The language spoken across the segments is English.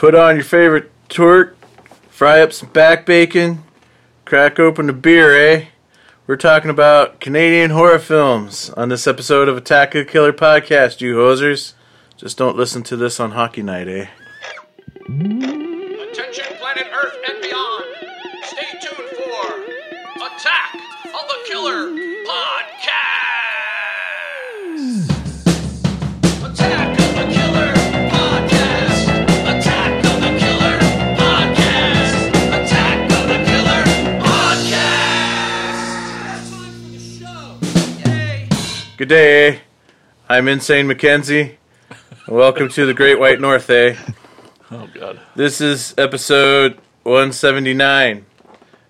Put on your favorite torque, fry up some back bacon, crack open a beer, eh? We're talking about Canadian horror films on this episode of Attack of the Killer podcast, you hosers. Just don't listen to this on hockey night, eh? Attention, planet Earth and beyond. Stay tuned for Attack of the Killer Podcast. Good day, eh? I'm Insane Mackenzie. Welcome to the Great White North, eh? Oh God. This is episode 179,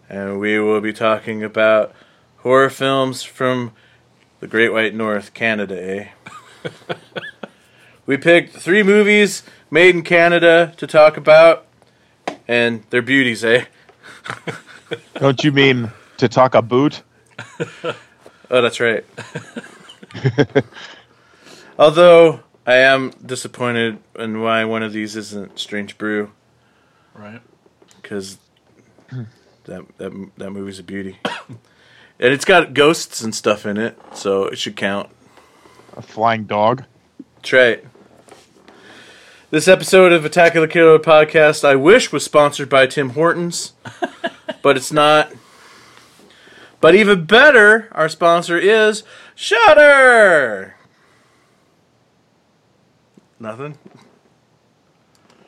and we will be talking about horror films from the Great White North, Canada, eh? we picked three movies made in Canada to talk about, and their beauties, eh? Don't you mean to talk a boot? Oh, that's right. Although I am disappointed in why one of these isn't Strange Brew, Right. because that that that movie's a beauty, and it's got ghosts and stuff in it, so it should count. A flying dog? That's right. This episode of Attack of the Killer podcast, I wish was sponsored by Tim Hortons, but it's not. But even better, our sponsor is Shudder. Nothing.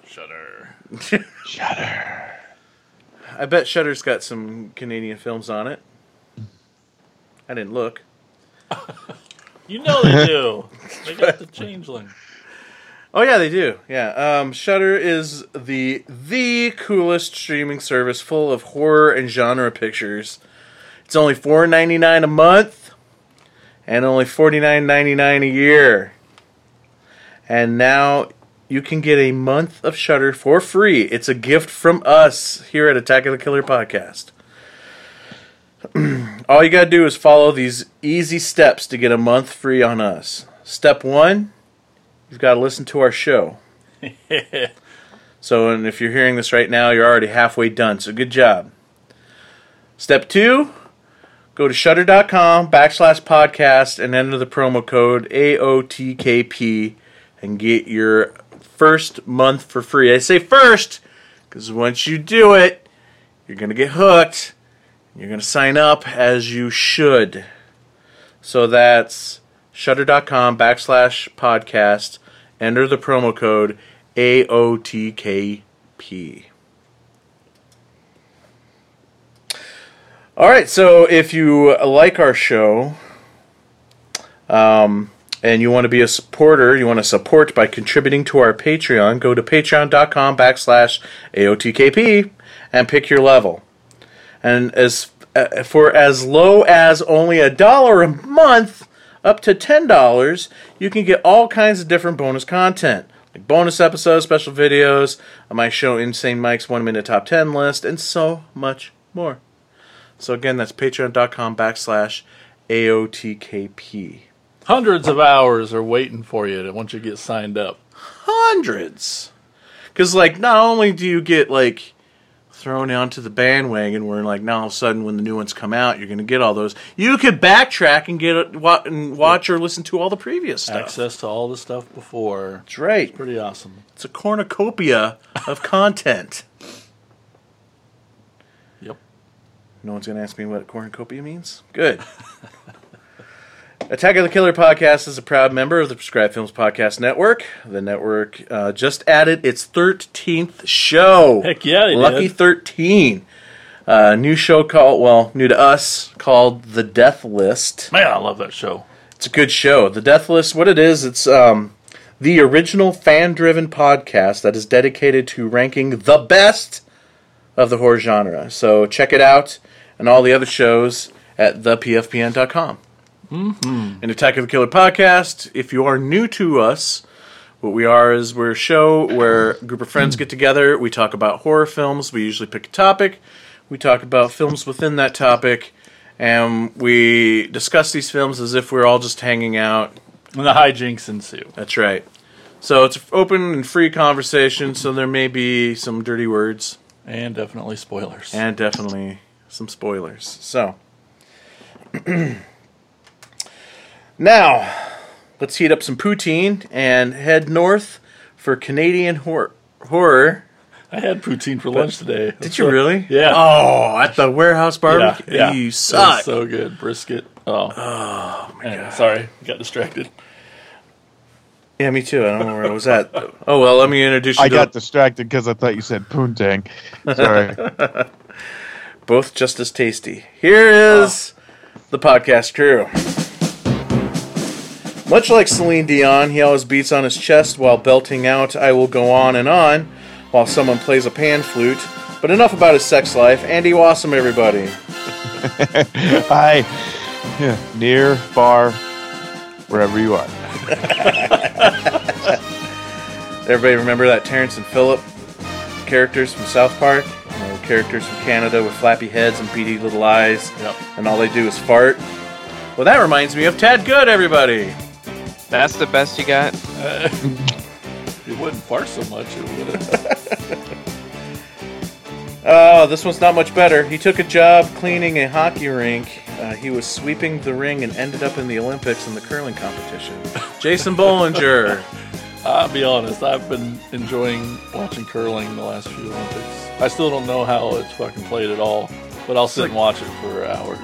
Shudder. Shudder. I bet Shudder's got some Canadian films on it. I didn't look. You know they do. they got the changeling. Oh yeah, they do. Yeah, um, Shudder is the the coolest streaming service full of horror and genre pictures. It's only four ninety nine a month, and only forty nine ninety nine a year. And now you can get a month of Shudder for free. It's a gift from us here at Attack of the Killer podcast. All you gotta do is follow these easy steps to get a month free on us. Step one you've got to listen to our show. so, and if you're hearing this right now, you're already halfway done. So, good job. Step two go to shudder.com backslash podcast and enter the promo code AOTKP and get your first month for free. I say first because once you do it, you're going to get hooked. You're going to sign up as you should. So that's shudder.com backslash podcast. Enter the promo code AOTKP. All right, so if you like our show, um, and you want to be a supporter, you want to support by contributing to our Patreon, go to patreon.com backslash AOTKP and pick your level. And as uh, for as low as only a dollar a month, up to ten dollars, you can get all kinds of different bonus content, like bonus episodes, special videos, my show Insane Mike's one minute top ten list, and so much more. So again, that's patreon.com backslash AOTKP. Hundreds of hours are waiting for you once you get signed up. Hundreds. Because, like, not only do you get, like, thrown onto the bandwagon where, like, now all of a sudden when the new ones come out, you're going to get all those, you could backtrack and get wa- and watch or listen to all the previous stuff. Access to all the stuff before. That's right. Pretty awesome. It's a cornucopia of content. Yep. No one's going to ask me what cornucopia means? Good. Attack of the Killer podcast is a proud member of the Prescribed Films Podcast Network. The network uh, just added its 13th show. Heck yeah, they Lucky did. 13. Uh, new show called, well, new to us, called The Death List. Man, I love that show. It's a good show. The Death List, what it is, it's um, the original fan driven podcast that is dedicated to ranking the best of the horror genre. So check it out and all the other shows at thepfpn.com. Mm-hmm. And Attack of the Killer podcast, if you are new to us, what we are is we're a show where a group of friends get together. We talk about horror films. We usually pick a topic. We talk about films within that topic. And we discuss these films as if we're all just hanging out And the hijinks ensue. that's right. So it's open and free conversation. So there may be some dirty words And definitely spoilers. and definitely some spoilers. So now let's heat up some poutine and head north for Canadian hor- horror. I had poutine for lunch today. Did you really? Yeah. Oh, at the warehouse barbecue. yeah. You suck. so good. Brisket. Oh. Oh my god. Sorry, got distracted. yeah, me too. I don't know where I was at. Oh well, let me introduce you I to got distracted because I thought you said poontang. Sorry. both just as tasty. Here is the podcast crew. Much like Celine Dion, he always beats on his chest while belting out "I will go on and on" while someone plays a pan flute. But enough about his sex life. Andy Wassam, everybody. Hi. Near, far, wherever you are. Everybody remember that Terrance and Phillip characters from South Park? You know, characters from Canada with flappy heads and beady little eyes, Yep. and all they do is fart. Well, that reminds me of Tad Good, everybody. That's the best you got. It wouldn't fart so much. It would. Oh, this one's not much better. He took a job cleaning a hockey rink. Uh, he was sweeping the ring and ended up in the Olympics in the curling competition. Jason Bollinger. I'll be honest. I've been enjoying watching curling the last few Olympics. I still don't know how it's fucking played at all, but I'll sit and watch it for hours.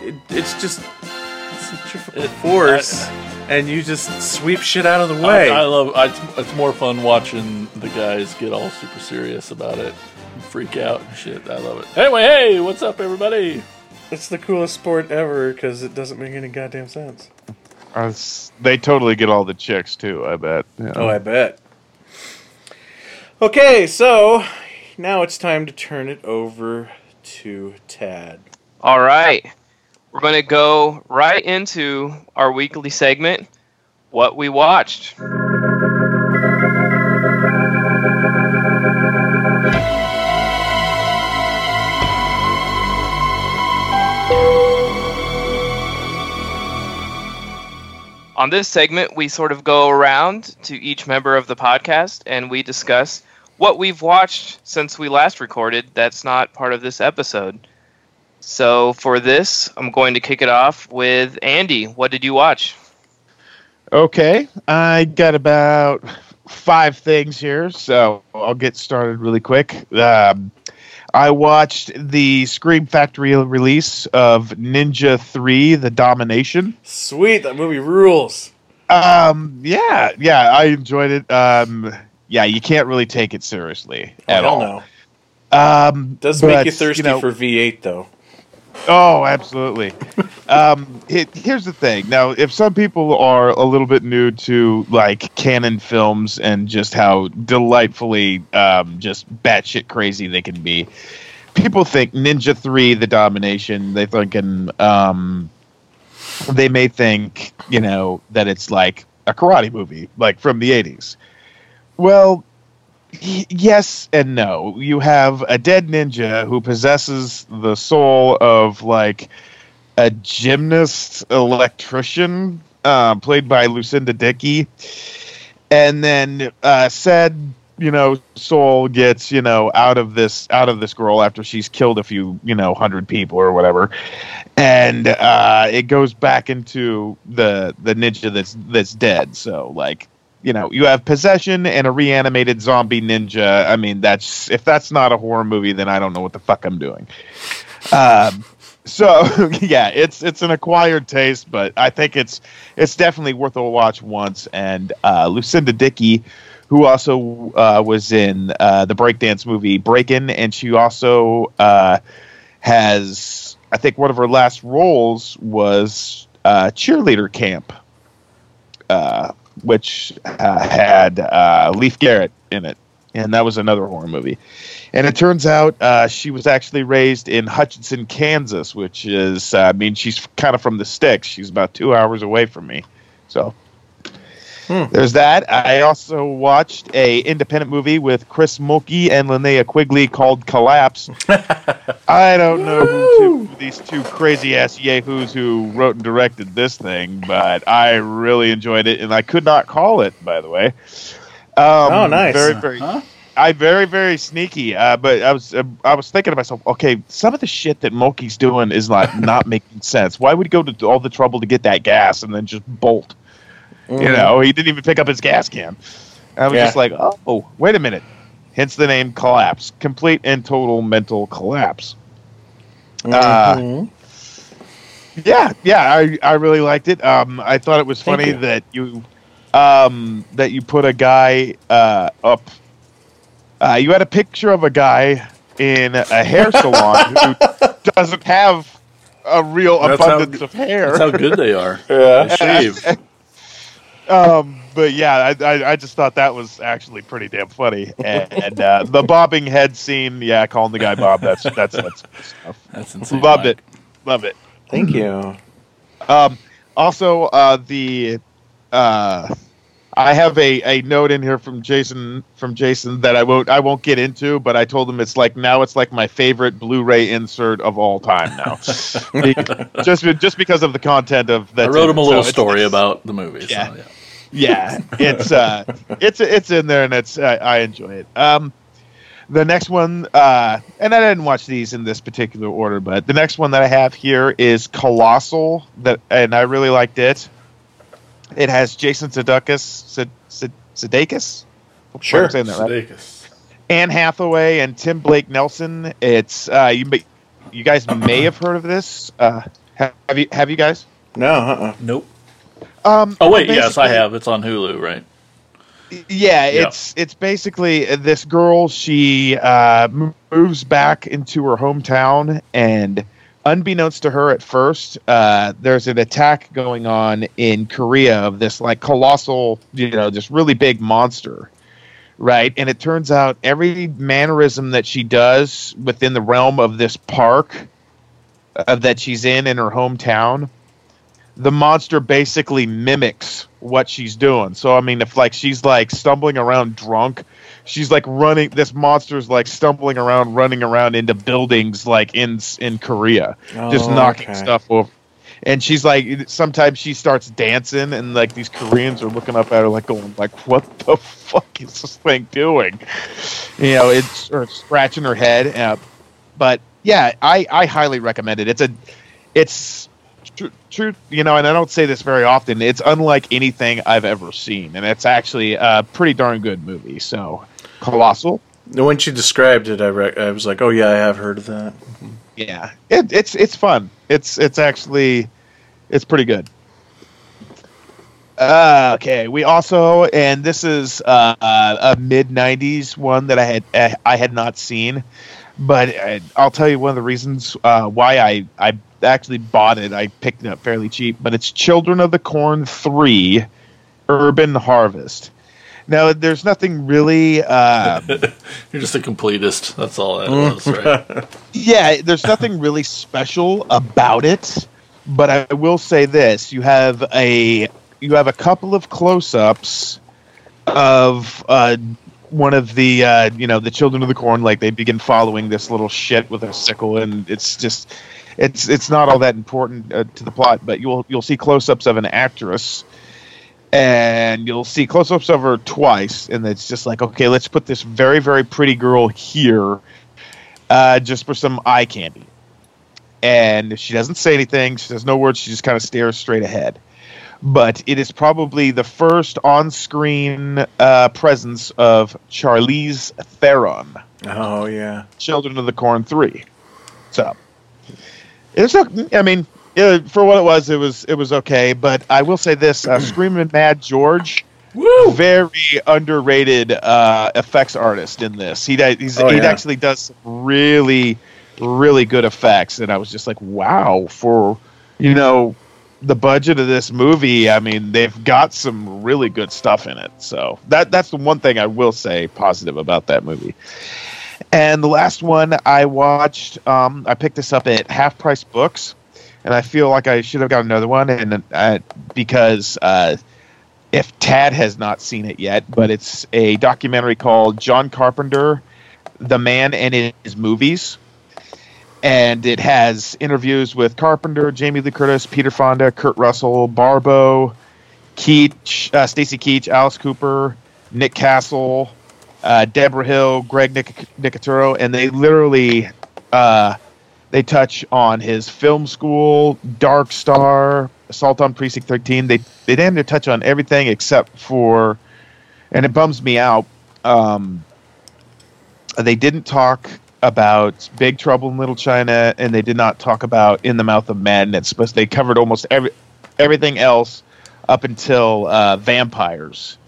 It, it's just centrifugal It- force, and you just sweep shit out of the way. I, I love. I, it's, it's more fun watching the guys get all super serious about it, and freak out and shit. I love it. Anyway, hey, what's up, everybody? it's the coolest sport ever because it doesn't make any goddamn sense. Uh, they totally get all the chicks too. I bet. Yeah. Oh, I bet. Okay, so now it's time to turn it over to Tad. All right. We're going to go right into our weekly segment, What We Watched. On this segment, we sort of go around to each member of the podcast and we discuss what we've watched since we last recorded that's not part of this episode. So for this, I'm going to kick it off with Andy. What did you watch? Okay, I got about five things here, so I'll get started really quick. Um, I watched the Scream Factory release of Ninja 3 The Domination. Sweet, that movie rules. Um, yeah, yeah, I enjoyed it. Um, yeah, you can't really take it seriously at I all. don't know. Um, Does make you thirsty know- for V8 though. Oh, absolutely. um, it, here's the thing. Now, if some people are a little bit new to like Cannon films and just how delightfully um, just batshit crazy they can be, people think Ninja Three: The Domination. They thinking um, they may think you know that it's like a karate movie, like from the '80s. Well, yes and no. You have a dead ninja who possesses the soul of like a gymnast electrician, uh, played by Lucinda Dickey, and then uh, said you know soul gets you know out of this out of this girl after she's killed a few you know hundred people or whatever. And uh, it goes back into the the ninja that's that's dead. So like you know you have possession and a reanimated zombie ninja. I mean that's if that's not a horror movie then i don't know what the fuck i'm doing. Um, so yeah it's it's an acquired taste but i think it's it's definitely worth a watch once. And uh, lucinda dickey who also uh, was in uh, the breakdance movie breakin and she also uh, has i think one of her last roles was uh, cheerleader camp. Uh, which uh, had uh, Leif Garrett in it, and that was another horror movie. And it turns out uh, she was actually raised in Hutchinson, Kansas, which is, uh, I mean, she's kind of from the sticks. She's about two hours away from me, so There's that. I also watched a independent movie with Chris Mulkey and Linnea Quigley called Collapse. I don't know who two, these two crazy ass yahoos who wrote and directed this thing, but I really enjoyed it, and I could not call it. By the way. Um, Oh, nice. Very, very. Huh? I very very sneaky, uh, but I was uh, I was thinking to myself, okay, some of the shit that Mulkey's doing is not not making sense. Why would he go to all the trouble to get that gas and then just bolt? You know, he didn't even pick up his gas can. I was Yeah. just like, oh, wait a minute. Hence the name Collapse. Complete and total mental collapse. Uh, Mhm. Yeah, yeah, I, I really liked it. Um, I thought it was funny you. that you um, that you put a guy uh, up. Uh, you had a picture of a guy in a hair salon who doesn't have a real That's abundance g- of hair. That's how good they are. Yeah. They shave. Um, but yeah, I, I, I just thought that was actually pretty damn funny. And, and uh, the bobbing head scene, yeah, calling the guy Bob, that's that's that's good stuff. That's insane. Loved Mike. it, love it. Thank you. Um, also, uh, the uh, I have a, a note in here from Jason from Jason that I won't I won't get into, but I told him it's like now it's like my favorite Blu-ray insert of all time now, just just because of the content of that. I wrote him a little So story about the movie. Yeah. So, yeah. Yeah, it's uh, it's it's in there and it's I, I enjoy it. Um, the next one, uh, and I didn't watch these in this particular order, but the next one that I have here is Colossal, that and I really liked it. It has Jason Sudeikis, Sud- Sud- Sudeikis, Sure. I'm saying that right. Sudeikis. Anne Hathaway and Tim Blake Nelson. It's uh, you may, you guys may have heard of this. Uh, have, have you have you guys? No, uh-uh. Nope. Um, Oh wait, yes, I have. It's on Hulu, right? Yeah, Yeah. it's it's basically this girl. She uh, moves back into her hometown, and unbeknownst to her at first, uh, there's an attack going on in Korea of this like colossal, you know, just really big monster, right? And it turns out every mannerism that she does within the realm of this park uh, that she's in in her hometown the monster basically mimics what she's doing. So I mean, if like she's like stumbling around drunk, she's like running. This monster's like stumbling around, running around into buildings like in in Korea, just Oh, knocking okay. stuff over. And she's like, sometimes she starts dancing, and like these Koreans are looking up at her, like going, like, "What the fuck is this thing doing?" You know, it's or scratching her head. Uh, but yeah, I I highly recommend it. It's a, it's true, true, you know, and I don't say this very often. It's unlike anything I've ever seen, and it's actually a pretty darn good movie. So, Colossal, When she described it, I, re- I was like, oh, yeah, I have heard of that. yeah, it, it's it's fun. It's it's actually it's pretty good. Uh, okay, we also, and this is uh, a mid '90s one that I had uh, I had not seen, but uh, I'll tell you one of the reasons uh, why I I actually bought it. I picked it up fairly cheap, but it's Children of the Corn Three, Urban Harvest. Now, there's nothing really. Uh, You're just a completist. That's all that was, right? yeah, there's nothing really special about it, but I will say this: you have a you have a couple of close-ups of uh, one of the uh, you know the children of the corn. Like they begin following this little shit with a sickle, and it's just it's it's not all that important uh, to the plot. But you'll you'll see close-ups of an actress. And you'll see close-ups of her twice, and it's just like, okay, let's put this very, very pretty girl here, uh, just for some eye candy. And she doesn't say anything. She says no words. She just kind of stares straight ahead. But it is probably the first on-screen uh, presence of Charlize Theron, Oh, yeah. Children of the Corn Three. So it's not. I mean, uh, for what it was, it was it was okay. But I will say this: uh, Screaming Mad George Woo! very underrated uh, effects artist in this. He he's, Oh, he yeah. actually does really really good effects, and I was just like, wow, for you know the budget of this movie. I mean, they've got some really good stuff in it. So that that's the one thing I will say positive about that movie. And the last one I watched, um, I picked this up at Half Price Books, and I feel like I should have got another one, and uh, because uh, if Tad has not seen it yet, but it's a documentary called John Carpenter, The Man and His Movies. And it has interviews with Carpenter, Jamie Lee Curtis, Peter Fonda, Kurt Russell, Barbeau, Keach, uh, Stacy Keach, Alice Cooper, Nick Castle, uh, Deborah Hill, Greg Nic- Nicotero, and they literally uh, they touch on his film school, Dark Star, Assault on Precinct 13. They they damn near touch on everything except for, and it bums me out. Um, they didn't talk about Big Trouble in Little China, and they did not talk about In the Mouth of Madness, but they covered almost every everything else up until uh, Vampires.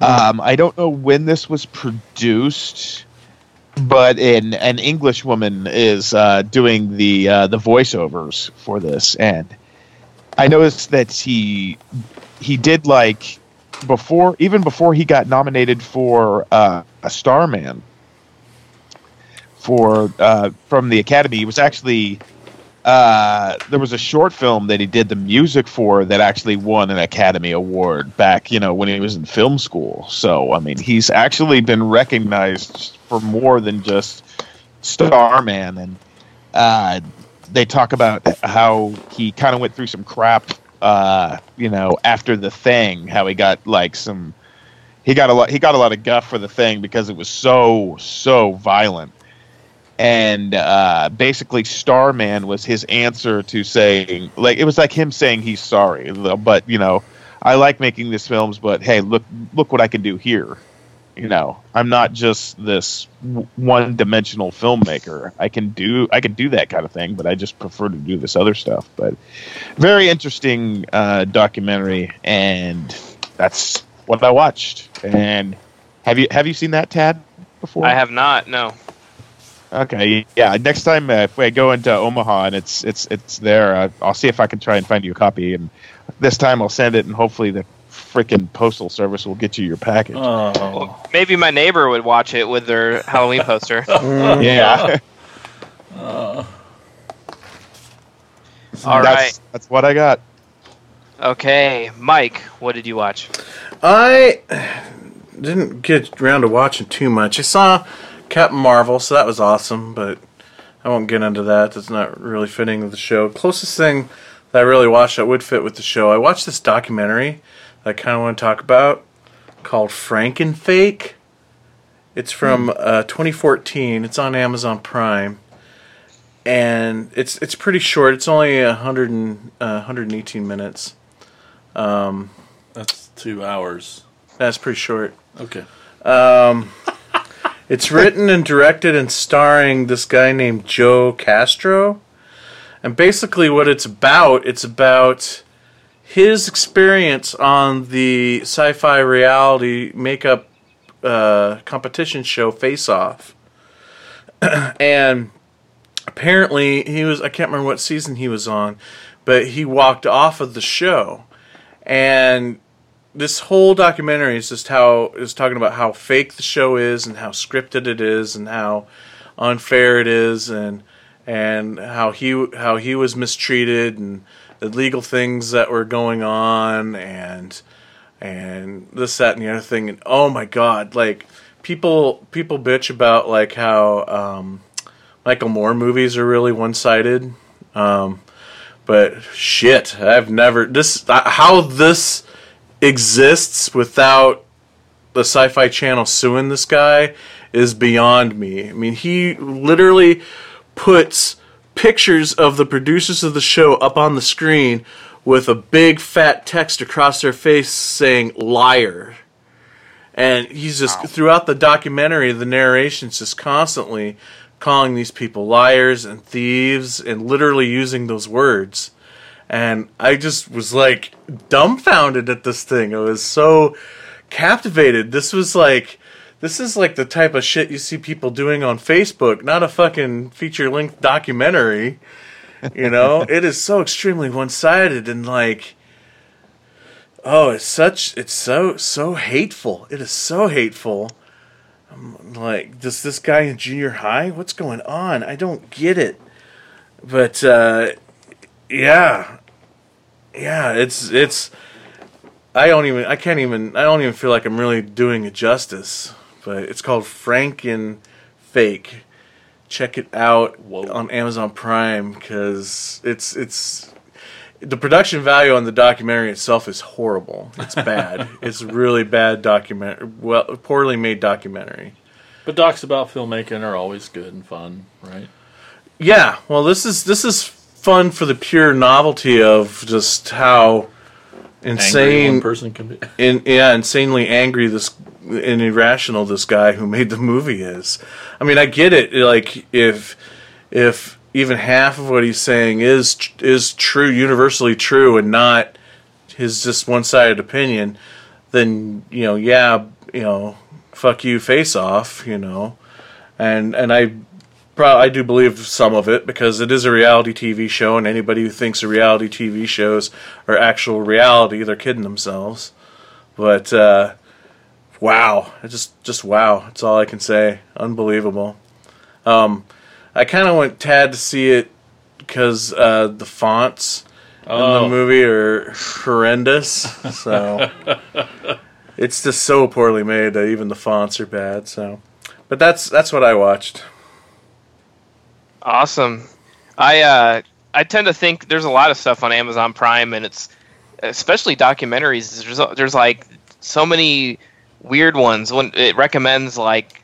Um, I don't know when this was produced, but an an English woman is uh, doing the uh, the voiceovers for this, and I noticed that he he did like before even before he got nominated for uh, a Starman for uh, from the Academy. He was actually uh, there was a short film that he did the music for that actually won an Academy Award back, you know, when he was in film school. So, I mean, he's actually been recognized for more than just Starman. And uh, they talk about how he kind of went through some crap, uh, you know, after the thing, how he got like some. He got a lot. He got a lot of guff for the thing because it was so so violent and uh, basically starman was his answer to saying like it was like him saying he's sorry but you know i like making these films but hey look look what i can do here you know i'm not just this one dimensional filmmaker i can do i can do that kind of thing but i just prefer to do this other stuff but very interesting uh, documentary and that's what i watched and have you have you seen that tad before I have not. No. Okay, yeah. Next time uh, if I go into Omaha and it's it's it's there, uh, I'll see if I can try and find you a copy. And this time I'll send it, and hopefully the freaking postal service will get you your package. Oh, Maybe my neighbor would watch it with their Halloween poster. yeah, All that's, right. that's what I got. Okay, Mike, what did you watch? I didn't get around to watching too much. I saw Captain Marvel, so that was awesome, but I won't get into that. That's not really fitting with the show. Closest thing that I really watched that would fit with the show, I watched this documentary that I kind of want to talk about called Frankenfake. It's from uh, 2014. It's on Amazon Prime, and it's it's pretty short. It's only 100 and, uh, 118 minutes. Um, that's two hours. That's pretty short. Okay. It's written and directed and starring this guy named Joe Castro. And basically, what it's about, it's about his experience on the sci fi reality makeup uh, competition show Face Off. and apparently, he was, I can't remember what season he was on, but he walked off of the show. And this whole documentary is just how is talking about how fake the show is and how scripted it is and how unfair it is and and how he how he was mistreated and the legal things that were going on and and this that and the other thing. And oh my god like people people bitch about like how um, Michael Moore movies are really one sided um, but shit I've never this how this exists without the Sci-Fi Channel suing this guy is beyond me. I mean, he literally puts pictures of the producers of the show up on the screen with a big fat text across their face saying liar. And he's just throughout the documentary, the narration's just constantly calling these people liars and thieves and literally using those words and I just was like dumbfounded at this thing. I was so captivated. This was like this is like the type of shit you see people doing on Facebook, not a fucking feature length documentary. You know, it is so extremely one sided and like oh, it's such it's so so hateful. It is so hateful. I'm like, does this guy in junior high? What's going on? I don't get it. But uh yeah, yeah, it's it's I don't even I can't even I don't even feel like I'm really doing it justice. But it's called Franken Fake. Check it out Whoa. on Amazon Prime because it's it's the production value on the documentary itself is horrible. It's bad. it's really bad document well poorly made documentary. But docs about filmmaking are always good and fun, right? Yeah, well, this is this is fun for the pure novelty of just how insane, person can be. in, yeah, insanely angry this and irrational this guy who made the movie is. I mean, I get it. Like if if even half of what he's saying is is true, universally true, and not his just one sided opinion, then you know, yeah, you know, fuck you, face off, you know, and and I. I do believe some of it because it is a reality TV show, and anybody who thinks reality TV shows are actual reality, they're kidding themselves. But uh, wow, it just just wow. That's all I can say. Unbelievable. Um, I kind of went tad to see it because uh, the fonts in the Oh. movie are horrendous. So it's just so poorly made that even the fonts are bad. So, but that's that's what I watched. Awesome. I uh, I tend to think there's a lot of stuff on Amazon Prime, and it's especially documentaries. There's there's like so many weird ones. When it recommends like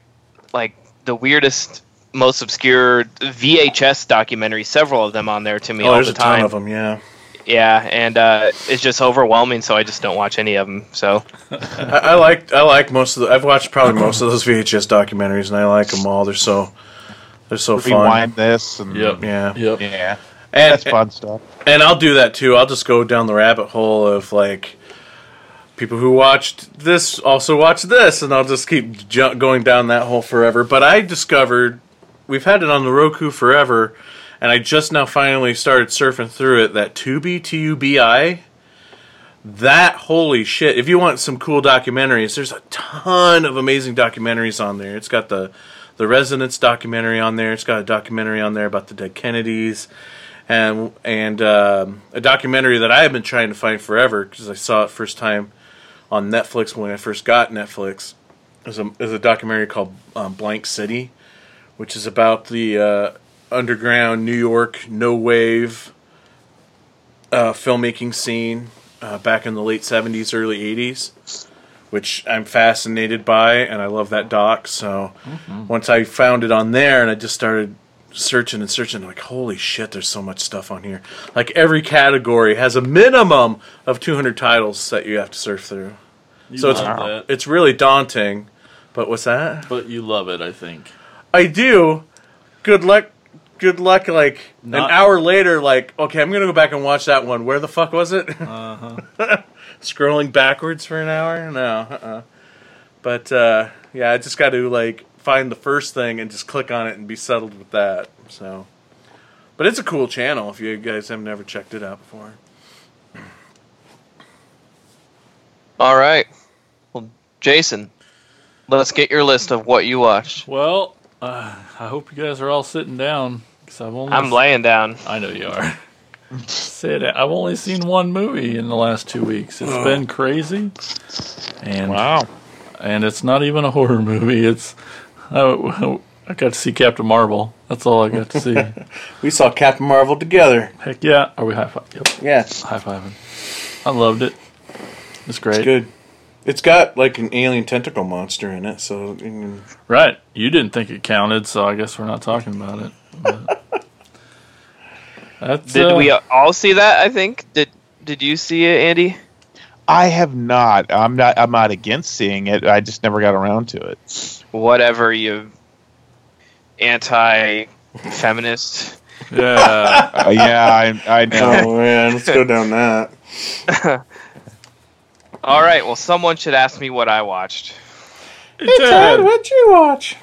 like the weirdest, most obscure VHS documentaries. Several of them on there to me Oh, all there's the a ton of them. Yeah, Yeah, and uh, it's just overwhelming, so I just don't watch any of them. So I, I like I like most of the. I've watched probably most of those VHS documentaries, and I like them all. They're so they're so fun. Rewind this and Yep. Yeah, Yep. yeah, and that's fun stuff. and I'll do that too. I'll just go down the rabbit hole of like people who watched this also watch this, and I'll just keep ju- going down that hole forever. But I discovered we've had it on the Roku forever, and I just now finally started surfing through it. That Tubi T U B I. That holy shit! If you want some cool documentaries, there's a ton of amazing documentaries on there. It's got the the Resonance documentary on there. It's got a documentary on there about the dead Kennedys and and um, a documentary that I have been trying to find forever because I saw it first time on Netflix when I first got Netflix. Is a a documentary called um, Blank City, which is about the uh, underground New York no wave uh, filmmaking scene uh, back in the late seventies, early eighties. Which I'm fascinated by, and I love that doc. So once I found it on there, and I just started searching and searching like holy shit there's so much stuff on here like every category has a minimum of 200 titles that you have to surf through You so it's that. it's really daunting but what's that But you love it, I think. i do good luck good luck like Not- an hour later like okay i'm gonna go back and watch that one where the fuck was it Uh-huh. scrolling backwards for an hour no uh-uh. but uh yeah i just got to like find the first thing and just click on it and be settled with that so but it's a cool channel if you guys have never checked it out before all right, well, Jason, let's get your list of what you watched. Well, uh, I hope you guys are all sitting down because I've only. I'm laying down. I know you are. Say that. I've only seen one movie in the last two weeks. It's been crazy, and Wow. and it's not even a horror movie. It's I, I got to see Captain Marvel. That's all I got to see. we saw captain marvel together Heck yeah! Are we high five? Yep, yeah high fiving. I loved it. It's great. good it's got like an alien tentacle monster in it so Right. You didn't think it counted, so I guess we're not talking about it. But that's, Did uh, we all see that? I think. Did Did you see it, Andy? I have not. I'm not. I'm not against seeing it. I just never got around to it. Whatever you anti-feminist. Yeah. Uh, yeah, I, I know. oh man let's go down that All right. Well, someone should ask me what I watched. Ted. what'd you watch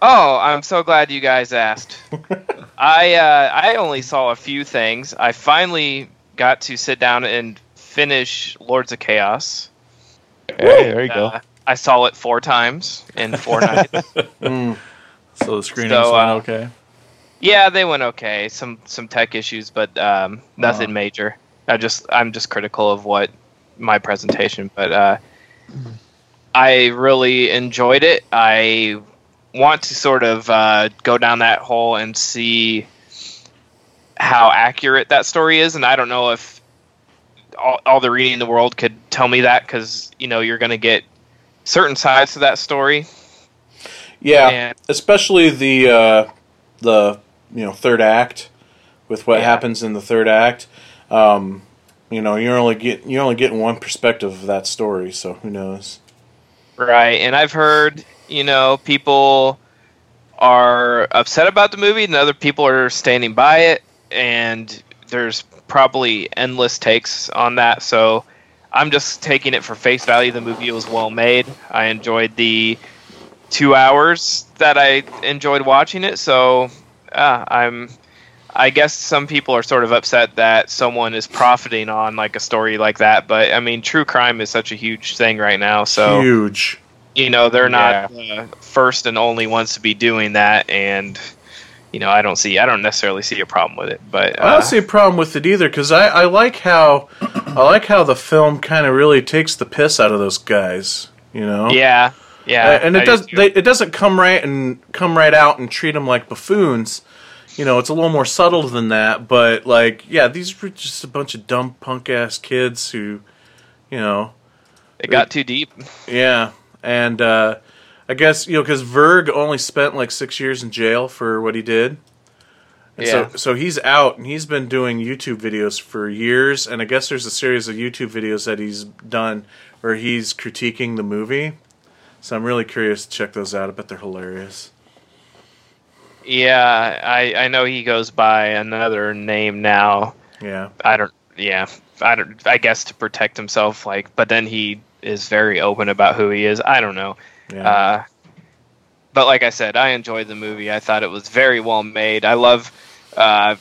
Oh, I'm so glad you guys asked. I uh, I only saw a few things. I finally got to sit down and finish Lords of Chaos. Hey, there you go. Uh, I saw it four times in four nights. Mm. So the screenings So, went uh, okay. Yeah, they went okay. Some some tech issues, but um, nothing Uh-huh. major. I just I'm just critical of what my presentation, but uh, I really enjoyed it. I want to sort of uh, go down that hole and see how accurate that story is, and I don't know if all, all the reading in the world could tell me that because you know you're going to get certain sides to that story. Yeah, And- especially the uh, the you know third act with what Yeah. happens in the third act. Um, you know, you're only getting you're only getting one perspective of that story, so who knows? Right, and I've heard, you know, people are upset about the movie, and other people are standing by it, and there's probably endless takes on that. So I'm just taking it for face value. The movie was well made. I enjoyed the two hours that I enjoyed watching it. So uh, I'm. I guess some people are sort of upset that someone is profiting on like a story like that, but I mean, true crime is such a huge thing right now. So Huge. You know they're not uh, first and only ones to be doing that and you know i don't see i don't necessarily see a problem with it but uh, I don't see a problem with it either because I, I like how I like how the film kind of really takes the piss out of those guys. You know. yeah yeah Uh, and it do does too. they, it doesn't come right and come right out and treat them like buffoons you know it's a little more subtle than that but like yeah these were just a bunch of dumb punk ass kids who you know it got too deep yeah and uh i guess you know because Varg only spent like six years in jail for what he did. And Yeah. so so he's out and he's been doing youtube videos for years. And i guess there's a series of youtube videos that he's done where he's critiquing the movie. So i'm really curious to check those out. I bet they're hilarious. Yeah i i know he goes by another name now. Yeah. I don't yeah i don't i guess to protect himself like but then he is very open about who he is i don't know yeah Uh, but like I said, I enjoyed the movie. I thought it was very well made. I love uh,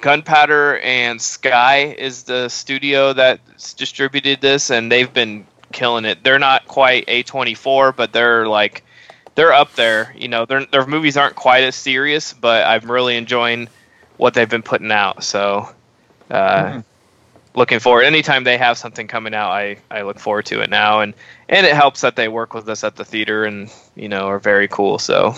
Gunpowder and Sky is the studio that's distributed this, and they've been killing it. They're not quite A24, but they're like they're up there. You know, their their movies aren't quite as serious, but I'm really enjoying what they've been putting out. So, uh, looking forward. Anytime they have something coming out, I I look forward to it now, and and it helps that they work with us at the theater and you know are very cool. So,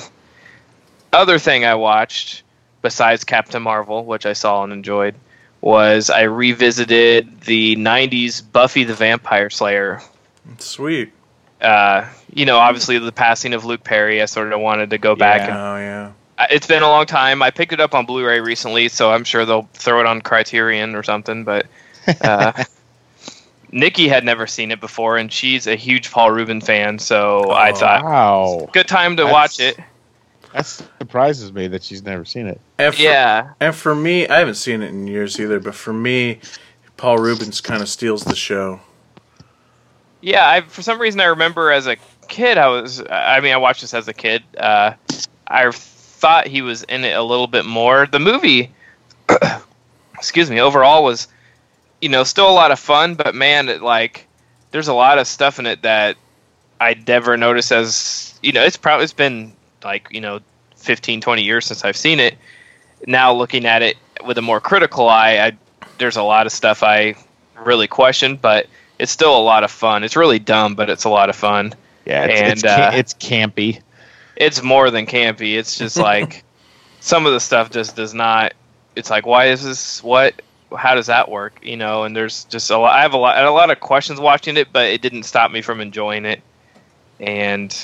other thing I watched besides Captain Marvel, which I saw and enjoyed, was I revisited the '90s Buffy the Vampire Slayer sweet uh, you know, obviously the passing of Luke Perry, I sort of wanted to go back. yeah, And, oh yeah it's been a long time. I picked it up on Blu-ray recently, so I'm sure they'll throw it on Criterion or something. But uh, Nikki had never seen it before, and she's a huge Paul Reubens fan, so I Oh, thought Wow. good time to That's- watch it. That surprises me that she's never seen it. and for, Yeah, and for me i haven't seen it in years either but for me paul reubens kind of steals the show yeah. I for some reason I remember as a kid, I was. I mean, I watched this as a kid. Uh, I thought he was in it a little bit more. The movie, excuse me, overall was, you know, still a lot of fun. But man, it, like, there's a lot of stuff in it that I never noticed as you know. It's probably it's been like you know, 15, 20 years since I've seen it. Now looking at it with a more critical eye, I, there's a lot of stuff I really question, but it's still a lot of fun. It's really dumb, but it's a lot of fun. Yeah, it's, And, it's, uh, it's campy. It's more than campy. It's just like some of the stuff just does not. It's like, why is this? What? How does that work? You know, and there's just a lot. I have a lot, a lot of questions watching it, but it didn't stop me from enjoying it. And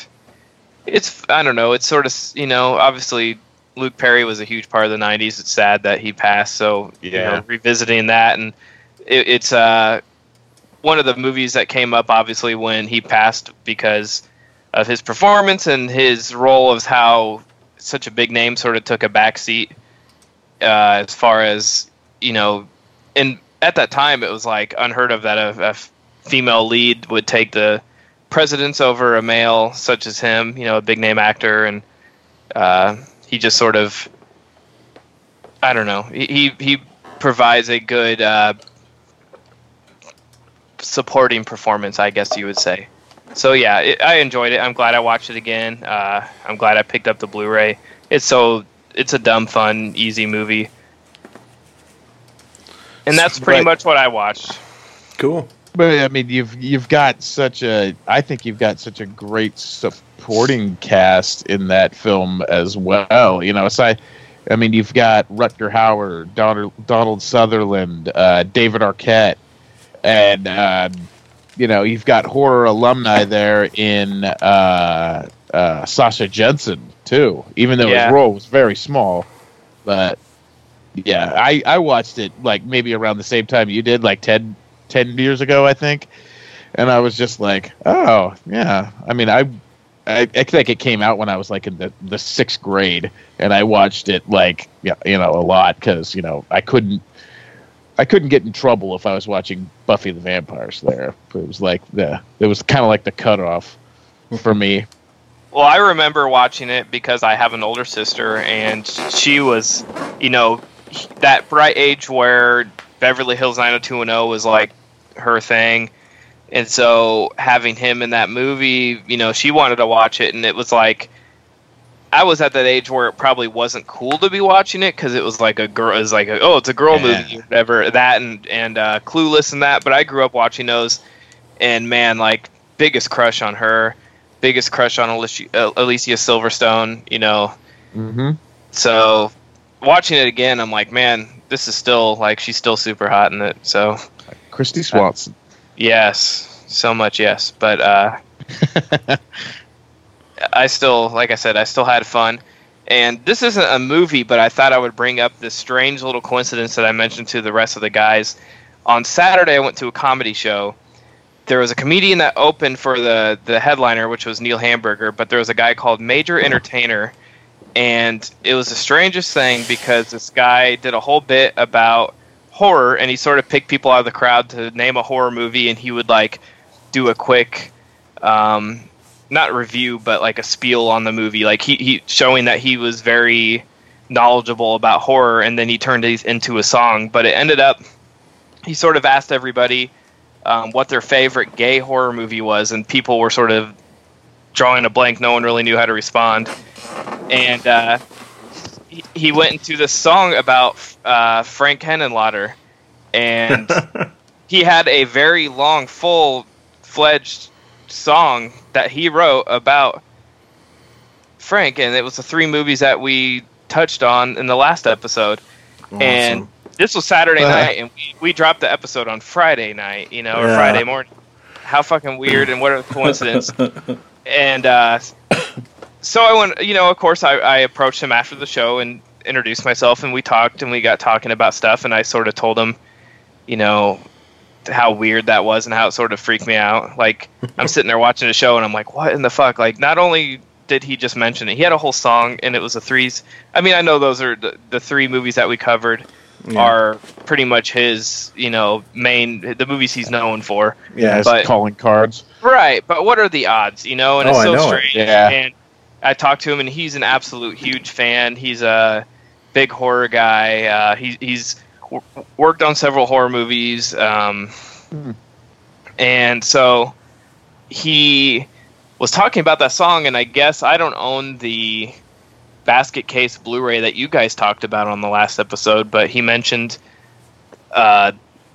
it's, I don't know. It's sort of, you know, obviously Luke Perry was a huge part of the '90s. It's sad that he passed. So, you know, revisiting that and it, it's uh one of the movies that came up obviously when he passed because of his performance and his role of how such a big name sort of took a back seat uh, as far as you know and at that time it was like unheard of that a, a female lead would take the precedence over a male such as him you know a big name actor and uh, he just sort of i don't know he he, provides a good uh, supporting performance i guess you would say so yeah, it, I enjoyed it. I'm glad I watched it again. Uh, I'm glad I picked up the Blu-ray. It's so it's a dumb, fun, easy movie, and that's pretty Right. much what I watched. Cool. But I mean, you've you've got such a. I think you've got such a great supporting cast in that film as well. You know, aside, I mean, you've got Rutger Hauer, Donald, Donald Sutherland, uh, David Arquette, and uh, you know, you've got horror alumni there in uh, uh, Sasha Jenson too. Even though Yeah. his role was very small, but yeah, I I watched it like maybe around the same time you did, like 10, 10 years ago, I think, and I was just like, oh yeah. I mean, I. I, I think it came out when I was like in the, the sixth grade, and I watched it like you know a lot because you know I couldn't I couldn't get in trouble if I was watching Buffy the Vampire Slayer. It was like the it was kind of like the cutoff for me. Well, I remember watching it because I have an older sister, and she was, you know, that bright age where Beverly Hills 90210 was like her thing. And so having him in that movie, you know, she wanted to watch it, and it was like, I was at that age where it probably wasn't cool to be watching it because it was like a girl, it was like, a, oh, it's a girl Yeah. movie, whatever. That and and uh, Clueless and that. But I grew up watching those, and man, like biggest crush on her, biggest crush on Alicia, uh, Alicia Silverstone. You know, Mm-hmm. so watching it again, I'm like, man, this is still like she's still super hot in it. So Kristy Swanson. yes, so much yes, but uh, I still, like I said, I still had fun. And this isn't a movie, but I thought I would bring up this strange little coincidence that I mentioned to the rest of the guys. On Saturday, I went to a comedy show. There was a comedian that opened for the the headliner, which was Neil Hamburger, but there was a guy called Major Entertainer, and it was the strangest thing because this guy did a whole bit about horror, and he sort of picked people out of the crowd to name a horror movie, and he would like do a quick um, not review, but like a spiel on the movie, like he, he showing that he was very knowledgeable about horror, and then he turned it into a song. But it ended up, he sort of asked everybody um, what their favorite gay horror movie was, and people were sort of drawing a blank. No one really knew how to respond, and uh, he, he went into this song about uh, Frank Henenlotter, and he had a very long, full fledged song that he wrote about Frank, and it was the three movies that we touched on in the last episode. And this was Saturday Uh-huh. night, and we, we dropped the episode on Friday night, you know, or Yeah. Friday morning. How fucking weird, and what a coincidence. and uh, so I went, you know, of course, I, I approached him after the show and introduced myself, and we talked, and we got talking about stuff, and I sort of told him, you know, how weird that was and how it sort of freaked me out. Like, I'm sitting there watching the show, and I'm like, what in the fuck? Like, not only did he just mention it, he had a whole song, and it was the threes. I mean, I know those are the, the three movies that we covered Yeah. are pretty much his, you know, main the movies he's known for. yeah, But- calling cards. Right, but what are the odds, you know? And Oh, it's so strange. Yeah. And I talked to him, and he's an absolute huge fan. He's a big horror guy. Uh, he, he's w- worked on several horror movies, um, Hmm. and so he was talking about that song. And I guess I don't own the basket case Blu-ray that you guys talked about on the last episode, but he mentioned uh,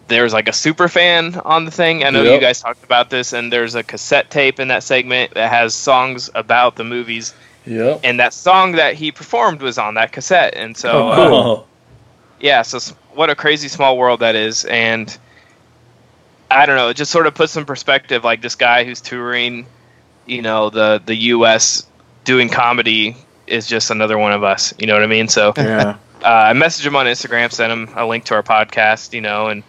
there's like a super fan on the thing. I know you guys talked about this, and there's a cassette tape in that segment that has songs about the movies, Yep. and that song that he performed was on that cassette. And so, Oh, cool. Oh, yeah, so what a crazy small world that is, and I don't know, it just sort of puts in perspective, like this guy who's touring, you know, the the U.S. doing comedy is just another one of us. You know what I mean? So yeah. uh, I messaged him on Instagram, sent him a link to our podcast, you know, and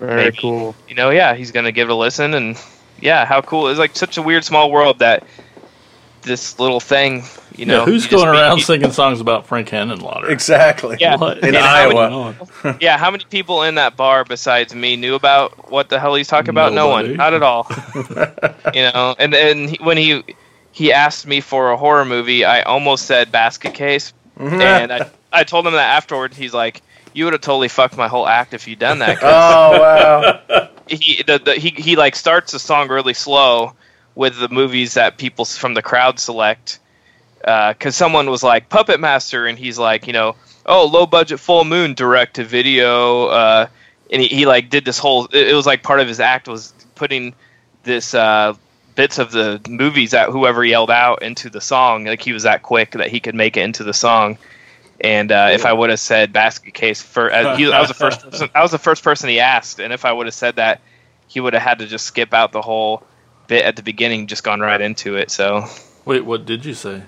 Very Maybe. cool. you know, yeah, he's gonna give it a listen, and yeah, how cool! It's like such a weird small world that this little thing, you know, yeah, who's you going around you- singing songs about Frank Henenlotter? Exactly. Yeah. What In is Iowa. going on? Yeah, how many people in that bar besides me knew about what the hell he's talking about? No one, not at all. you know, and then he, when he he asked me for a horror movie, I almost said Basket Case, mm-hmm. and I I told him that afterwards. He's like, "You would have totally fucked my whole act if you'd done that." oh wow. he the, the, he he like starts the song really slow with the movies that people from the crowd select because someone was like Puppet Master and he's like you know oh low budget full moon direct to video uh, and he, he like did this whole it, it was like part of his act was putting this uh, bits of the movies that whoever yelled out into the song. Like he was that quick that he could make it into the song. And uh, if I would have said basket case for, uh, he, I was the first person. I was the first person he asked, and if I would have said that, he would have had to just skip out the whole bit at the beginning, just gone right into it. So Wait, what did you say?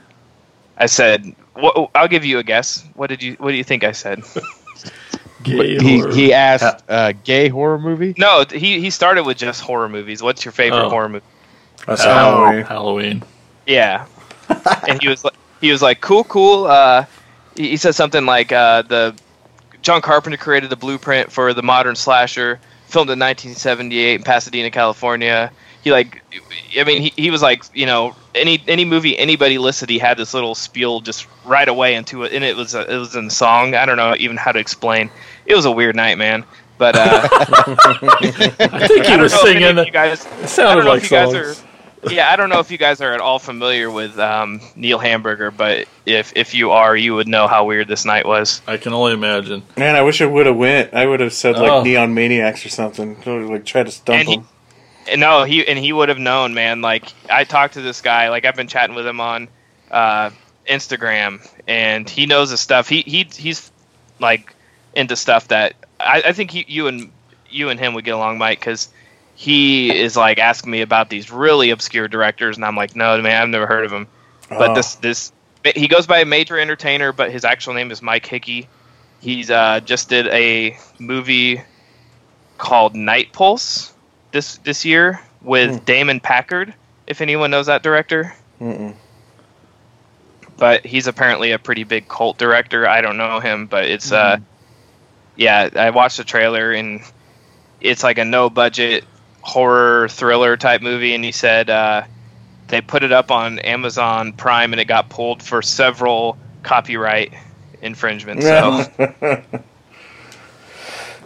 I said, what, "I'll give you a guess. What did you? What do you think I said?" Gay he horror. he asked, uh, "Gay horror movie?" no, he he started with just horror movies. What's your favorite Oh. horror movie? That's Oh, Halloween. Halloween. Yeah, and he was like, he was like, cool, cool. Uh, he, he said something like, uh, the John Carpenter created the blueprint for the modern slasher, filmed in 1978 in Pasadena, California. He like, I mean, he, he was like, you know, any any movie anybody listed, he had this little spiel just right away into it, and it was a, it was in the song. I don't know even how to explain. It was a weird night, man. But uh, I think he I was know if any singing. you guys. It sounded like if you guys songs. are. Yeah, I don't know if you guys are at all familiar with um, Neil Hamburger, but if if you are, you would know how weird this night was. I can only imagine. Man, I wish I would have went. I would have said like Oh. Neon Maniacs or something. Like try to stump And he- him. And no, he and he would have known, man. Like I talked to this guy, like I've been chatting with him on uh, Instagram, and he knows the stuff. He he he's like into stuff that I, I think he, you and you and him would get along, Mike, because he is like asking me about these really obscure directors, and I'm like, no, man, I've never heard of him. But Oh. this this he goes by a major entertainer, but his actual name is Mike Hickey. He's uh, just did a movie called Night Pulse this this year with Hmm. Damon Packard. If anyone knows that director, Mm-mm. but he's apparently a pretty big cult director. I don't know him, but it's uh, yeah. I watched the trailer and it's like a no budget horror thriller type movie, and he said uh, they put it up on Amazon Prime and it got pulled for several copyright infringements. So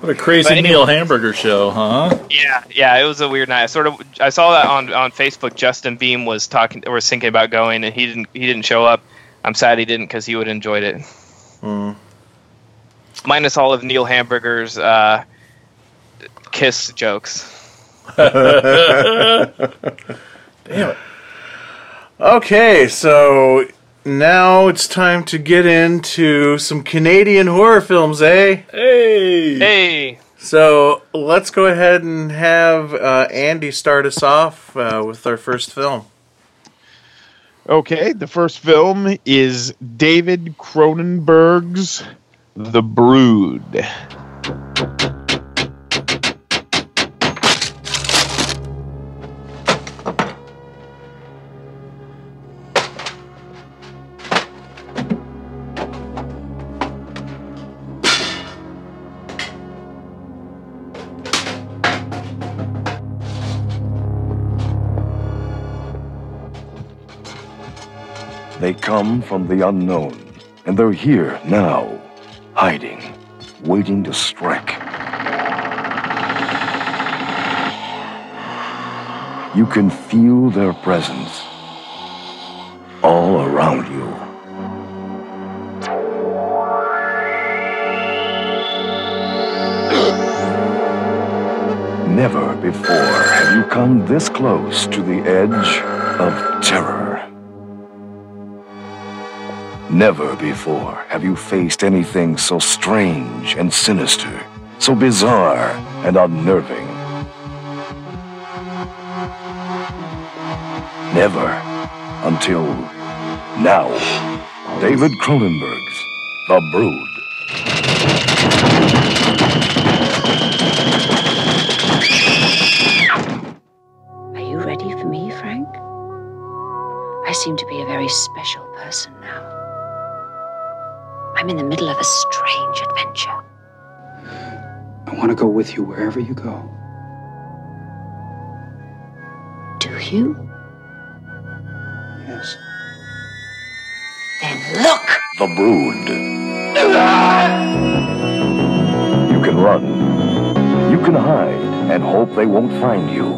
What a crazy anyway- Neil Hamburger show, huh? yeah, yeah, it was a weird night. I sort of I saw that on on Facebook. Justin Beam was talking or was thinking about going, and he didn't he didn't show up. I'm sad he didn't because he would have enjoyed it. Mm. Minus all of Neil Hamburger's uh, kiss jokes. Damn it. Okay, so now it's time to get into some Canadian horror films, eh? Hey! Hey, So let's go ahead and have uh, Andy start us off uh, with our first film. Okay, the first film is David Cronenberg's The Brood. Come from the unknown, and they're here now, hiding, waiting to strike. You can feel their presence all around you. Never before have you come this close to the edge of terror. Never before have you faced anything so strange and sinister, so bizarre and unnerving. Never until now. David Cronenberg's The Brood. Are you ready for me, Frank? I seem to be a very special. I'm in the middle of a strange adventure. I want to go with you wherever you go. Do you? Yes. Then look! The Brood. You can run. You can hide and hope they won't find you.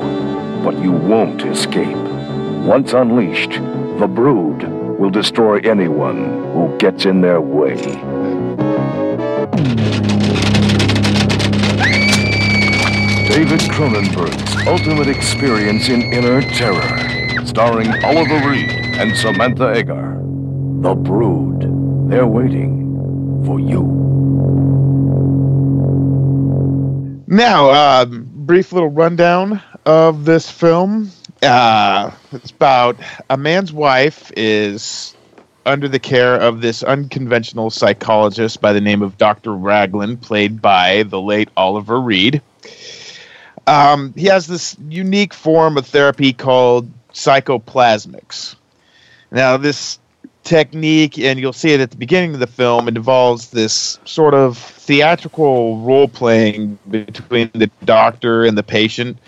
But you won't escape. Once unleashed, the Brood will destroy anyone who gets in their way. David Cronenberg's ultimate experience in inner terror, starring Oliver Reed and Samantha Eggar. The Brood. They're waiting for you. Now, uh, brief little rundown of this film. Uh, it's about a man's wife is under the care of this unconventional psychologist by the name of Dr. Raglan, played by the late Oliver Reed. Um, he has this unique form of therapy called psychoplasmics. Now, this technique, and you'll see it at the beginning of the film, it involves this sort of theatrical role playing between the doctor and the patient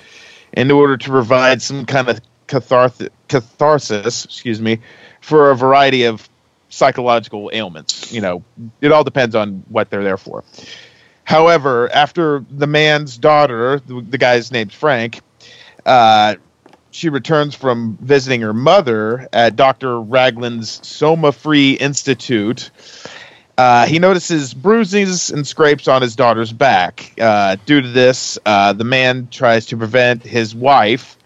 in order to provide some kind of catharth- catharsis, excuse me, for a variety of psychological ailments. You know, it all depends on what they're there for. However, after the man's daughter, the, the guy's name's Frank, uh, she returns from visiting her mother at Dr. Raglan's Somafree Institute. Uh, he notices bruises and scrapes on his daughter's back. Uh, due to this, uh, the man tries to prevent his wife,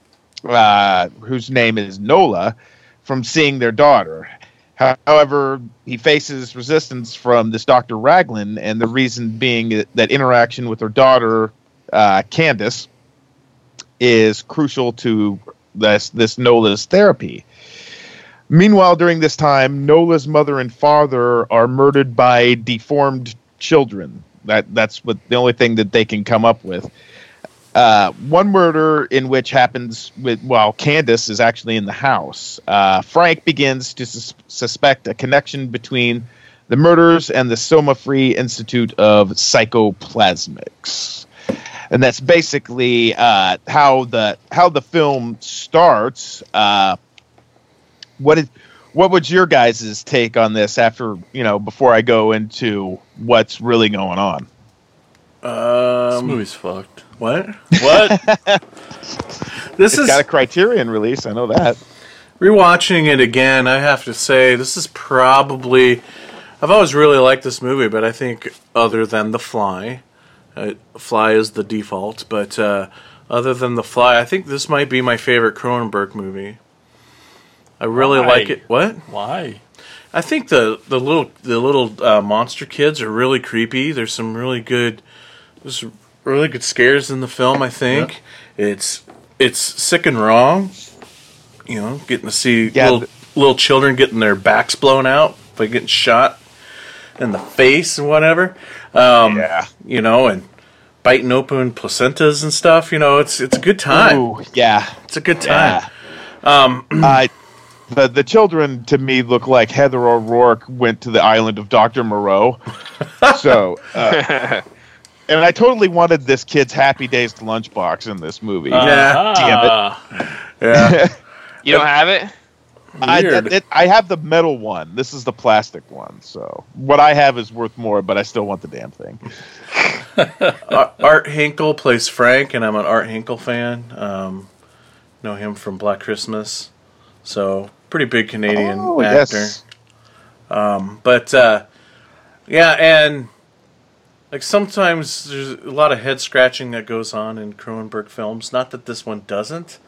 uh, whose name is Nola, from seeing their daughter. However, he faces resistance from this Dr. Raglan, and the reason being that interaction with her daughter, uh, Candace, is crucial to this this Nola's therapy. Meanwhile, during this time, Nola's mother and father are murdered by deformed children. That that's what the only thing that they can come up with. Uh, one murder in which happens with while Candace is actually in the house. Uh, Frank begins to sus- suspect a connection between the murders and the Somafree Institute of Psychoplasmics and that's basically uh, how the how the film starts. What is what would your guys' take on this after you know before I go into what's really going on? This Um, movie's fucked. what? What? This It's is got a Criterion release. I know that. rewatching it again. I have to say this is probably. I've always really liked this movie, but I think other than The Fly, uh, Fly is the default. But uh, other than The Fly, I think this might be my favorite Cronenberg movie. I really Why? like it. What? Why? I think the the little the little uh, monster kids are really creepy. There's some really good there's really good scares in the film. I think it's it's sick and wrong. You know, getting to see Yeah, little th- little children getting their backs blown out by getting shot in the face and whatever. Um, Yeah. You know, and biting open placentas and stuff. You know, it's it's a good time. Ooh, yeah. It's a good time. Yeah. uh, the the children to me look like Heather O'Rourke went to the island of Doctor Moreau. so, uh, and I totally wanted this kid's Happy Days lunchbox in this movie. Yeah, damn it. Ah, Yeah. You don't have it? I, it, I have the metal one. This is the plastic one. So what I have is worth more, but I still want the damn thing. Art Hindle plays Frank, and I'm an Art Hindle fan. Um, know him from Black Christmas, so pretty big Canadian Oh, actor. yes. But uh, yeah, and like sometimes there's a lot of head scratching that goes on in Cronenberg films. Not that this one doesn't,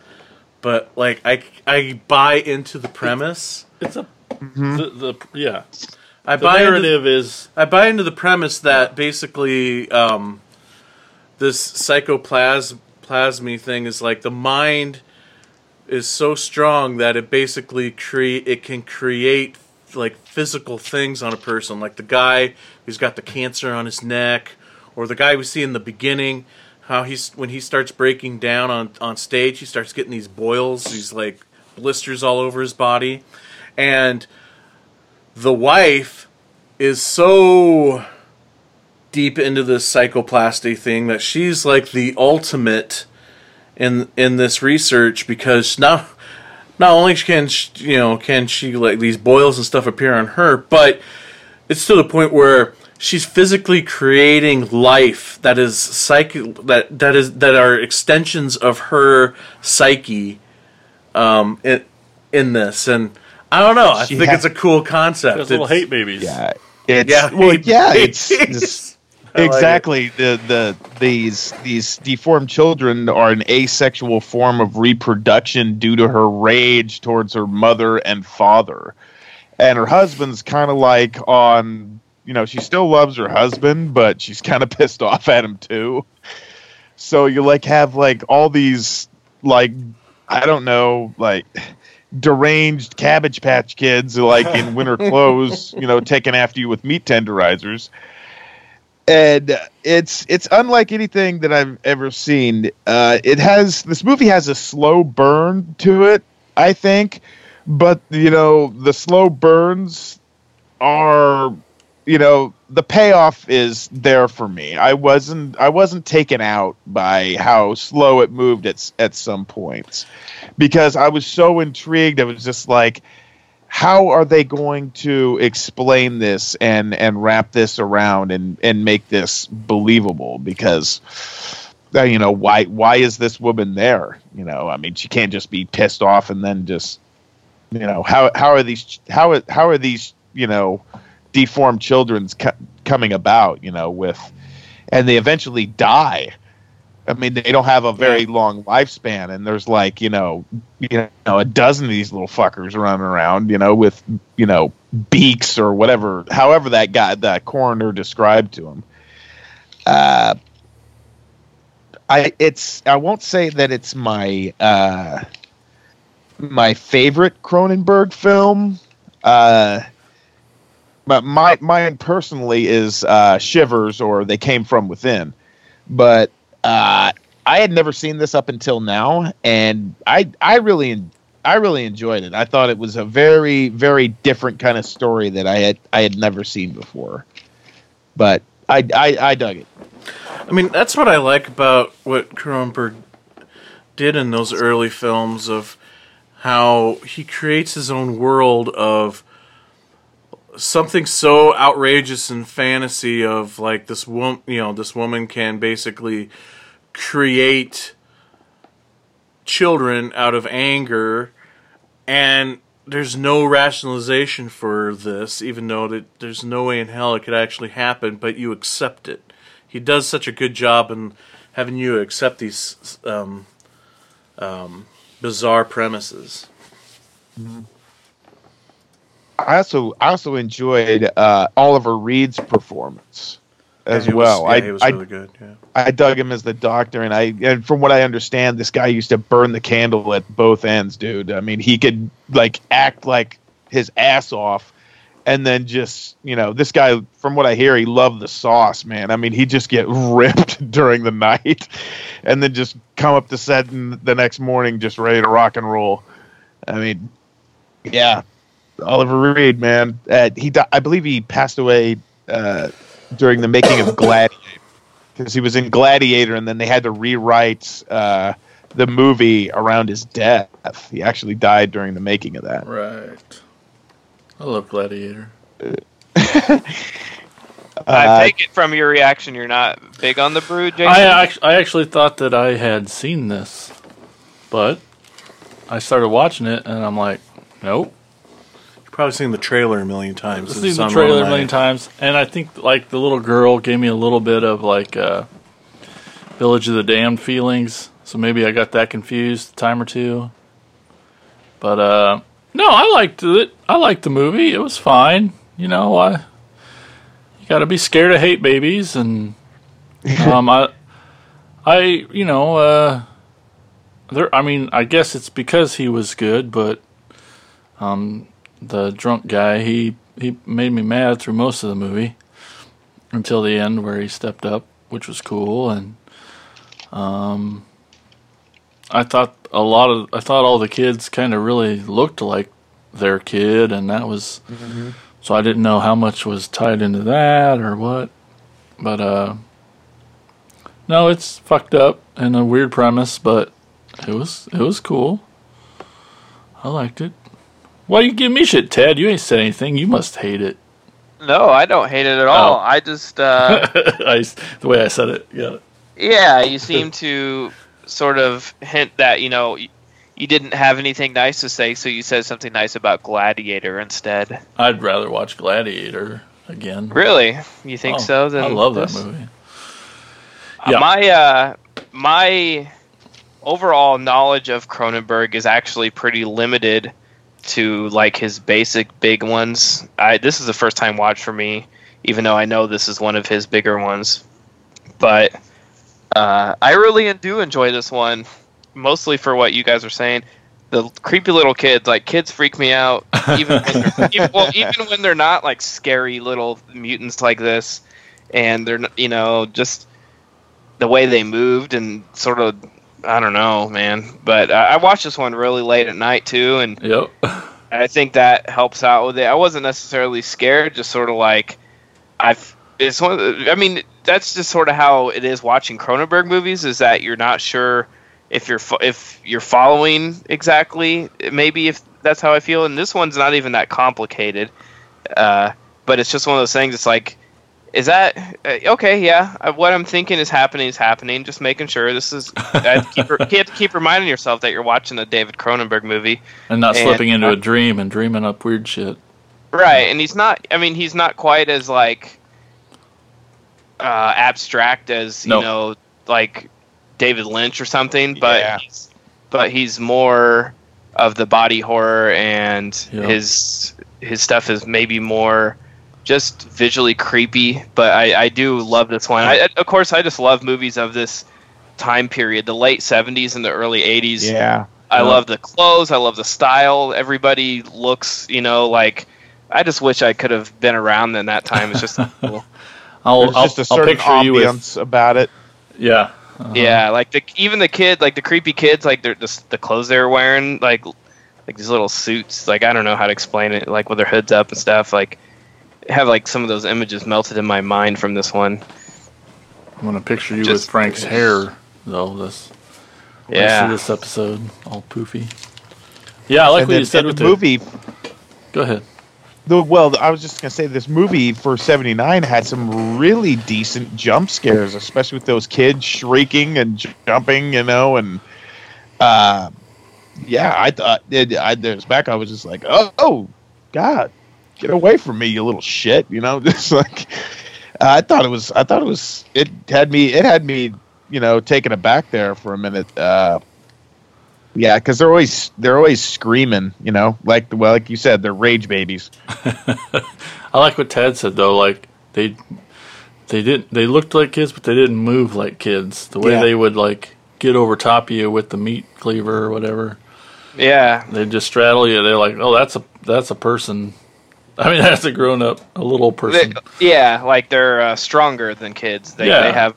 but like I I buy into the premise. it's a Mm-hmm. the, the yeah. I The buy into narrative is I buy into the premise that basically um, this psychoplasm plasmy thing is like the mind is so strong that it basically create it can create like physical things on a person. Like the guy who's got the cancer on his neck or the guy we see in the beginning how he's when he starts breaking down on on stage he starts getting these boils these like blisters all over his body. And the wife is so deep into this psychoplasty thing that she's like the ultimate in in this research because not not only can she, you know can she like these boils and stuff appear on her, but it's to the point where she's physically creating life that is psyche that that is that are extensions of her psyche um in in this and I don't know. I She think ha- it's a cool concept. there's little hate babies. Yeah. It's Yeah, well, yeah, it's, it's I like exactly. The the these these deformed children are an asexual form of reproduction due to her rage towards her mother and father. And her husband's kind of like on you know she still loves her husband but she's kind of pissed off at him too. So you like have like all these like i don't know like deranged cabbage patch kids like in winter clothes you know taking after you with meat tenderizers and it's it's unlike anything that I've ever seen. Uh, it has this movie has a slow burn to it, I think, but you know the slow burns are you know the payoff is there for me. I wasn't I wasn't taken out by how slow it moved at at some points because I was so intrigued. I was just like how are they going to explain this and and wrap this around and and make this believable? Because uh, you know why why is this woman there? You know i mean she can't just be pissed off and then just you know how how are these how how are these you know deformed children's co- coming about you know with and they eventually die I mean, they don't have a very long lifespan, and there's like you know, you know, a dozen of these little fuckers running around, you know, with you know beaks or whatever, however that guy, that coroner described to him. Uh, I it's I won't say that it's my uh, my favorite Cronenberg film. Uh, but my mine personally is uh, Shivers or They Came From Within. But uh, I had never seen this up until now, and I I really I really enjoyed it. I thought it was a very very different kind of story that I had I had never seen before. But I I, I dug it. I mean, that's what I like about what Cronenberg did in those early films of how he creates his own world of something so outrageous and fantasy of like this woman, you know, this woman can basically create children out of anger and there's no rationalization for this even though that there's no way in hell it could actually happen but you accept it. He does such a good job in having you accept these um, um, bizarre premises. I also I also enjoyed uh, Oliver Reed's performance as he was- well. yeah, I was I, really good yeah I dug him as the doctor, and I and from what I understand, this guy used to burn the candle at both ends, dude. I mean, he could like act like his ass off, and then just you know, this guy, from what I hear, he loved the sauce, man. I mean, he just get ripped during the night, and then just come up to set and the next morning just ready to rock and roll. I mean, yeah, Oliver Reed, man. Uh, he, di- I believe he passed away uh, during the making of Gladiator because he was in Gladiator, and then they had to rewrite uh, the movie around his death. He actually died during the making of that. Right. I love Gladiator. I Uh, take it from your reaction, you're not big on the brood, Jason. I I actually thought that I had seen this, but I started watching it and I'm like, nope. You've probably seen the trailer a million times I've seen the trailer a million times, and I think like the little girl gave me a little bit of like uh, Village of the Damned feelings. So maybe I got that confused a time or two. But uh, no, I liked it. I liked the movie. It was fine. You know, I you got to be scared of hate babies, and um, I I you know uh, there. I mean, I guess it's because he was good, but um, the drunk guy he he made me mad through most of the movie until the end where he stepped up, which was cool, and um, I thought a lot of I thought all the kids kind of really looked like their kid, and that was so I didn't know how much was tied into that or what, but uh, no, it's fucked up and a weird premise, but it was it was cool. I liked it. Why you give me shit, Ted? You ain't said anything. You must hate it. no, I don't hate it at all. Oh. I just, uh, I, the way I said it, yeah. yeah, you seem to sort of hint that you know you didn't have anything nice to say, so you said something nice about Gladiator instead. I'd rather watch Gladiator. again. Really? You think Oh, so? Then I love that this- movie. Uh, Yeah. My uh, my overall knowledge of Cronenberg is actually pretty limited to like his basic big ones. I this is the first time watch for me, even though I know this is one of his bigger ones. But uh, I really do enjoy this one, mostly for what you guys are saying. The creepy little kids, like kids, freak me out. Even when even, well, even when they're not like scary little mutants like this, and they're you know just the way they moved and sort of I don't know, man. But I, I watched this one really late at night too, and Yep. I think that helps out with it. I wasn't necessarily scared, just sort of like I've. It's one. Of the, I mean, that's just sort of how it is watching Cronenberg movies. Is that you're not sure if you're fo- if you're following exactly. Maybe if that's how I feel. And this one's not even that complicated. Uh, but it's just one of those things. It's like, is that uh, okay? Yeah, uh, what I'm thinking is happening is happening. Just making sure this is. I have to keep, you have to keep reminding yourself that you're watching a David Cronenberg movie. And not And- slipping into a dream and dreaming up weird shit. Right, and he's not. I mean, he's not quite as like uh, abstract as No. you know, like David Lynch or something. But Yeah. he's, but he's more of the body horror, and Yeah. his his stuff is maybe more just visually creepy. But I, I do love this one. I, of course, I just love movies of this time period, the late '70s and the early '80s. Yeah. I Yeah. love the clothes. I love the style. Everybody looks, you know, like I just wish I could have been around in that time. It's just cool. I'll, There's I'll, just a I'll certain picture you with about it. yeah. Uh-huh. yeah, like the even the kid, like the creepy kids, like they're just the clothes they were wearing, like like these little suits. Like I don't know how to explain it, like with their hoods up and stuff. Like I have like some of those images melted in my mind from this one. I'm gonna picture you Just- with Frank's hair though. This yeah. Yeah, this episode all poofy. Yeah, I like and what then, you said with the the movie. Go ahead. The, well, I was just gonna say this movie for '79 had some really decent jump scares, especially with those kids shrieking and jumping, you know, and uh, yeah, I thought it, I there's back. I was just like, oh, oh, God, get away from me, you little shit, you know, just like I thought it was. I thought it was. It had me. It had me, you know, taken aback there for a minute. Uh, yeah, because they're always they're always screaming, you know, like well, like you said, they're rage babies. I like what Ted said though. Like they they didn't they looked like kids, but they didn't move like kids. The way Yeah. they would like get over top of you with the meat cleaver or whatever. yeah, They just straddle you. They're like, oh, that's a that's a person. I mean, that's a grown up, a little They- person. yeah, like they're uh, stronger than kids. They Yeah. they have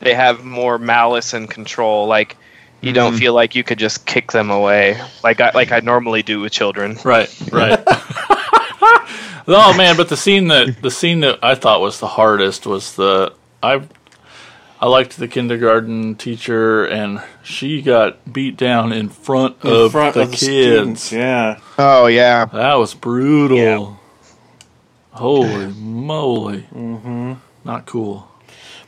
they have more malice and control. Like you don't Mm-hmm. feel like you could just kick them away, like I like I normally do with children. Right, right. oh man, but the scene that the scene that I thought was the hardest was the I I liked the kindergarten teacher and she got beat down in front In of front the of the kids. students, yeah. Oh yeah, That was brutal. Yeah. Holy moly. Mm-hmm. Not cool.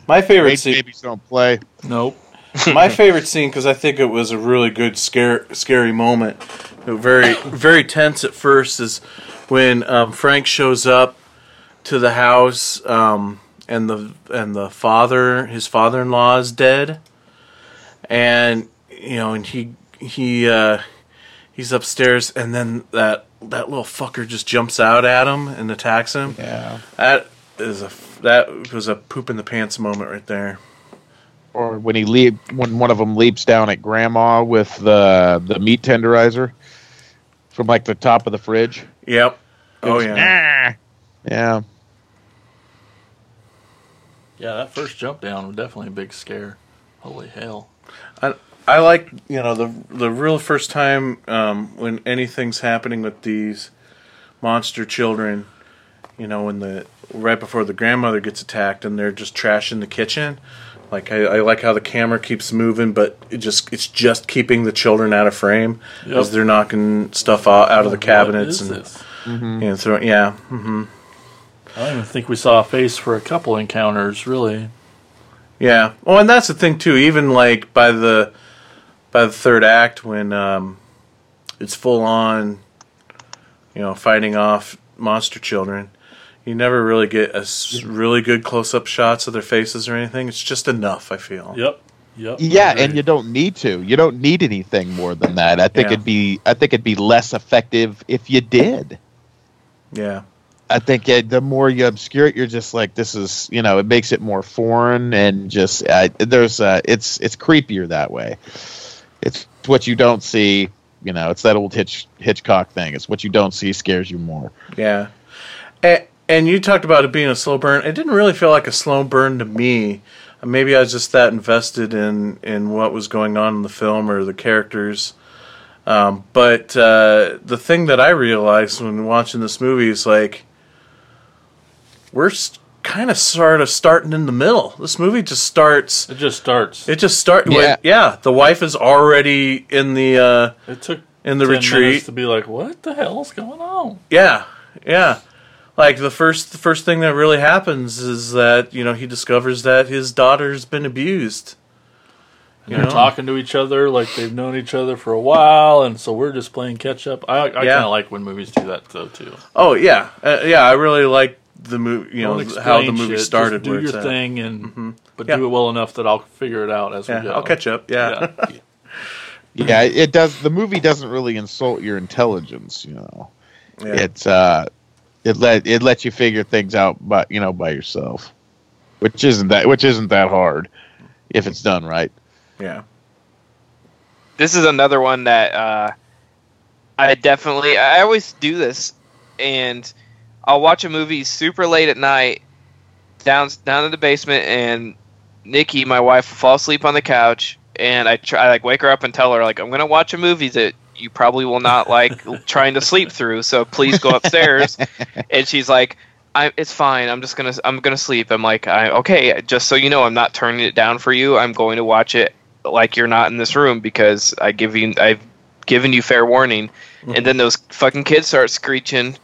My favorite rage scene. babies don't play. Nope. my favorite scene because I think it was a really good scare, scary moment. Very, very tense at first is when um, Frank shows up to the house um, and the and the father, his father-in-law, is dead, and you know, and he he uh, he's upstairs, and then that that little fucker just jumps out at him and attacks him. Yeah. That is a that was a poop in the pants moment right there. Or when he leap, when one of them leaps down at Grandma with the the meat tenderizer from like the top of the fridge. Yep. Oh Goes, yeah. "Nah." Yeah. Yeah, that first jump down was definitely a big scare. Holy hell. I, I like you know the the real first time um, when anything's happening with these monster children, you know when the right before the grandmother gets attacked and they're just trashing the kitchen. Like I, I like how the camera keeps moving, but it just it's just keeping the children out of frame as they're knocking stuff out, out of the cabinets is and this? and throwing yeah. hmm I don't even think we saw a face for a couple encounters, really. Yeah. Well, and that's the thing too. Even like by the by the third act, when um, it's full on, you know, fighting off monster children, You never really get a s- really good close up shots of their faces or anything. It's just enough. I feel. Yep. Yep. Yeah, and you don't need to. You don't need anything more than that. I think Yeah. it'd be. I think it'd be less effective if you did. Yeah. I think uh, the more you obscure it, you're just like this is. You know, it makes it more foreign and just uh, there's. Uh, it's it's creepier that way. It's what you don't see. You know, it's that old Hitch, Hitchcock thing. It's what you don't see scares you more. Yeah. And, and you talked about it being a slow burn. It didn't really feel like a slow burn to me. Maybe I was just that invested in, in what was going on in the film or the characters. Um, but uh, the thing that I realized when watching this movie is like, we're kind of sort of starting in the middle. This movie just starts. It just starts. It just start. Yeah. Yeah, yeah. The wife is already in the. Uh, It took in the 10 retreat. minutes to be like, what the hell's going on? Yeah, yeah. Like the first, the first thing that really happens is that you know he discovers that his daughter's been abused. And they're talking to each other like they've known each other for a while, and so we're just playing catch up. I, I Yeah. kind of like when movies do that though too. Oh yeah, uh, yeah. I really like the movie. You know how the movie shit, started. Just do it's your at. thing, and but Yeah. do it well enough that I'll figure it out as we go. I'll catch up. Yeah, Yeah, it does. The movie doesn't really insult your intelligence. You know. yeah. it's uh it let it lets you figure things out but you know by yourself which isn't that which isn't that hard if it's done right yeah. this is another one that uh, I definitely I always do this, and I'll watch a movie super late at night, down down in the basement, and Nikki, my wife, will fall asleep on the couch, and I try I, like wake her up and tell her like I'm gonna watch a movie that you probably will not like trying to sleep through, so please go upstairs, and she's like. I, it's fine. I'm just gonna I'm gonna sleep. I'm like I okay. Just so you know, I'm not turning it down for you. I'm going to watch it like you're not in this room because I give you I've given you fair warning. And mm-hmm. then those fucking kids start screeching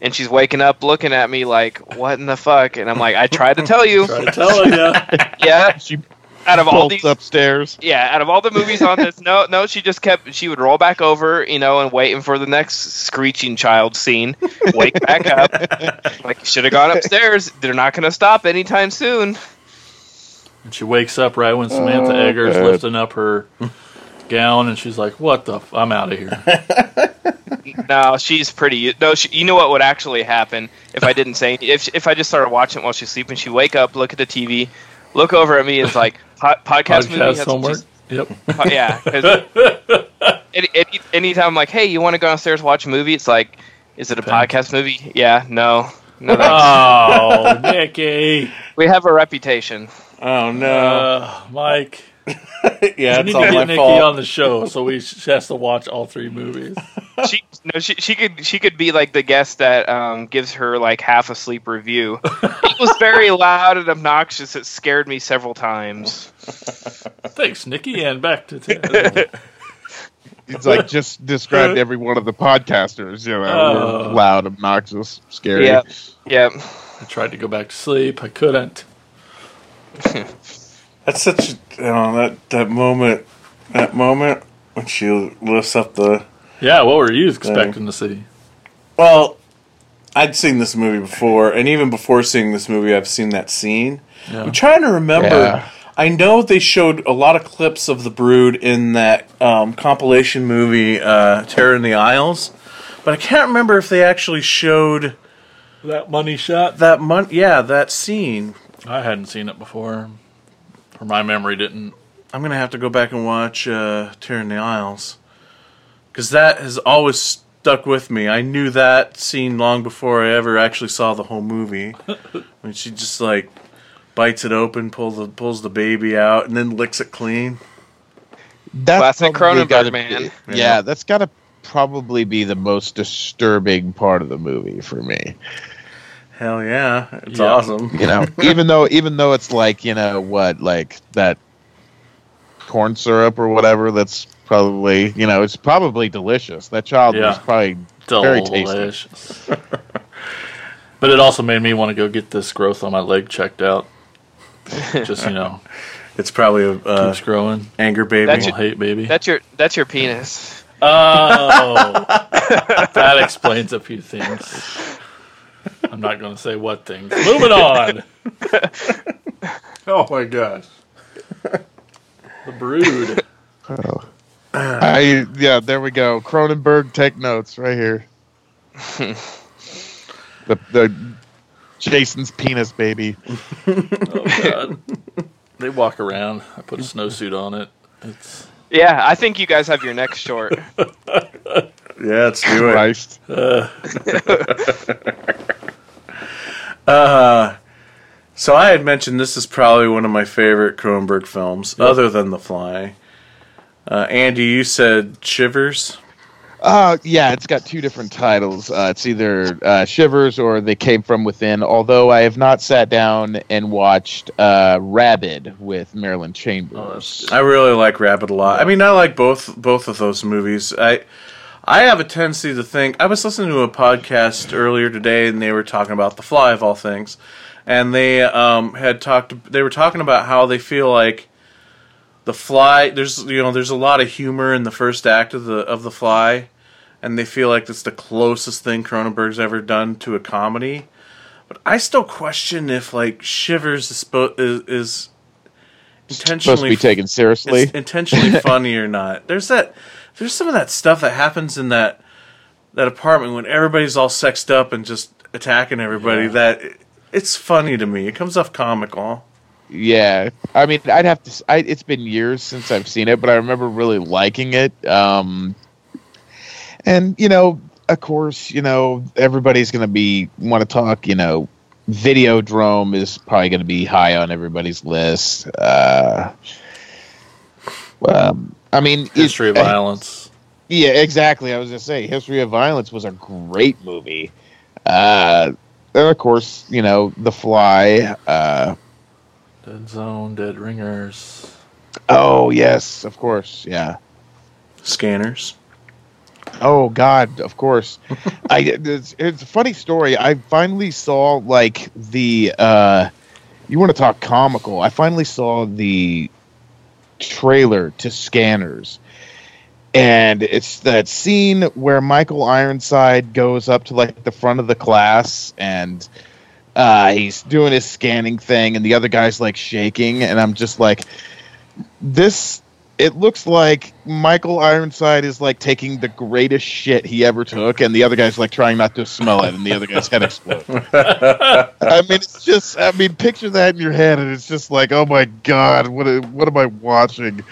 and she's waking up looking at me like, What in the fuck? And I'm like, I tried to tell you. Try to tell you. Yeah. she Out of all bolts these upstairs yeah, out of all the movies on this, no, no, she just kept. She would roll back over, you know, and waiting for the next screeching child scene. Wake back up, like you should have gone upstairs. They're not going to stop anytime soon. And she wakes up right when Samantha Oh, Eggar's lifting up her gown, and she's like, "What the? F- I'm out of here." No, she's pretty. No, she, you know what would actually happen if I didn't say if if I just started watching it while she's sleeping. She'd wake up, look at the TV, look over at me, and it's like po- podcast, movie. Podcast homework. she's- Yep. po- yeah. 'cause any, any, anytime I'm like, hey, you want to go downstairs watch a movie? It's like, is it a Okay. podcast movie? Yeah, no, no. thanks. Oh, Nikki. we have a reputation. Oh no. Uh, Mike. yeah, You need it's to get my Nikki fault. on the show, so we she has to watch all three movies. She no, she she could she could be like the guest that um, gives her like half a sleep review. it was very loud and obnoxious. It scared me several times. Thanks, Nikki, and back to Ted. Uh, it's like just described uh, every one of the podcasters you know Oh. loud obnoxious scary Yeah. Yeah. I tried to go back to sleep. I couldn't. That's such a, you know, that that moment, that moment when she lifts up the. Yeah, what were you expecting to see? Well, I'd seen this movie before, and even before seeing this movie, I've seen that scene. Yeah. I'm trying to remember. Yeah. I know they showed a lot of clips of the Brood in that um, compilation movie, uh, Terror in the Aisles, but I can't remember if they actually showed That money shot? that mon- Yeah, that scene. I hadn't seen it before. Or my memory didn't. I'm gonna have to go back and watch uh, Terror in the Aisles because that has always stuck with me. I knew that scene long before I ever actually saw the whole movie. when she just like bites it open, pulls the pulls the baby out, and then licks it clean. that's Classic probably Cronenberg, gotta man. be- yeah that's gotta probably be the most disturbing part of the movie for me Hell yeah, it's Yeah. awesome. you know even though even though it's like you know what like that corn syrup or whatever that's probably you know it's probably delicious that child Yeah. was probably Very tasty. Delicious. but it also made me want to go get this growth on my leg checked out. Just, you know, It's probably a uh, keeps growing. anger baby. That's Little hate baby. That's your that's your penis. Oh, that explains a few things. I'm not going to say what things. Moving on. oh my gosh. The Brood. Oh. I yeah, there we go. Cronenberg, take notes right here. the the Jason's penis baby. Oh god. They walk around. I put a snowsuit on it. It's Yeah, I think you guys have your next short. Yeah, let's do it. Christ. Uh, so I had mentioned this is probably one of my favorite Cronenberg films, other than The Fly. Uh, Andy, you said Shivers. Uh yeah, it's got two different titles. Uh, it's either uh, Shivers or They Came From Within. Although I have not sat down and watched uh, Rabid with Marilyn Chambers. I really like Rabid a lot. I mean, I like both both of those movies. I I have a tendency to think. I was listening to a podcast earlier today, and they were talking about The Fly of all things, and they um, had talked. They were talking about how they feel like The Fly. There's you know there's a lot of humor in the first act of the of The Fly, and they feel like it's the closest thing Cronenberg's ever done to a comedy. But I still question if like Shivers is spo- is, is intentionally Supposed to be taken seriously. intentionally funny or not. There's that. There's some of that stuff that happens in that that apartment when everybody's all sexed up and just attacking everybody. That it's funny to me. It comes off comical. Yeah, I mean, I'd have to. I, it's been years since I've seen it, but I remember really liking it. Um, and you know, of course, you know, everybody's gonna be want to talk. You know, Videodrome is probably gonna be high on everybody's list. Uh, um, I mean, it- history of uh, violence. yeah, exactly. I was gonna say, History of Violence was a great movie. Uh, and of course, you know, The Fly. Uh, Dead Zone, Dead Ringers. oh yes, of course, yeah. Scanners. Oh God, of course. I it's, it's a funny story. I finally saw like the uh you want to talk comical. I finally saw the trailer to Scanners. And it's that scene where Michael Ironside goes up to like the front of the class and uh he's doing his scanning thing and the other guy's like shaking and I'm just like this it looks like Michael Ironside is like taking the greatest shit he ever took, and the other guy's like trying not to smell it, and the other guy's head explodes. I mean, it's just, I mean, picture that in your head, and it's just like, oh my god, what, am- what am I watching?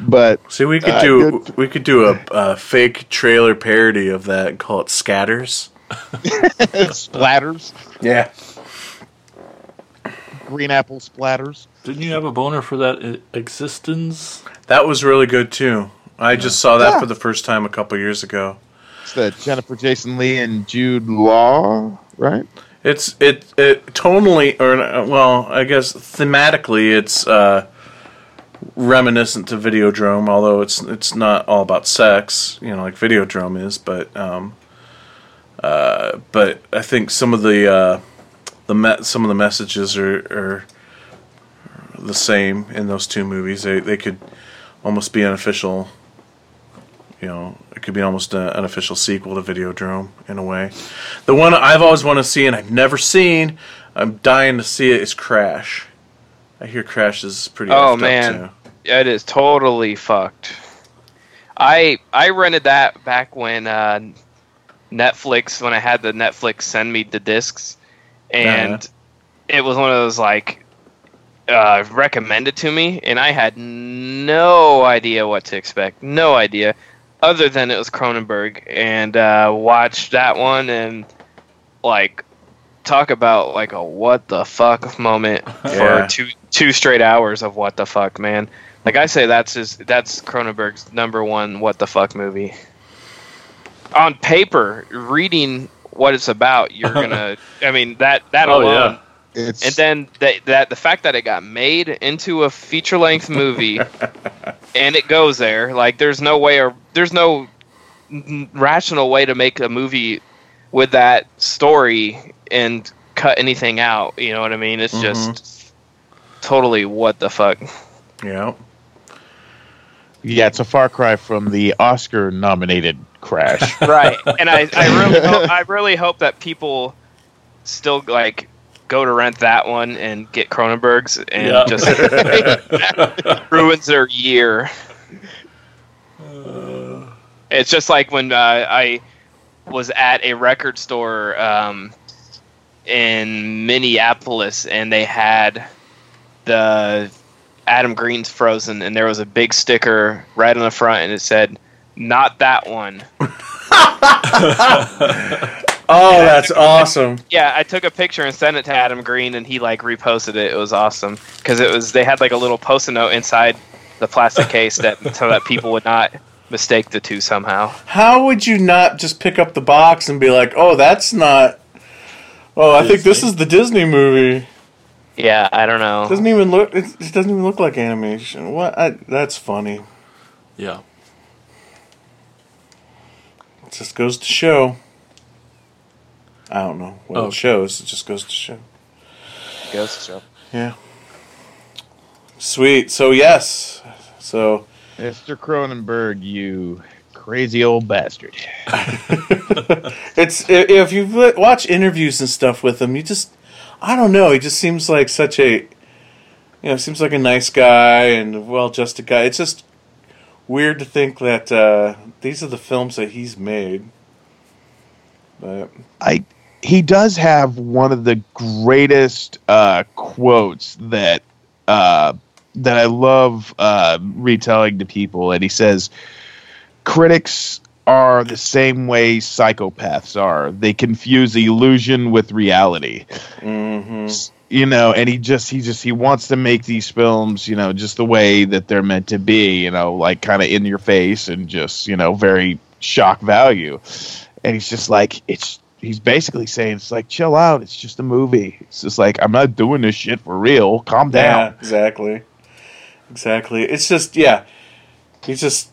But See, we could Uh, do good. we could do a, a fake trailer parody of that and call it Scatters. splatters, Yeah. Green apple splatters. Didn't you have a boner for that eXistenZ? That was really good too. I just saw that Yeah. for the first time a couple years ago. It's the Jennifer Jason Leigh and Jude Law, right? It's it it tonally or well, I guess thematically it's uh, reminiscent to Videodrome, although it's it's not all about sex, you know, like Videodrome is, but um, uh, but I think some of the uh, the me- some of the messages are, are the same in those two movies. They they could almost be unofficial. You know, it could be almost a, an official sequel to Videodrome in a way. The one I've always wanted to see and I've never seen, I'm dying to see it, is Crash. I hear Crash is pretty. Oh, man. too. It is totally fucked. I I rented that back when uh, Netflix when I had the Netflix send me the discs, and Uh-huh. it was one of those like uh, recommended to me, and I had no idea what to expect, no idea, other than it was Cronenberg, and uh, watched that one and like talk about like a what the fuck moment Yeah. for two two straight hours of what the fuck, man. Like I say, that's his that's Cronenberg's number one what the fuck movie. On paper, reading what it's about, you're gonna. I mean that that Oh, alone. yeah. It's And then that, that the fact that it got made into a feature length movie, and it goes there. Like there's no way or there's no rational way to make a movie with that story and cut anything out. You know what I mean? It's mm-hmm. just totally what the fuck. Yeah. yeah, it's a far cry from the Oscar-nominated Crash. right and i, I really hope, i really hope that people still like go to rent that one and get Cronenberg's and Yeah. just ruins their year. It's just like when uh, I was at a record store um, in Minneapolis and they had the Adam Green's Frozen, and there was a big sticker right on the front, and it said, "Not that one." Oh, that's awesome. Yeah, I took a picture and sent it to Adam Green, and he like reposted it. It was awesome because it was they had like a little post-it note inside the plastic case that so that people would not mistake the two somehow. How would you not just pick up the box and be like, "Oh, that's not." Oh, I think this is the Disney movie. Yeah, I don't know. Doesn't even look. It, it doesn't even look like animation. What? I, that's funny. Yeah. It just goes to show. I don't know what Oh. it shows. It just goes to show. Ghost show. Yeah. Sweet. So yes. So Mr. Cronenberg, you crazy old bastard. it's if you li- watch interviews and stuff with him, you just I don't know. He just seems like such a you know seems like a nice guy and a well-adjusted guy. It's just weird to think that uh, these are the films that he's made. But I he does have one of the greatest uh, quotes that uh, that I love uh, retelling to people, and he says, "Critics are the same way psychopaths are. They confuse illusion with reality." mhm. You know, and he just he just he wants to make these films, you know, just the way that they're meant to be, you know, like kind of in your face and just you know very shock value. And he's just like it's he's basically saying it's like chill out it's just a movie it's just like i'm not doing this shit for real calm Yeah, down exactly. Exactly. It's just yeah. He just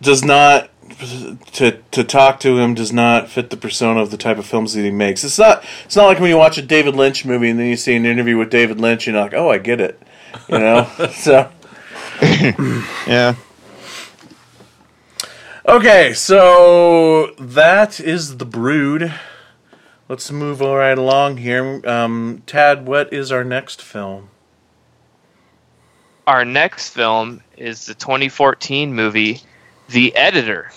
does not to to talk to him does not fit the persona of the type of films that he makes. It's not it's not like when you watch a David Lynch movie and then you see an interview with David Lynch and you're like, "Oh, I get it." You know? so yeah Okay, so that is the brood. Let's move right along here. Um, Tad, what is our next film? Our next film is the 2014 movie, The Editor.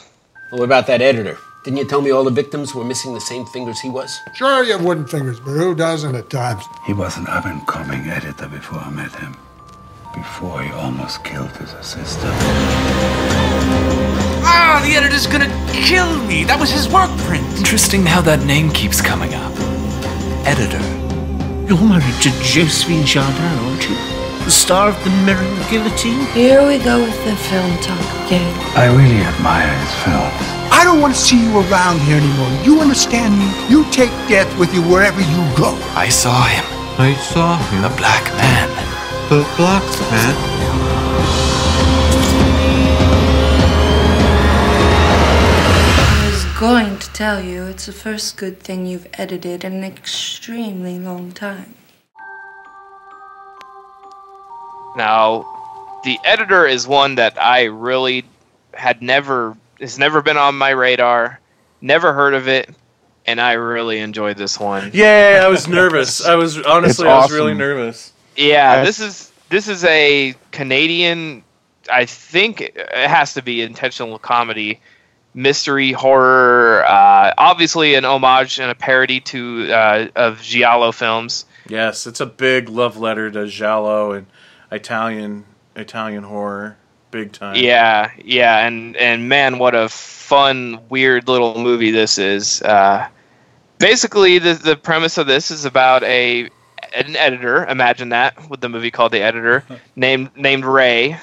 Well, what about that editor? Didn't you tell me all the victims were missing the same fingers he was? Sure, you have wooden fingers, but who doesn't at times? He was an up and coming editor before I met him. Before he almost killed his assistant. Ah, the editor's gonna kill me. That was his work print. Interesting how that name keeps coming up. Editor. You're married to Josephine Jardin, aren't you? The star of the Mirror and Guillotine? Here we go with the film talk again. I really admire his films. I don't want to see you around here anymore. You understand me? You take death with you wherever you go. I saw him. I saw him. The black man. The black man. I was going to tell you it's the first good thing you've edited in an extremely long time. Now, The Editor is one that I really had never has never been on my radar, never heard of it, and I really enjoyed this one. Yeah, I was nervous. I was honestly, I was really nervous. Yeah, Yes. this is this is a Canadian. I think it has to be intentional comedy, mystery horror. Uh, obviously, an homage and a parody to uh, of giallo films. Yes, it's a big love letter to giallo and Italian Italian horror, big time. Yeah, yeah, and and man, what a fun, weird little movie this is. Uh, basically, the the premise of this is about a an editor. Imagine that with the movie called The Editor, named named Ray,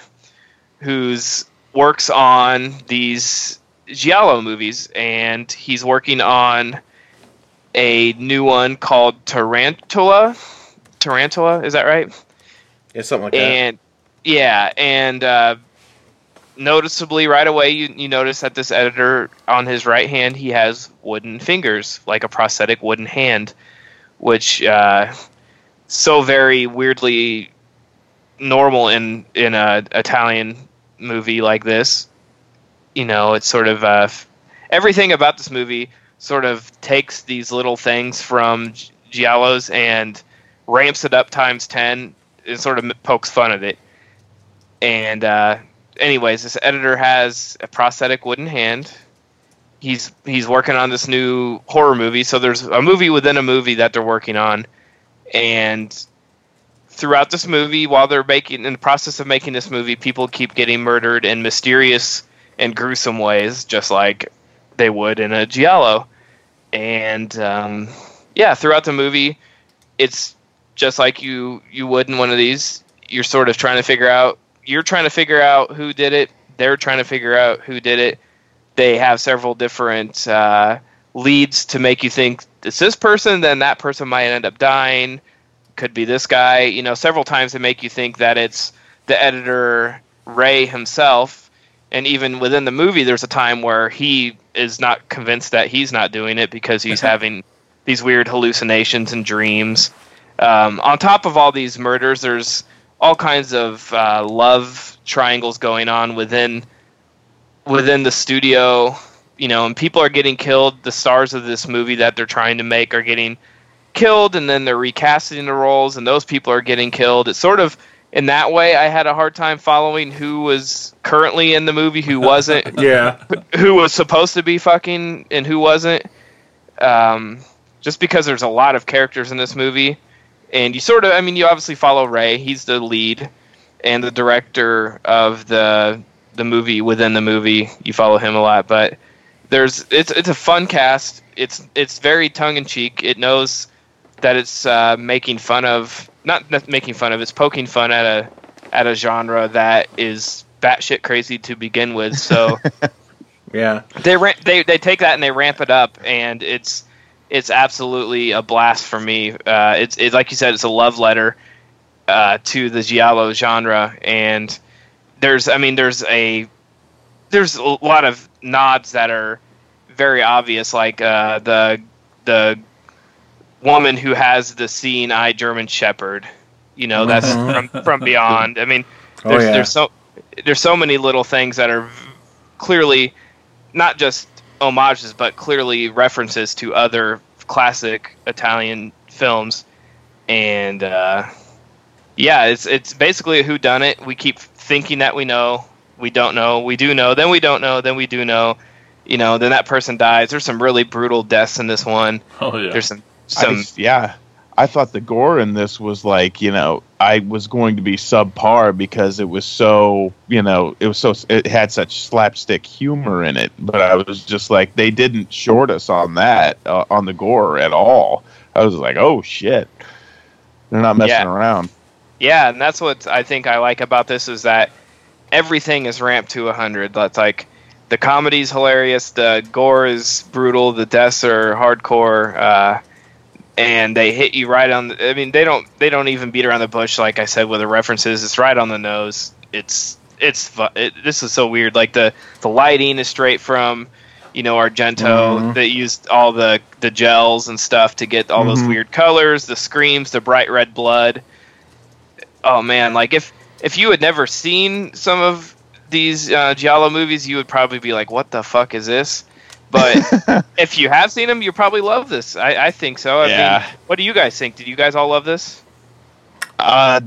who's works on these giallo movies, and he's working on a new one called Tarantula. Tarantula, is that right? Yeah, something like that. and yeah, and uh, noticeably right away, you you notice that this editor on his right hand he has wooden fingers, like a prosthetic wooden hand, which uh, so very weirdly normal in in a Italian movie like this. You know, it's sort of uh, everything about this movie sort of takes these little things from Gi- giallos and ramps it up times 10 and sort of pokes fun at it. And uh, anyways, this editor has a prosthetic wooden hand. He's he's working on this new horror movie. So there's a movie within a movie that they're working on, and throughout this movie, while they're making in the process of making this movie, people keep getting murdered in mysterious and gruesome ways, just like they would in a giallo. And um, yeah, throughout the movie, it's just like you you would in one of these. You're sort of trying to figure out. You're trying to figure out who did it. They're trying to figure out who did it. They have several different uh, leads to make you think it's this person. Then that person might end up dying. Could be this guy. You know, several times they make you think that it's the editor Ray himself. And even within the movie, there's a time where he is not convinced that he's not doing it because he's having these weird hallucinations and dreams. Um, on top of all these murders, there's all kinds of uh, love triangles going on within within the studio. You know, and people are getting killed. The stars of this movie that they're trying to make are getting killed, and then they're recasting the roles, and those people are getting killed. It's sort of in that way. I had a hard time following who was currently in the movie, who wasn't. Yeah. who was supposed to be fucking and who wasn't. Um, just because there's a lot of characters in this movie, and you sort of, I mean, you obviously follow Ray. He's the lead and the director of the the movie within the movie. You follow him a lot, but there's it's it's a fun cast. It's it's very tongue in cheek. It knows that it's uh, making fun of not, not making fun of. It's poking fun at a at a genre that is batshit crazy to begin with. So Yeah. they ra- they they take that and they ramp it up, and it's it's absolutely a blast for me. Uh, it's it's like you said, it's a love letter uh, to the giallo genre, and there's I mean there's a there's a lot of nods that are very obvious, like uh, the the woman who has the seeing eye German Shepherd. You know, that's from from beyond. I mean, Oh, there's yeah. there's so there's so many little things that are v- clearly not just homages, but clearly references to other classic Italian films. And uh, yeah, it's it's basically a who done it. We keep thinking that we know, we don't know, we do know, then we don't know, then we do know. You know, then that person dies. There's some really brutal deaths in this one. Oh yeah. There's some some just- yeah. I thought the gore in this was like, you know, I was going to be subpar because it was so, you know, it was so, it had such slapstick humor in it. But I was just like, they didn't short us on that, uh, on the gore at all. I was like, oh shit. They're not messing Yeah. around. Yeah, and that's what I think I like about this is that everything is ramped to 100. That's like the comedy's hilarious, the gore is brutal, the deaths are hardcore, uh, and they hit you right on. The, I mean, they don't they don't even beat around the bush like I said with the references. It's right on the nose. It's it's it, this is so weird. Like the the lighting is straight from you know Argento Mhm. that used all the the gels and stuff to get all those Mhm. weird colors, the screams, the bright red blood oh man, like if if you had never seen some of these uh, giallo movies, you would probably be like, "What the fuck is this?" But if you have seen them, you probably love this. I, I think so. I Yeah. mean, what do you guys think? Did you guys all love this? Uh,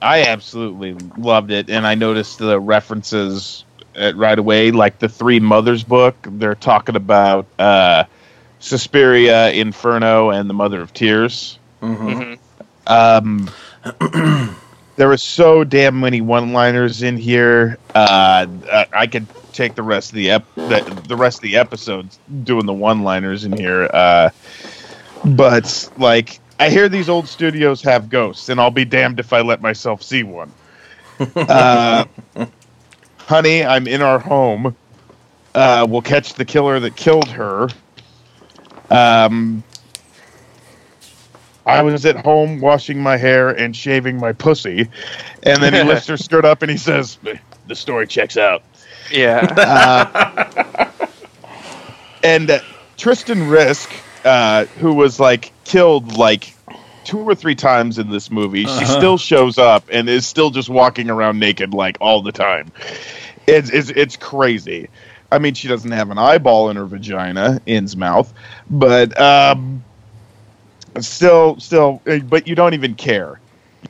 I absolutely loved it, and I noticed the references uh, right away. Like the Three Mothers book, they're talking about uh, Suspiria, Inferno, and the Mother of Tears. Mhm. Mhm. Um, there was so damn many one-liners in here. Uh, I- I could take the rest of the ep- the, the rest of the episodes doing the one-liners in here. Uh, but like, I hear these old studios have ghosts, and I'll be damned if I let myself see one. Uh, honey, I'm in our home. Uh, we'll catch the killer that killed her. Um, I was at home washing my hair and shaving my pussy, and then he lifts her skirt up and he says, "The story checks out." Yeah. Uh, and uh, Tristan Risk, uh, who was like killed like two or three times in this movie, she Uh-huh. still shows up and is still just walking around naked like all the time. It's it's, it's crazy. I mean, she doesn't have an eyeball in her vagina, in's mouth, but um, still, still, eh, but you don't even care.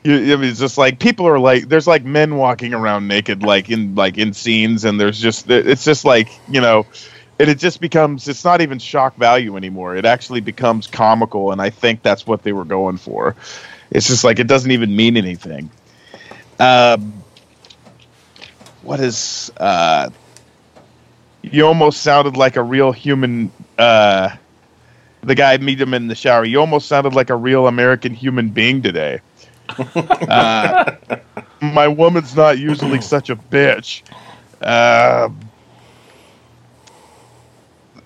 You, I mean, it's just like people are like, there's like men walking around naked, like in like in scenes, and there's just it's just like you know, and it just becomes it's not even shock value anymore. It actually becomes comical, and I think that's what they were going for. It's just like it doesn't even mean anything. Um, what is uh, you almost sounded like a real human. Uh, the guy meet him in the shower. You almost sounded like a real American human being today. Uh, my woman's not usually such a bitch. Um,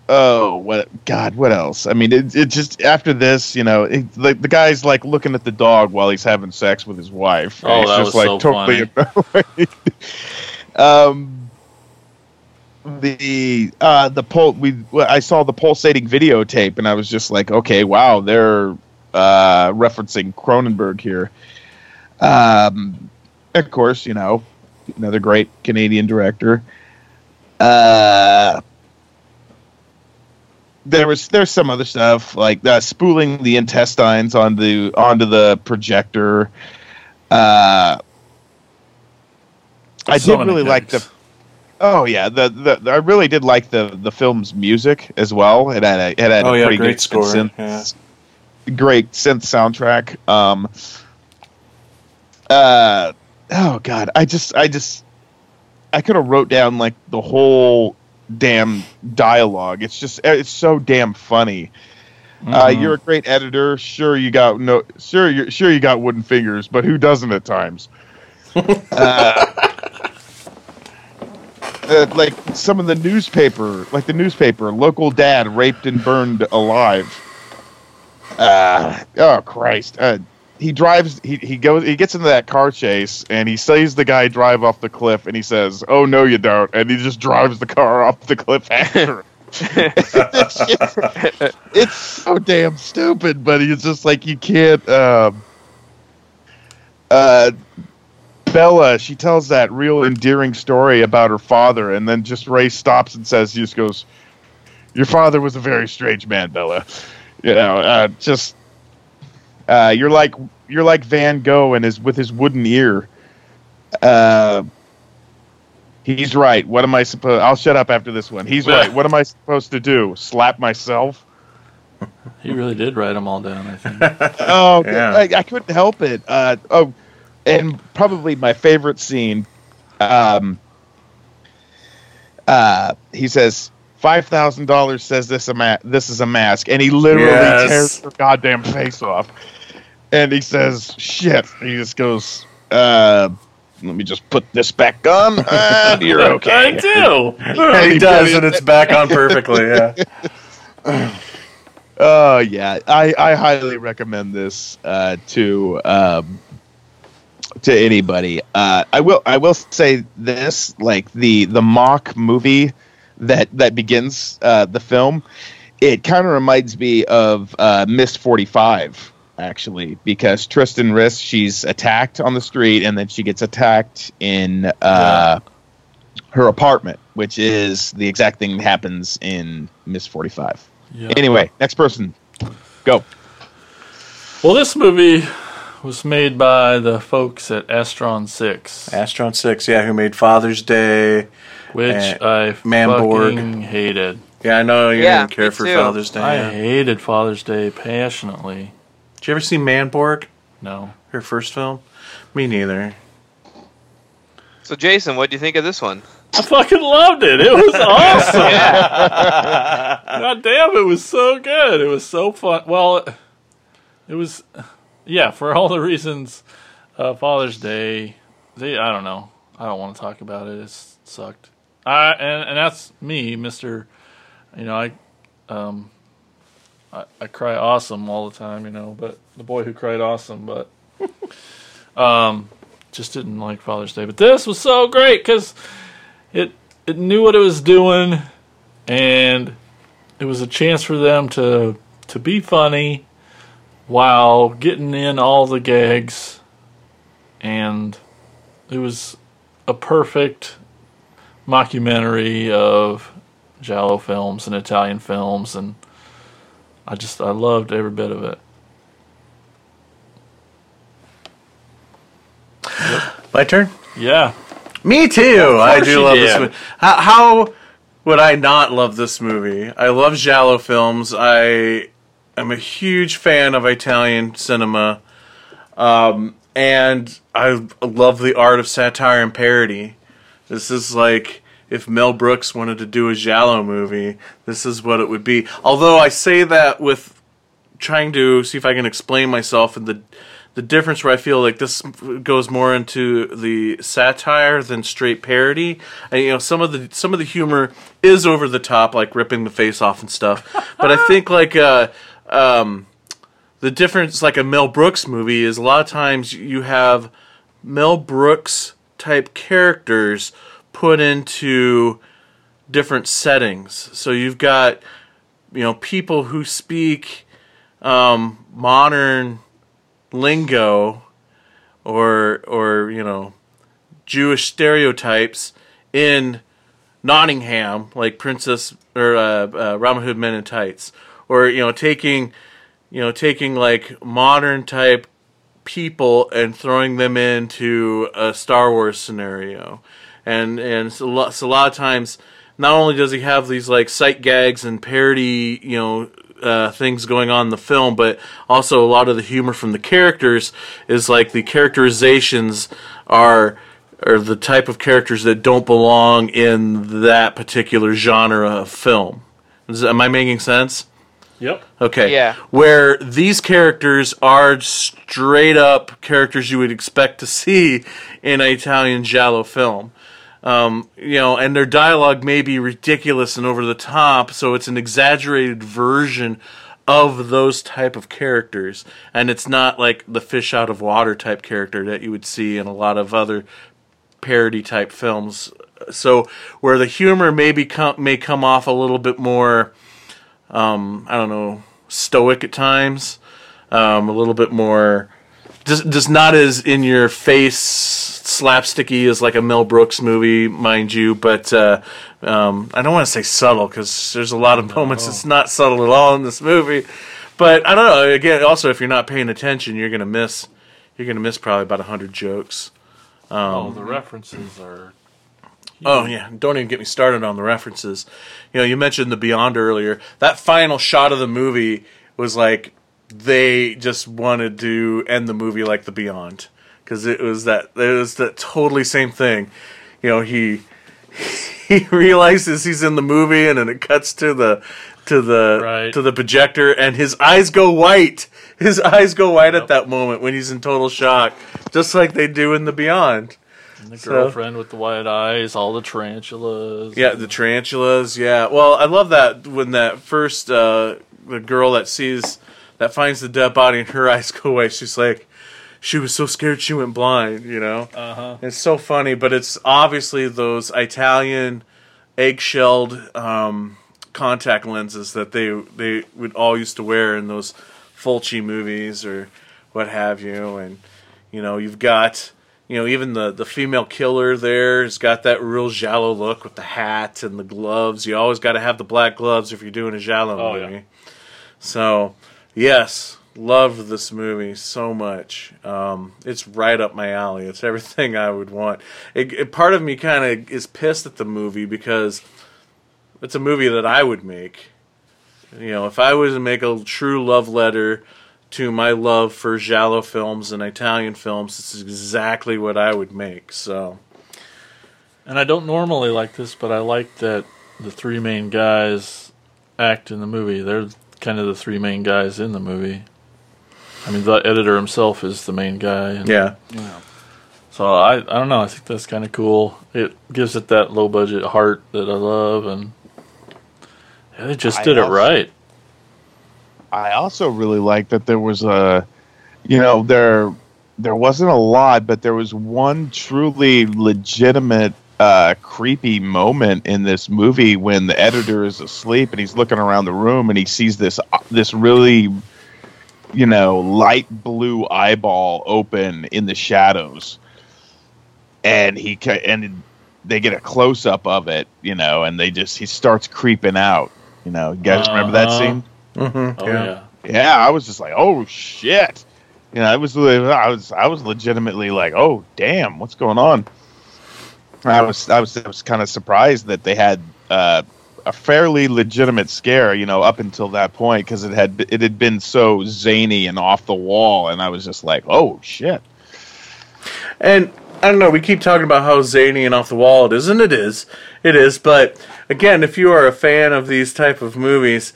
oh, what? God, what else? I mean, it, it just after this, you know, it, the, the guy's like looking at the dog while he's having sex with his wife. Oh, that just was like so totally annoyed. um, the uh the pul we I saw the pulsating videotape and I was just like, okay, wow, they're uh referencing Cronenberg here. Um of course, you know, another great Canadian director. Uh there was there's some other stuff like uh, spooling the intestines on the onto the projector. Uh I So did really like the Oh yeah, the, the I really did like the the film's music as well. It had a, it had Oh, a yeah, pretty great good score, synth, great synth soundtrack. Um, uh, oh god, I just I just I could have wrote down like the whole damn dialogue. It's just it's so damn funny. Uh, Mhm. you're a great editor. Sure, you got no. Sure, you sure you got wooden fingers, but who doesn't at times? uh, uh, like some of the newspaper, like the newspaper, local dad raped and burned alive. Uh, oh Christ! Uh, he drives. He, he goes. He gets into that car chase, and he sees the guy drive off the cliff, and he says, "Oh no, you don't!" And he just drives the car off the cliff after. it's, it's so damn stupid, but it's just like you can't. Um, uh, Bella, she tells that real endearing story about her father, and then just Ray stops and says, he just goes, "Your father was a very strange man, Bella." You know, uh, just uh, you're like you're like Van Gogh and his with his wooden ear. Uh, he's right. What am I supposed? I'll shut up after this one. He's right. What am I supposed to do? Slap myself? He really did write them all down. I think. oh, Yeah. I, I couldn't help it. Uh, oh, and probably my favorite scene. Um, uh, he says five thousand dollars says this a ma- this is a mask, and he literally Yes. tears her goddamn face off. And he says, "Shit." He just goes, uh, "Let me just put this back on, and you're okay." I do. And he does, and it's back on perfectly. Yeah. Oh yeah, I, I highly recommend this uh, to um, to anybody. Uh, I will I will say this like the the mock movie that that begins uh, the film. It kind of reminds me of uh, Miss Forty Five actually because Tristan Risk she's attacked on the street and then she gets attacked in uh, her apartment, which is the exact thing that happens in Miss Forty Five. Yeah. Anyway, next person. Go. Well, this movie was made by the folks at Astron Six, Astron Six, yeah, who made Father's Day, which and I Manborg. fucking hated. Yeah, I know you Yeah, didn't care me for too. Father's Day. I yeah. hated Father's Day passionately. Did you ever see Manborg? No. Her first film? Me neither. So, Jason, what do you think of this one? I fucking loved it. It was awesome. God damn, it was so good. It was so fun. Well, it was, yeah, for all the reasons. Uh, Father's Day. They, I don't know. I don't want to talk about it. It sucked. I and and that's me, Mister. You know, I, um, I, I cry awesome all the time. You know, but the boy who cried awesome, but, um, just didn't like Father's Day. But this was so great because it it knew what it was doing, and it was a chance for them to to be funny while getting in all the gags, and it was a perfect mockumentary of Giallo films and Italian films, and I just I loved every bit of it. My turn. Yeah. Me too. I do you love this did. movie. How, how would I not love this movie? I love giallo films. I am a huge fan of Italian cinema, um, and I love the art of satire and parody. This is like if Mel Brooks wanted to do a giallo movie, this is what it would be. Although I say that with trying to see if I can explain myself and the the difference where I feel like this goes more into the satire than straight parody. And you know, some of the some of the humor is over the top, like ripping the face off and stuff. but I think like uh, um, the difference, like a Mel Brooks movie, is a lot of times you have Mel Brooks type characters put into different settings. So you've got you know people who speak um, modern lingo or or you know Jewish stereotypes in Nottingham, like Princess or uh, uh, Robin Hood Men in Tights, or you know taking you know taking like modern type people and throwing them into a Star Wars scenario, and and so, lo- so a lot of times not only does he have these like sight gags and parody you know uh, things going on in the film, but also a lot of the humor from the characters is like the characterizations are are the type of characters that don't belong in that particular genre of film. Is, am I making sense? Yep. Okay. Yeah. Where these characters are straight up characters you would expect to see in an Italian giallo film. Um, you know, and their dialogue may be ridiculous and over the top, so it's an exaggerated version of those type of characters, and it's not like the fish out of water type character that you would see in a lot of other parody type films. So where the humor maybe come, may come off a little bit more, um, I don't know, stoic at times, um, a little bit more, just just not as in your face slapsticky as like a Mel Brooks movie, mind you. But uh, um, I don't want to say subtle because there's a lot of moments it's not subtle at all in this movie. But I don't know. Again, also if you're not paying attention, you're gonna miss. You're gonna miss probably about hundred jokes. Um, oh, the references are. Oh yeah, don't even get me started on the references. You know, you mentioned the Beyond earlier. That final shot of the movie was like they just wanted to end the movie like the Beyond because it was that it was that totally same thing. You know, he he realizes he's in the movie and then it cuts to the to the to the projector and his eyes go white. His eyes go white at that moment when he's in total shock, just like they do in the Beyond. The girlfriend with the white eyes, all the tarantulas. Yeah, the tarantulas. Yeah. Well, I love that when that first uh, the girl that sees that finds the dead body and her eyes go away. She's like, she was so scared she went blind. You know. Uh-huh. It's so funny, but it's obviously those Italian eggshelled um, contact lenses that they they would all used to wear in those Fulci movies or what have you, and you know you've got you know even the the female killer there has got that real giallo look with the hat and the gloves. You always got to have the black gloves if you're doing a giallo Oh, yeah. movie. So yes. love this movie so much. Um, it's right up my alley. It's everything I would want. It, it- part of me kind of is pissed at the movie because it's a movie that I would make. You know, if I was to make a true love letter to my love for giallo films and Italian films, this is exactly what I would make. So, And I don't normally like this, but I like that the three main guys act in the movie. They're kind of the three main guys in the movie. I mean, the editor himself is the main guy. And, Yeah. So I, I don't know. I think that's kind of cool. It gives it that low budget heart that I love, and yeah, they just I did it right. I also really like that there was a, you know, there there wasn't a lot, but there was one truly legitimate uh, creepy moment in this movie when the editor is asleep and he's looking around the room and he sees this this really, you know, light blue eyeball open in the shadows, and he and they get a close up of it, you know, and they just he starts creeping out. You know, you guys remember that Uh-huh. scene? Mm-hmm, Oh yeah. Yeah, I was just like, oh shit. You know, it was I was I was legitimately like, oh damn, what's going on? I was I was I was kind of surprised that they had uh, a fairly legitimate scare, you know, up until that point because it had it had been so zany and off the wall, and I was just like, oh shit. And I don't know, we keep talking about how zany and off the wall it is, and it is. It is, but again, if you are a fan of these type of movies,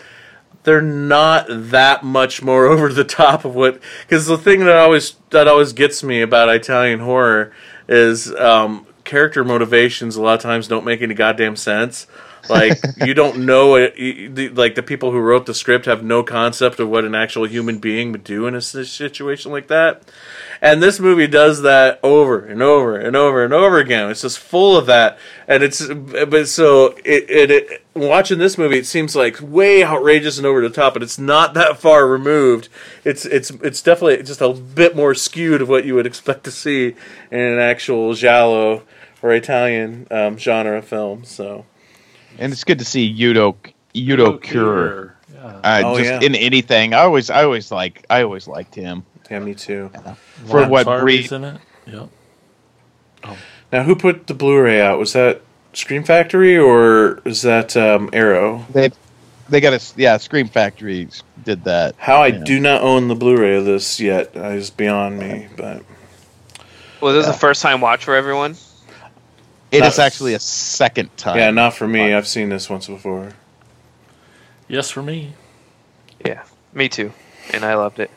they're not that much more over the top of what because the thing that always that always gets me about Italian horror is um, character motivations a lot of times don't make any goddamn sense. Like you don't know it. you- Like the people who wrote the script have no concept of what an actual human being would do in a situation like that. And this movie does that over and over and over and over again. It's just full of that, and it's but so it, it, it watching this movie, it seems like way outrageous and over the top, but it's not that far removed. It's it's it's definitely just a bit more skewed of what you would expect to see in an actual giallo or Italian um, genre film. So And it's good to see Udo Udo Kier. Yeah. Uh, Oh, just yeah. in anything, I always, I always like, I always liked him yeah, me too. for Lance what Harvey's breed. in it. Yep. Now, who put the Blu-ray out? Was that Scream Factory or is that um, Arrow? They, they got a yeah. Scream Factory did that. How I Yeah. do not own the Blu-ray of this yet is beyond me. But Was this a first time watch for everyone? It Not- is actually a second time. yeah, not for me. I've seen this once before. Yes, for me. Yeah, me too. And I loved it.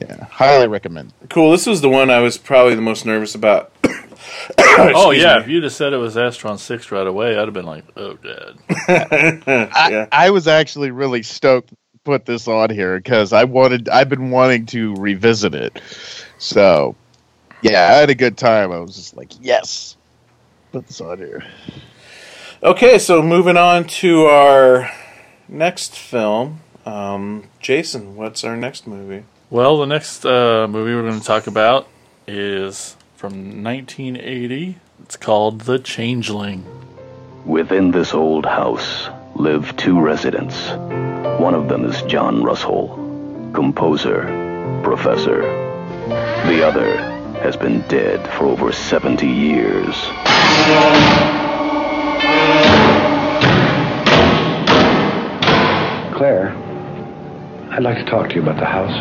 Yeah, highly recommend. Cool. This was the one I was probably the most nervous about. oh yeah, me. if you'd have said it was Astron Six right away, I'd have been like, "Oh, Dad." I, yeah. I was actually really stoked to put this on here because I wanted. I've been wanting to revisit it. So, yeah, I had a good time. I was just like, yes, put this on here. Okay, so moving on to our next film. Um, Jason, what's our next movie? Well, the next uh, movie we're going to talk about is from 1980. It's called The Changeling. Within this old house live two residents. One of them is John Russell, composer, professor. The other has been dead for over 70 years. Claire, I'd like to talk to you about the house.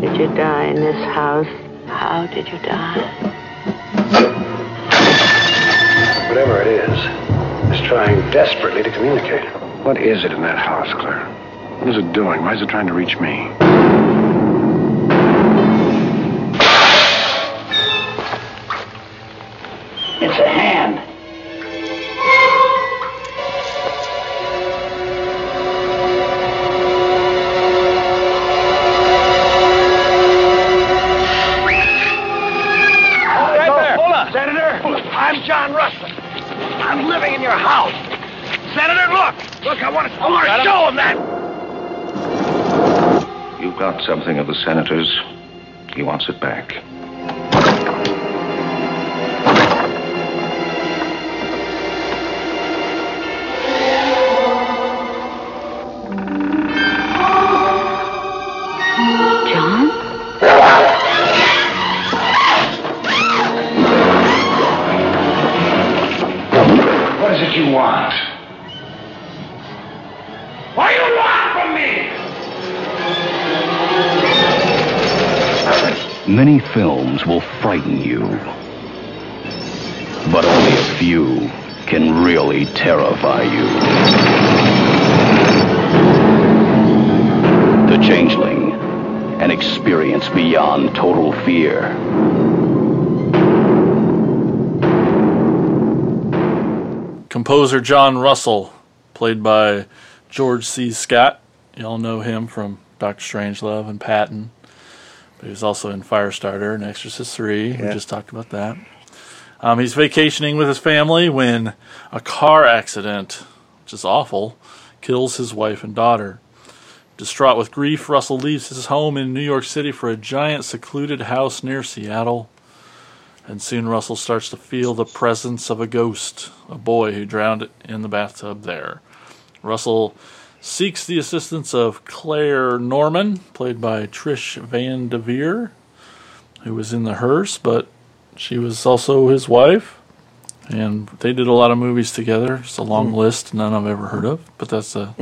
Did you die in this house? How did you die? Whatever it is, is trying desperately to communicate. What is it in that house, Claire? What is it doing? Why is it trying to reach me? It's a hand. Him that. You've got something of the senator's. He wants it back. Many films will frighten you, but only a few can really terrify you. The Changeling, an experience beyond total fear. Composer John Russell, played by George C. Scott. Y'all know him from Doctor Strangelove and Patton. But he was also in Firestarter and Exorcist 3. We just talked about that. Um, he's vacationing with his family when a car accident, which is awful, kills his wife and daughter. Distraught with grief, Russell leaves his home in New York City for a giant secluded house near Seattle. And soon Russell starts to feel the presence of a ghost, a boy who drowned in the bathtub there. Russell seeks the assistance of Claire Norman, played by Trish Van Devere, who was in the hearse, but she was also his wife. And they did a lot of movies together. It's a long Hmm. list, none I've ever heard of, but that's a.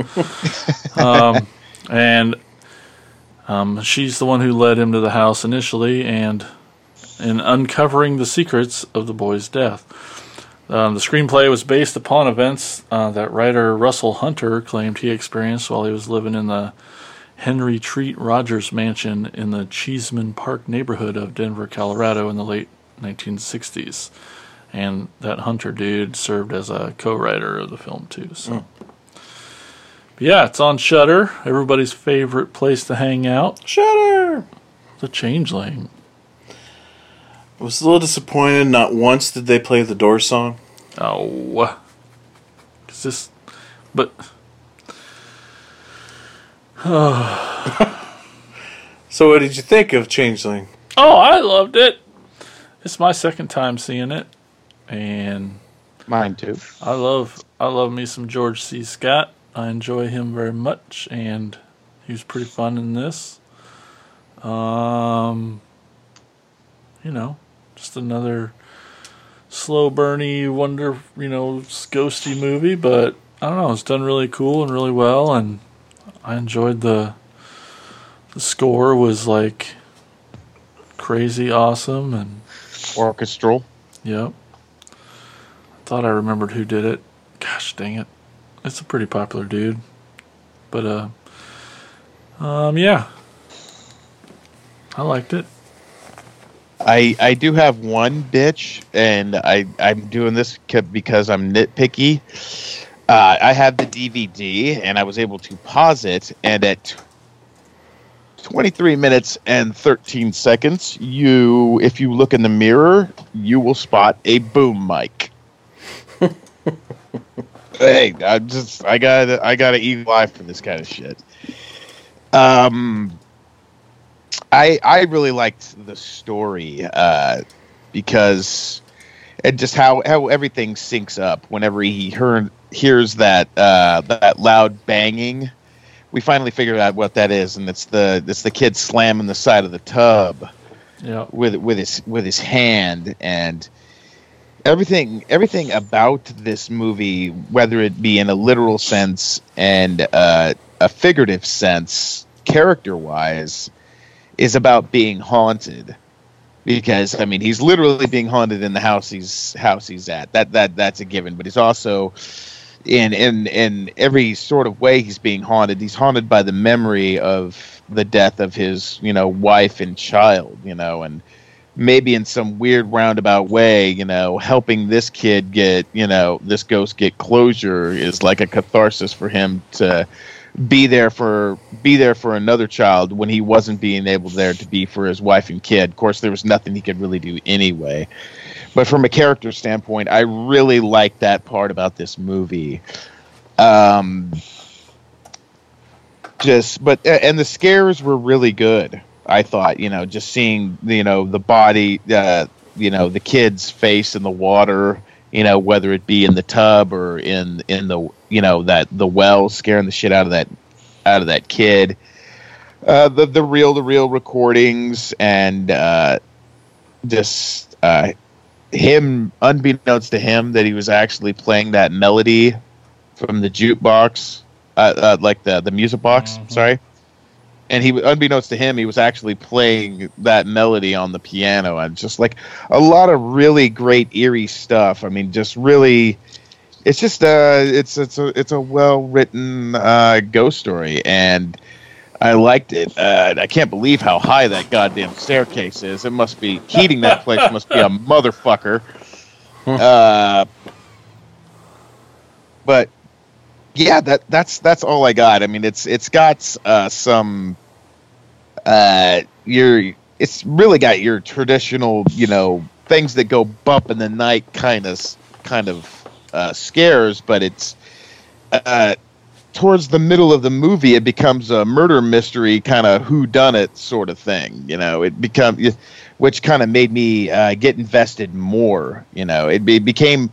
um, and um, she's the one who led him to the house initially, and in uncovering the secrets of the boy's death. Um, the screenplay was based upon events uh, that writer Russell Hunter claimed he experienced while he was living in the Henry Treat Rogers mansion in the Cheesman Park neighborhood of Denver, Colorado in the late 1960s. And that Hunter dude served as a co writer of the film, too. So. But yeah, it's on Shudder, everybody's favorite place to hang out. Shudder! The Changeling. I was a little disappointed. Not once did they play the Doors song. Oh, is this? But So, what did you think of Changeling? oh, I loved it. It's my second time seeing it, and Mine too. I love I love me some George C. Scott. I enjoy him very much, and he was pretty fun in this. Um, you know, just another slow burny wonder, you know, ghosty movie, but I don't know, it's done really cool and really well, and I enjoyed the the score was like crazy awesome and orchestral. Yep. I thought I remembered who did it. Gosh dang it. It's a pretty popular dude. But uh um yeah. I liked it. I I do have one bitch, and I I'm doing this because I'm nitpicky. Uh, I have the DVD, and I was able to pause it, and at 23 minutes and 13 seconds, you if you look in the mirror, you will spot a boom mic. hey, I just I got I got to eagle eye for this kind of shit. Um, I I really liked the story uh, because and just how how everything syncs up whenever he heard hears that uh, that loud banging. We finally figured out what that is, and it's the it's the kid slamming the side of the tub Yeah. with with his with his hand and everything everything about this movie whether it be in a literal sense and uh, a figurative sense character wise is about being haunted. Because i mean he's literally being haunted in the house he's house he's at. That that that's a given. But he's also in in in every sort of way he's being haunted. He's haunted by the memory of the death of his you know wife and child you know and maybe in some weird roundabout way you know helping this kid get you know this ghost get closure is like a catharsis for him to be there for be there for another child when he wasn't being able there to be for his wife and kid. Of course there was nothing he could really do anyway. But from a character standpoint i really like that part about this movie. Um just but and the scares were really good i thought you know just seeing you know the body uh you know the kid's face in the water you know whether it be in the tub or in in the you know that the well scaring the shit out of that out of that kid. Uh the the reel to reel recordings and uh just uh him unbeknownst to him that he was actually playing that melody from the jukebox uh, uh like the the music box sorry and he unbeknownst to him he was actually playing that melody on the piano and just like a lot of really great eerie stuff. I mean just really it's just uh it's it's a it's a well written uh ghost story. And i liked it. Uh, i can't believe how high that goddamn staircase is. It must be heating that place must be a motherfucker. Uh but yeah that that's that's all i got. I mean it's it's got uh some uh your it's really got your traditional you know things that go bump in the night kind of kind of uh scares but it's uh towards the middle of the movie, it becomes a murder mystery kind of who done it sort of thing. You know, it become which kind of made me uh, get invested more. You know, it, be, became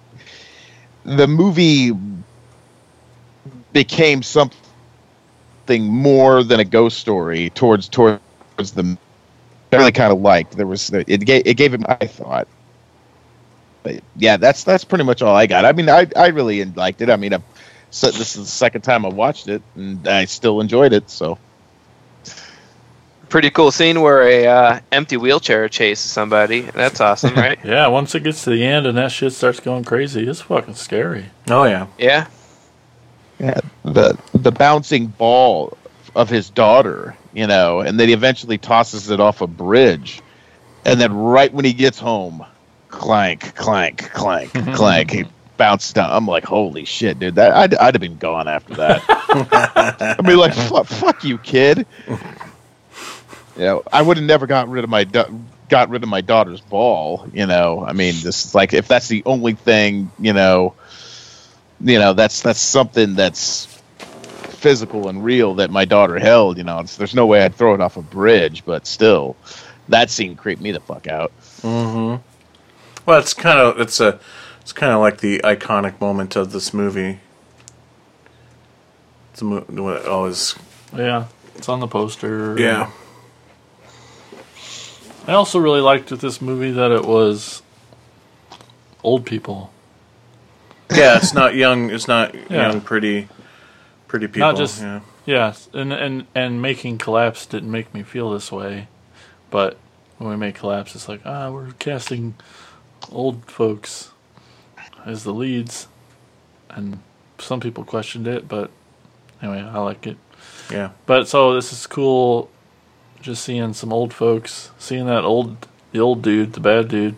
the movie became something more than a ghost story towards towards the. I really kind of liked. There was it gave it gave him. I thought. But yeah, that's that's pretty much all I got. I mean, I I really liked it. I mean, i so this is the second time I watched it, and I still enjoyed it. So Pretty cool scene where a uh, empty wheelchair chases somebody. That's awesome, right? Yeah, once it gets to the end and that shit starts going crazy, it's fucking scary. Oh yeah. yeah. Yeah, the the bouncing ball of his daughter, you know, and then he eventually tosses it off a bridge, and then right when he gets home, clank, clank, clank, clank, he bounced down. I'm like, holy shit, dude! That I'd, I'd have been gone after that. I'd be like, fuck, fuck you, kid. You know, I would have never got rid of my got rid of my daughter's ball. You know, I mean, this is like if that's the only thing, you know, you know, that's that's something that's physical and real that my daughter held. You know, it's, there's no way I'd throw it off a bridge, but still, that scene creeped me the fuck out. Mm-hmm. Well, it's kind of it's a it's kind of like the iconic moment of this movie. It's a mo- what always Yeah, it's on the poster. yeah I also really liked with this movie that it was old people. Yeah. It's not young. It's not Yeah. young, pretty, pretty people. Not just yeah. yeah, and and and making collapse didn't make me feel this way, but when we make collapse, it's like ah, we're casting old folks as the leads, and some people questioned it, but anyway, I like it. Yeah. But so this is cool, just seeing some old folks, seeing that old the old dude, the bad dude,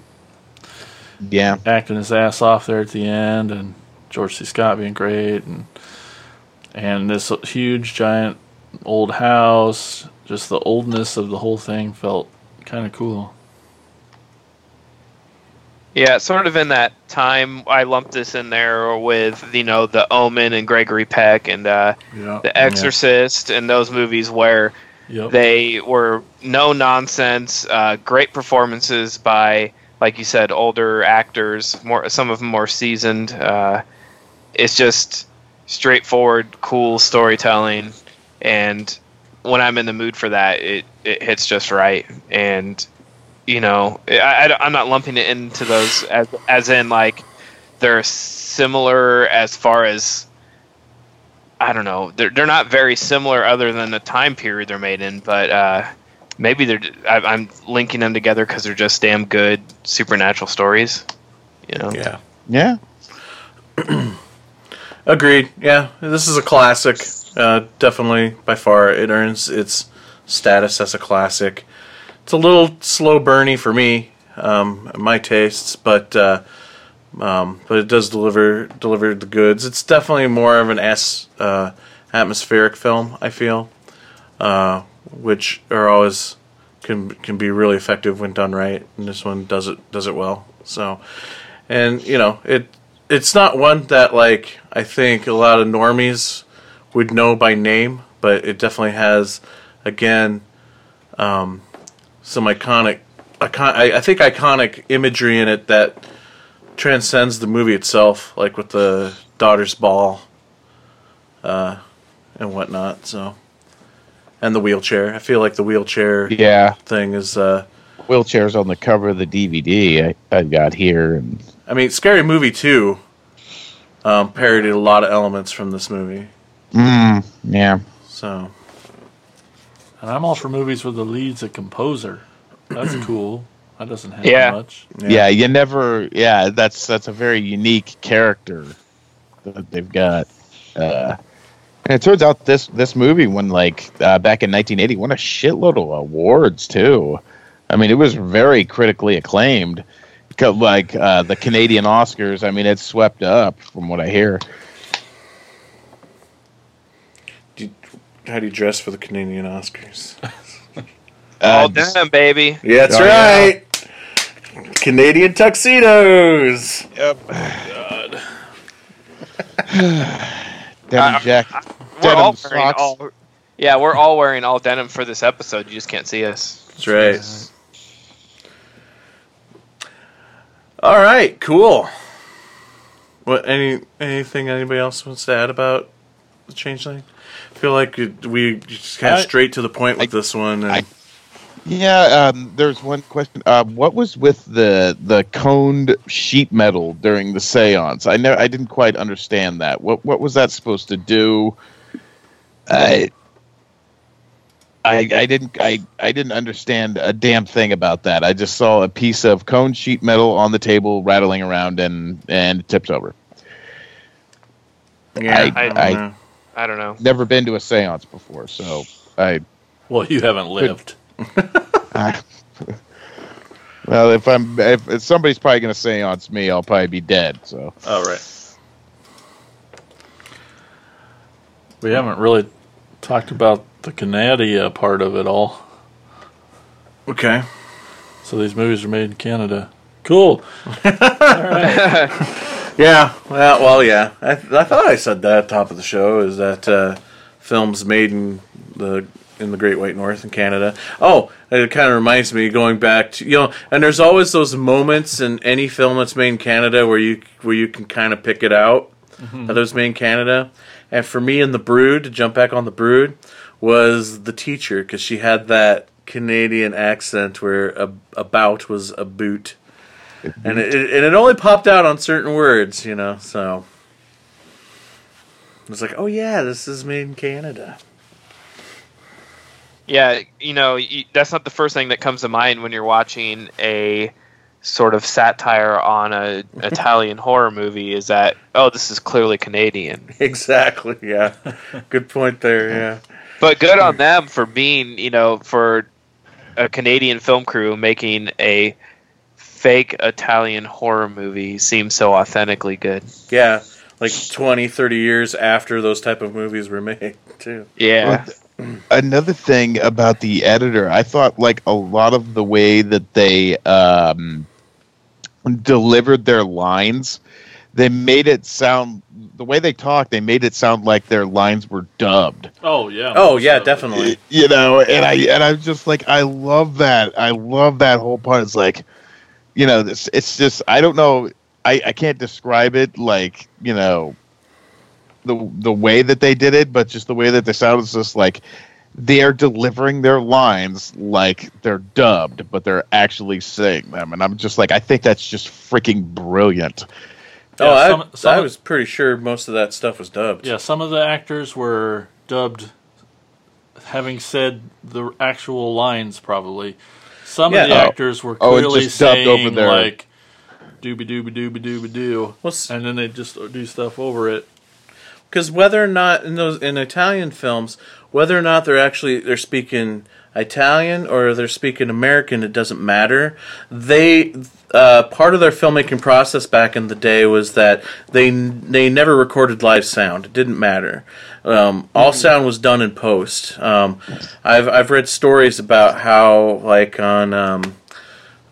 Yeah, acting his ass off there at the end, and George C. Scott being great, and and this huge giant old house, just the oldness of the whole thing felt kind of cool. Yeah, sort of in that time, I lumped this in there with you know the Omen and Gregory Peck and uh, Yeah. the Exorcist and those movies where Yep. they were no nonsense, uh, great performances by like you said older actors, more some of them more seasoned. Uh, it's just straightforward, cool storytelling, and when I'm in the mood for that, it it hits just right and you know, I, I, am not lumping it into those as as in like they're similar as far as I don't know. They're they're not very similar other than the time period they're made in, but uh, maybe they're. I, I'm linking them together because they're just damn good supernatural stories. You know. Yeah. yeah. Agreed. Yeah, this is a classic. Uh, definitely, by far, it earns its status as a classic. It's a little slow burny for me, um, my tastes, but uh, um, but it does deliver deliver the goods. It's definitely more of an S uh, atmospheric film. I feel, uh, which are always can can be really effective when done right, and this one does it does it well. So, and you know it it's not one that like I think a lot of normies would know by name, but it definitely has again um, some iconic, icon- I, I think iconic imagery in it that transcends the movie itself, like with the daughter's ball uh, and whatnot. So, and the wheelchair. I feel like the wheelchair Yeah. thing is. Uh, Wheelchairs on the cover of the DVD I, I've got here, and I mean, Scary Movie 2 um, parodied a lot of elements from this movie. mm, yeah, So, And I'm all for movies where the lead's a composer. That's cool. That doesn't happen Yeah. much. yeah, You never. Yeah, that's that's a very unique character that they've got. Uh, and it turns out this this movie, when like uh, back in 1980, won a shitload of awards too. I mean, it was very critically acclaimed. Like uh, the Canadian Oscars, I mean, it swept up from what I hear. how do you dress for the Canadian Oscars? All Uh, done, baby. Yeah, that's Oh, yeah. right. Canadian tuxedos. Yep. God. Devin Uh, Jack. we're all Denim socks. all. Yeah, we're all wearing all denim for this episode. You just can't see us. That's right. All right, cool. What any anything anybody else wants to add about the changeling? I feel like we just kind of straight to the point with this one. And, Yeah, um, there's one question. Uh, what was with the the coned sheet metal during the séance? I know I didn't quite understand that. What what was that supposed to do? I I, I didn't I, I didn't understand a damn thing about that. I just saw a piece of cone sheet metal on the table rattling around and and it tipped over. Yeah, I, I- I, I don't know. never been to a séance before, so I Well, you haven't lived. I- well, if I'm if, if somebody's probably going to séance me, I'll probably be dead. So All right. We haven't really talked about the Canada part of it all. Okay. So these movies are made in Canada. Cool. yeah, well, well, yeah. I, I thought I said that at the top of the show. Is that uh, films made in the in the Great White North in Canada? Oh, it kind of reminds me going back to you know, and there's always those moments in any film that's made in Canada where you where you can kind of pick it out Mhm. that was made in Canada. And for me, in the Brood, to jump back on the Brood, was the teacher because she had that Canadian accent where a, about was a boot, and it, it and it only popped out on certain words, you know. So it's like, oh yeah, this is made in Canada. Yeah, you know, that's not the first thing that comes to mind when you're watching a sort of satire on a Italian horror movie. Is that oh, this is clearly Canadian. Exactly. Yeah. Good point there. Yeah. But good on them for being, you know, for a Canadian film crew making a fake Italian horror movie seem so authentically good. Yeah. Like 20, 30 years after those type of movies were made, too. Yeah. Another thing about the editor, I thought like a lot of the way that they um, delivered their lines, they made it sound the way they talked. They made it sound like their lines were dubbed. Oh yeah. Oh yeah, definitely. you know and i and i'm just like i love that i love that whole part it's like you know this it's just i don't know i i can't describe it like you know the the way that they did it but just the way that they sound is just like they're delivering their lines like they're dubbed but they're actually saying them and i'm just like i think that's just freaking brilliant oh, I, some- some I of- was pretty sure most of that stuff was dubbed. Yeah, some of the actors were dubbed having said the actual lines probably. Some Yeah. of the Oh. actors were Oh, and clearly just dubbed saying over their- like dooby dooby dooby dooby doo, and then they just do stuff over it. Because whether or not in those in Italian films, whether or not they're actually they're speaking Italian or they're speaking American, it doesn't matter. They uh, part of their filmmaking process back in the day was that they they never recorded live sound. It didn't matter. Um, all sound was done in post. Um, I've I've read stories about how like on um,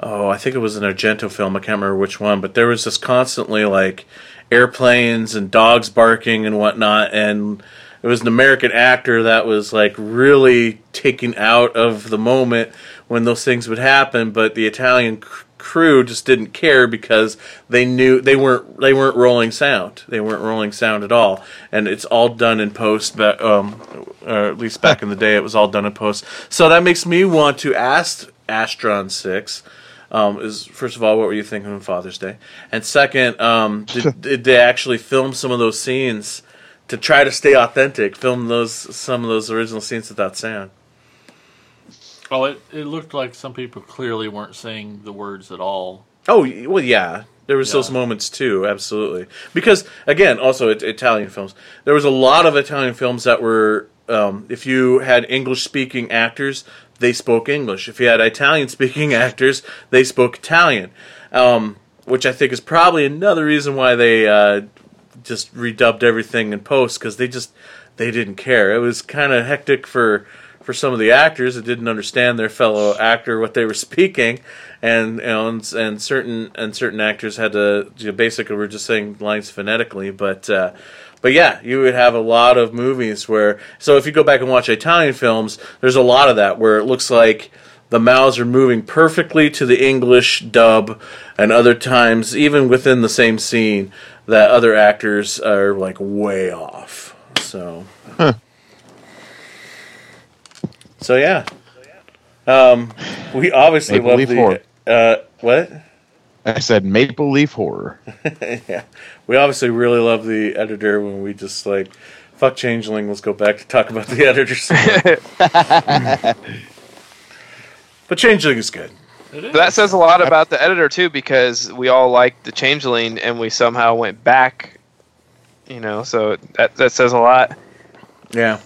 oh, I think it was an Argento film. I can't remember which one, but there was just constantly like airplanes and dogs barking and whatnot, and it was an American actor that was like really taken out of the moment when those things would happen, but the Italian c- crew just didn't care because they knew they weren't they weren't rolling sound. They weren't rolling sound at all, and it's all done in post. But um, or at least back in the day, it was all done in post. So that makes me want to ask Astron Six. Um, is first of all, what were you thinking on Father's Day? And second, um, did, did they actually film some of those scenes to try to stay authentic? Film those some of those original scenes without sound. Oh, it, it looked like some people clearly weren't saying the words at all. Oh well, yeah. There was those moments too, absolutely. Because again, also it, Italian films. There was a lot of Italian films that were, um, if you had English-speaking actors, they spoke English. If you had Italian-speaking actors, they spoke Italian. Um, which I think is probably another reason why they uh, just redubbed everything in post because they just they didn't care. It was kind of hectic for for some of the actors that didn't understand their fellow actor what they were speaking, and you know, and, and certain and certain actors had to you know, basically were just saying lines phonetically, but. Uh, but yeah, you would have a lot of movies where. So if you go back and watch Italian films, there's a lot of that where it looks like the mouths are moving perfectly to the English dub, and other times, even within the same scene, that other actors are like way off. So. So yeah, um, we obviously love the uh, what? I said Maple Leaf Horror. yeah, we obviously really love the editor when we just like fuck Changeling. Let's go back to talk about the editor. but Changeling is good. But that says a lot about the editor too, because we all liked the Changeling, and we somehow went back. You know, so that that says a lot. Yeah.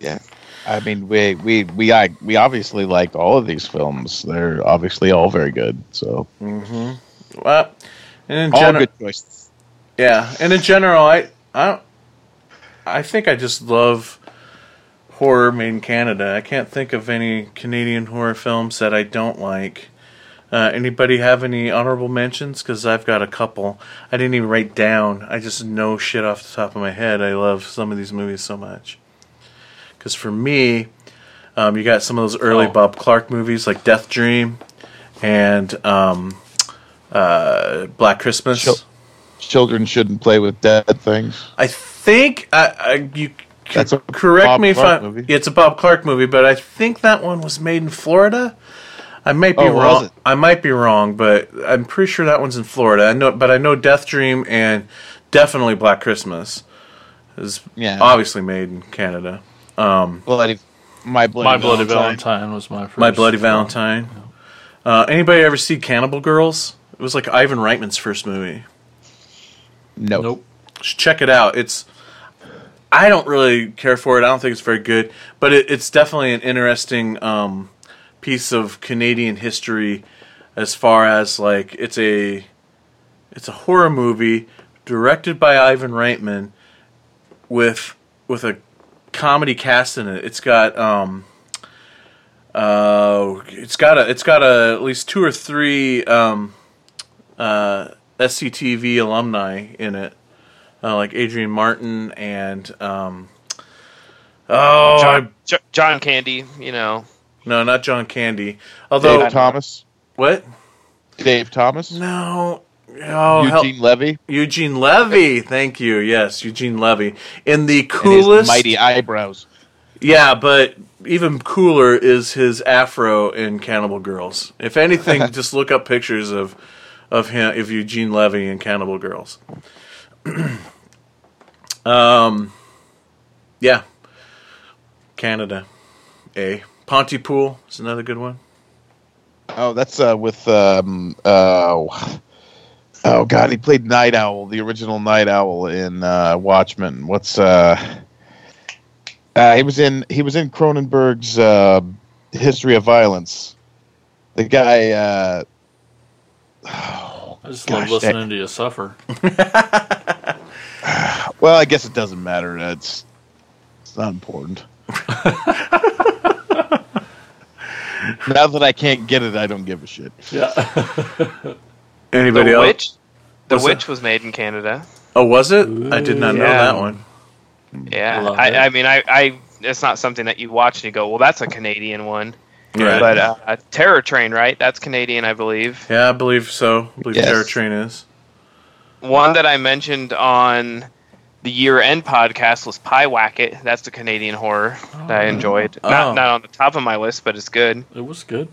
Yeah. I mean, we we we I, we obviously like all of these films. They're obviously all very good. So Mm-hmm. Well, and in all general, good choices. Yeah, and in general, I I I think I just love horror made in Canada. I can't think of any Canadian horror films that I don't like. Uh, anybody have any honorable mentions? Because I've got a couple. I didn't even write down. I just know shit off the top of my head. I love some of these movies so much. Because for me, um, you got some of those early Oh. Bob Clark movies like Death Dream and um, uh, Black Christmas. Chil- children shouldn't play with dead things. I think I, I you c- That's a correct Bob me if I. movie. It's a Bob Clark movie, but I think that one was made in Florida. I might be Oh, wrong. I might be wrong, but I'm pretty sure that one's in Florida. I know, but I know Death Dream and definitely Black Christmas is Yeah. obviously made in Canada. Um, Bloody, my bloody, My Bloody Valentine. Valentine was my first. My Bloody film. Valentine. Uh, anybody ever see Cannibal Girls? It was like Ivan Reitman's first movie. No. Nope. Check it out. It's I don't really care for it. I don't think it's very good, but it, it's definitely an interesting um, piece of Canadian history as far as like it's a it's a horror movie directed by Ivan Reitman with with a comedy cast in it. It's got um uh it's got a it's got a at least two or three um uh SCTV alumni in it. Uh, like Andrea Martin and um oh John, Jo- John Candy, you know. no not John Candy although Dave Thomas. what Dave Thomas. no oh Eugene hell- Levy. Eugene Levy thank you yes Eugene Levy in the and his coolest mighty eyebrows. Yeah, but even cooler is his afro in Cannibal Girls. If anything, just look up pictures of of him of Eugene Levy and Cannibal Girls. um, yeah, Canada. A Pontypool is another good one. Oh, that's uh, with um, uh, oh god, he played Nite Owl, the original Nite Owl in uh, Watchmen. What's uh, uh, he was in he was in Cronenberg's uh, History of Violence. The guy. Uh, I just Gosh, love listening to you suffer. well, I guess it doesn't matter. It's it's not important. now that I can't get it, I don't give a shit. Yeah. Anybody the else? Witch. The What's that? Witch was made in Canada. Oh, was it? I did not know that one. Yeah, Love I. I mean, I, I, it's not something that you watch and you go, well, that's a Canadian one. Right. But uh, Terror Train, right? That's Canadian, I believe. Yeah, I believe so. I believe Yes. Terror Train is. One that I mentioned on the year end podcast was Pyewacket. That's the Canadian horror that I enjoyed. Oh. Not, not on the top of my list, but it's good. It was good.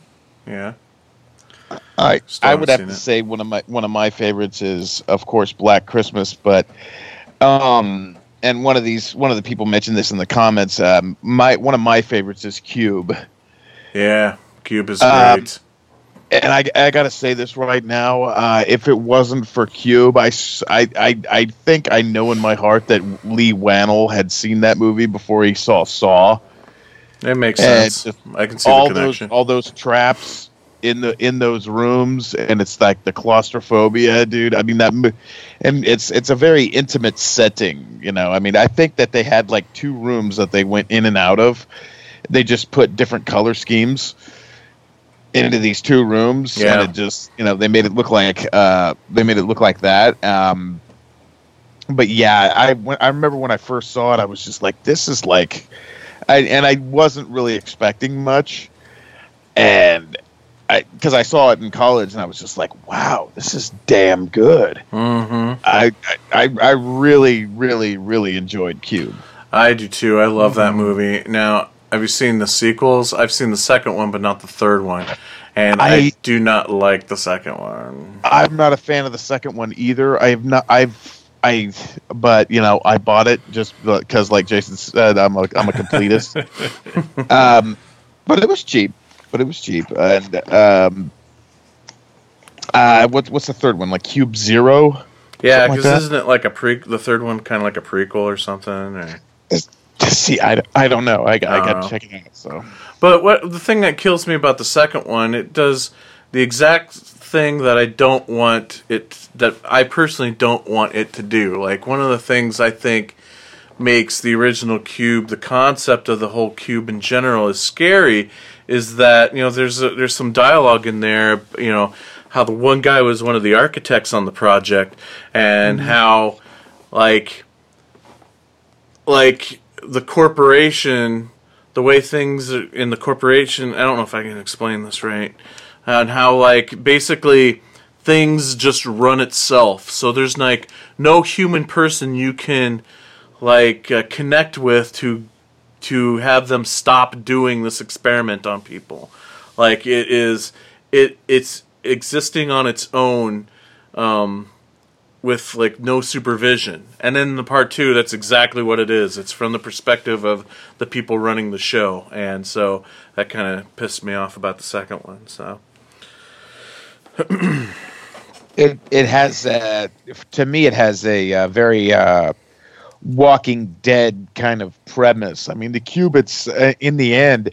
Yeah. I Still I would have to it. say one of my one of my favorites is of course Black Christmas, but um and one of these one of the people mentioned this in the comments. Um, my one of my favorites is Cube, Yeah. Cube is Um, great. and I I gotta say this right now. Uh, if it wasn't for Cube, I, I, I think I know in my heart that Leigh Whannell had seen that movie before he saw Saw. It makes and sense. I can see all the those connection. all those traps in the in those rooms and it's like the claustrophobia dude i mean that and it's it's a very intimate setting you know i mean i think that they had like two rooms that they went in and out of they just put different color schemes into these two rooms, Yeah. and it just you know they made it look like uh, they made it look like that. Um, but yeah, I when, I remember when I first saw it, I was just like, this is like, I and I wasn't really expecting much, and I because I saw it in college, and I was just like, wow, this is damn good. Mm-hmm. I, I I really really really enjoyed Cube. I do too. I love that movie. Now, have you seen the sequels? I've seen the second one, but not the third one. And I, I- do not like the second one. I'm not a fan of the second one either. I've not. I've. I. But you know, I bought it just because, like Jason said, I'm a I'm a completist. um, but it was cheap. But it was cheap, and um, uh, what's what's the third one? Like Cube Zero. Yeah, like because that? isn't it like a pre? The third one kind of like a prequel or something? Or? See, I, I don't know. I, got I got to oh. check it out. So But what the thing that kills me about the second one, it does the exact thing that I don't want it that I personally don't want it to do. Like one of the things I think makes the original cube, the concept of the whole cube in general is scary is that, you know, there's a, there's some dialogue in there, you know, how the one guy was one of the architects on the project and mm-hmm. how like like the corporation, the way things in the corporation. I don't know if I can explain this right, and how like basically things just run itself. So there's like no human person you can like uh, connect with to to have them stop doing this experiment on people. Like it is, it it's existing on its own. Um, with like no supervision. And then the part two, that's exactly what it is. It's from the perspective of the people running the show, and so that kind of pissed me off about the second one. So it it has uh, to me it has a uh, very uh, Walking Dead kind of premise. I mean, the cube it's uh, in the end,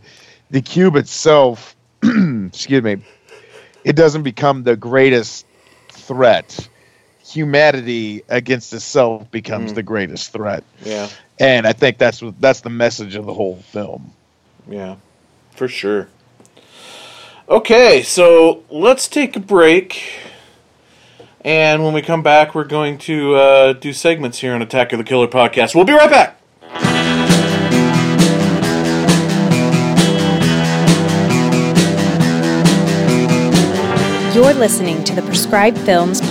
the cube itself, excuse me, it doesn't become the greatest threat. Humanity against itself becomes Mm. the greatest threat, yeah, and I think that's what that's the message of the whole film. yeah, for sure. Okay, so let's take a break. And when we come back, we're going to uh, do segments here on Attack of the Killer podcast. We'll be right back. You're listening to the Prescribed Films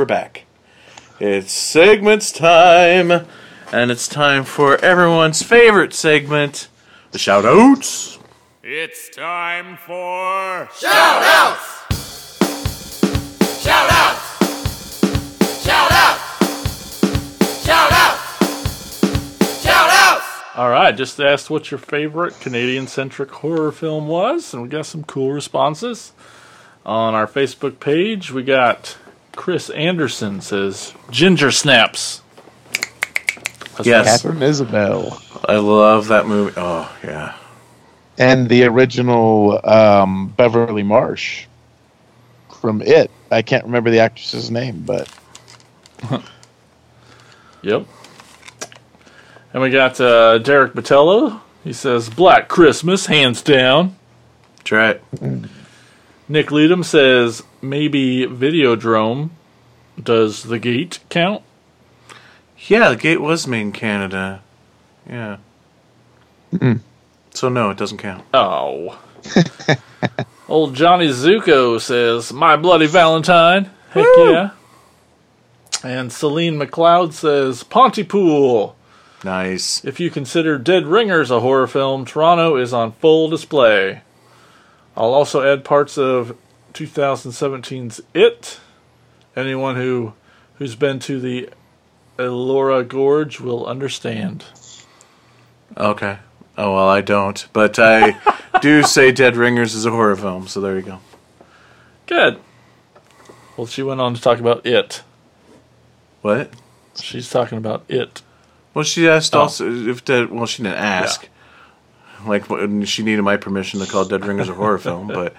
We're back. It's segments time. And it's time for everyone's favorite segment, the shout outs. It's time for shout outs. Shout outs. Shout outs. Shout outs. Shout outs. All right, just asked what your favorite Canadian centric horror film was, and we got some cool responses. On our Facebook page, we got Chris Anderson says Ginger Snaps. That's Yes. Katharine Isabelle. I love that movie. Oh, yeah. and the original um, Beverly Marsh from It. I can't remember the actress's name, but Yep. And we got uh, Derek Batello. He says Black Christmas, hands down. That's right. Nick Leadham says maybe Videodrome. Does the gate count? Yeah, the gate was made in Canada. Yeah. So, no, it doesn't count. Oh. Old Johnny Zuko says, My Bloody Valentine. Heck yeah. And Celine McLeod says, Pontypool. Nice. If you consider Dead Ringers a horror film, Toronto is on full display. I'll also add parts of 2017's It. Anyone who who's been to the Elora Gorge will understand. Okay. Oh well, I don't, but I do say Dead Ringers is a horror film. So there you go. Good. Well, she went on to talk about it. What? She's talking about it. Well, she asked Oh. also if Dead. Well, she didn't ask. Like she needed my permission to call Dead Ringers a horror film, but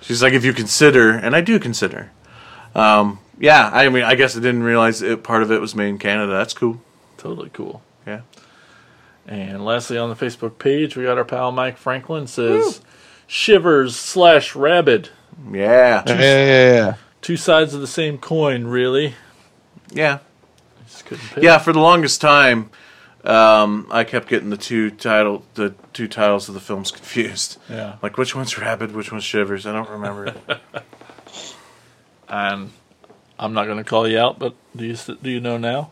she's like, if you consider, and I do consider. Um, yeah, I mean, I guess I didn't realize it, part of it was made in Canada. That's cool. Totally cool. Yeah. And lastly, on the Facebook page, we got our pal Mike Franklin says, "Shivers slash rabid." Yeah. Two, Yeah, yeah, yeah. two sides of the same coin, really. Yeah. Just couldn't pick. Yeah, for the longest time, um, I kept getting the two title, the two titles of the films confused. Yeah. Like which one's Rabid, which one's Shivers. I don't remember. And I'm not going to call you out, but do you do you know now?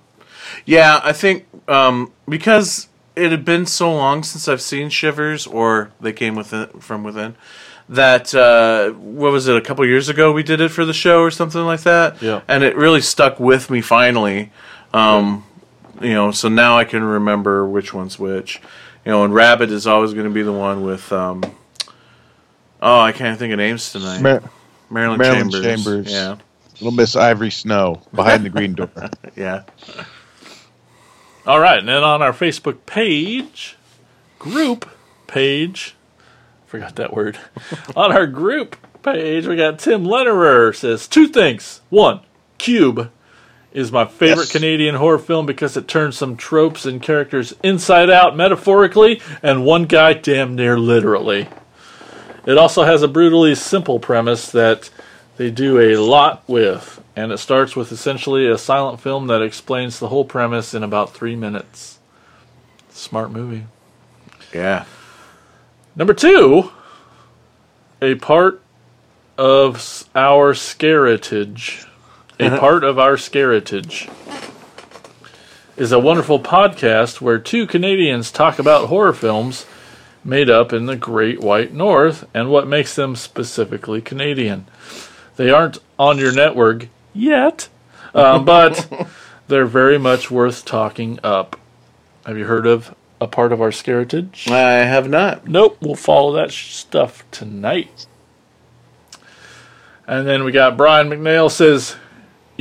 yeah, I think um, because it had been so long since I've seen Shivers, or they came within from within. That uh, what was it? A couple years ago, we did it for the show or something like that. Yeah. and it really stuck with me finally. Um, You know, so now I can remember which one's which. You know, and Rabid is always going to be the one with. Um, oh, I can't think of names tonight. Mar- Marilyn, Marilyn Chambers. Chambers. Yeah. Little Miss Ivory Snow behind the green door. Yeah. All right, and then on our Facebook page, group page, forgot that word. on our group page, we got Tim Lennerer says two things. One, Cube is my favorite Yes. Canadian horror film because it turns some tropes and characters inside out metaphorically and one guy damn near literally. It also has a brutally simple premise that they do a lot with, and it starts with essentially a silent film that explains the whole premise in about three minutes. Smart movie. Yeah. Number two, a part of our scaritage. A part of our scaritage is a wonderful podcast where two Canadians talk about horror films made up in the Great White North and what makes them specifically Canadian. They aren't on your network yet, um, but they're very much worth talking up. Have you heard of a part of our scaritage? I have not. Nope, we'll follow that sh- stuff tonight. And then we got Brian McNeil says,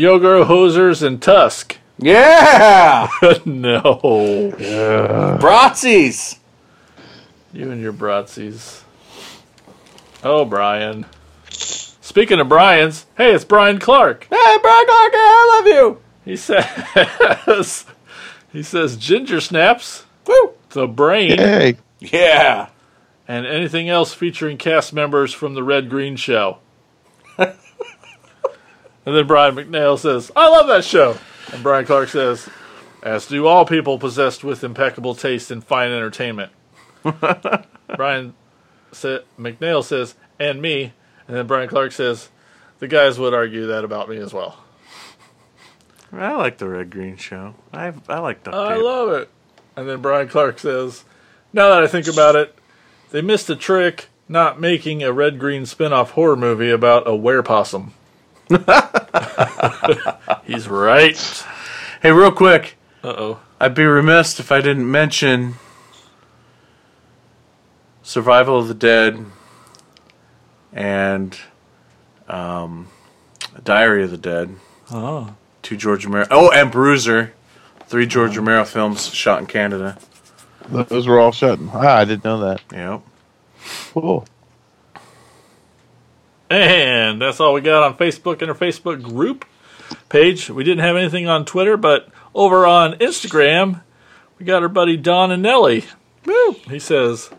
Yoga Hosers and Tusk. Yeah. no. Bratzies. You and your Bratzies. Oh, Brian. Speaking of Brian's, hey, it's Brian Clark. Hey, Brian Clark, I love you. He says, he says, ginger snaps, Woo. the brain, Hey, Yeah. and anything else featuring cast members from the Red Green Show. And then Brian McNeil says, I love that show. And Brian Clark says, as do all people possessed with impeccable taste in fine entertainment. Brian sa- McNeil says, and me. And then Brian Clark says, the guys would argue that about me as well. I like the Red Green Show. I I like duct I tape. love it. And then Brian Clark says, now that I think about it, they missed a trick not making a red green spin off horror movie about a werepossum. He's right. Hey, real quick, Uh oh. I'd be remiss if I didn't mention Survival of the Dead and um, Diary of the Dead. Oh. Two George Romero. Oh, and Bruiser. Three George Romero films shot in Canada. those were all shut. Ah, I didn't know that. Yep. Cool. And that's all we got on Facebook and our Facebook group page. We didn't have anything on Twitter, but over on Instagram, we got our buddy Don and Nelly. Woo! He says,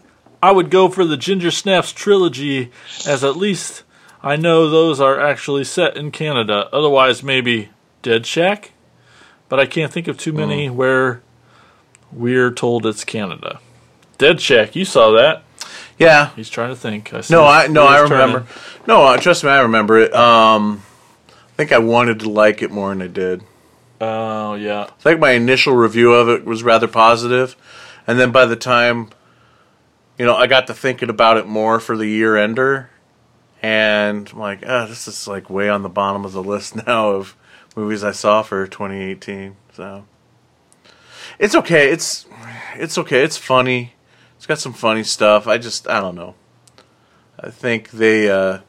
I would go for the Ginger Snaps trilogy, as at least I know those are actually set in Canada. Otherwise, maybe Dead Shack? But I can't think of too many mm. where we're told it's Canada. Dead Shack, you saw that. Yeah. He's trying to think. I see No, I no, I remember. No, uh, trust me, I remember it. Um, I think I wanted to like it more than I did. Oh, yeah. I think my initial review of it was rather positive, and then by the time, you know, I got to thinking about it more for the year ender, and I'm like, ah, this is like way on the bottom of the list now of movies I saw for 2018. So, It's okay. It's it's okay. It's funny. It's got some funny stuff. I just I don't know. I think they uh,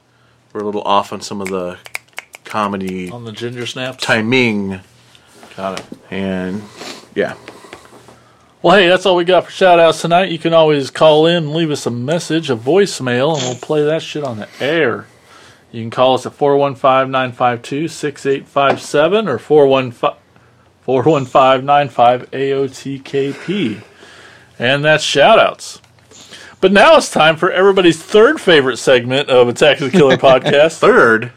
were a little off on some of the comedy On the ginger snaps. timing, Got it. and yeah. Well, hey, that's all we got for shout outs tonight. You can always call in and leave us a message, a voicemail, and we'll play that shit on the air. You can call us at 415 952 6857 or 415 415 AOTKP. And that's shout outs. But now it's time for everybody's third favorite segment of Attack of the Killer podcast. Third?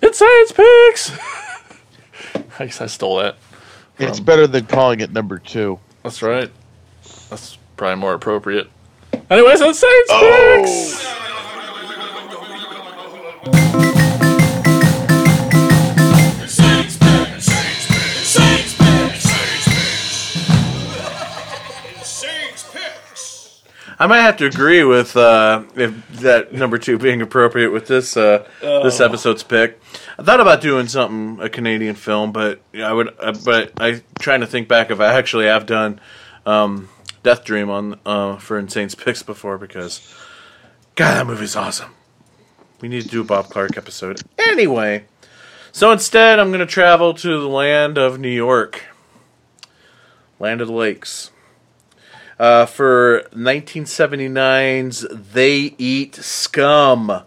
It's Science Picks! I guess I stole that. It's better than calling it number two. That's right. That's probably more appropriate. Anyways, that's Science oh. Picks! I might have to agree with uh, if that number two being appropriate with this uh, this Oh. episode's pick. I thought about doing something a Canadian film, but I would. Uh, but I trying to think back if I actually have done um, Death Dream on uh, for Insane's picks before because God, that movie's awesome. We need to do a Bob Clark episode anyway. So instead, I'm going to travel to the land of New York, land of the lakes uh, for 1979's They Eat Scum.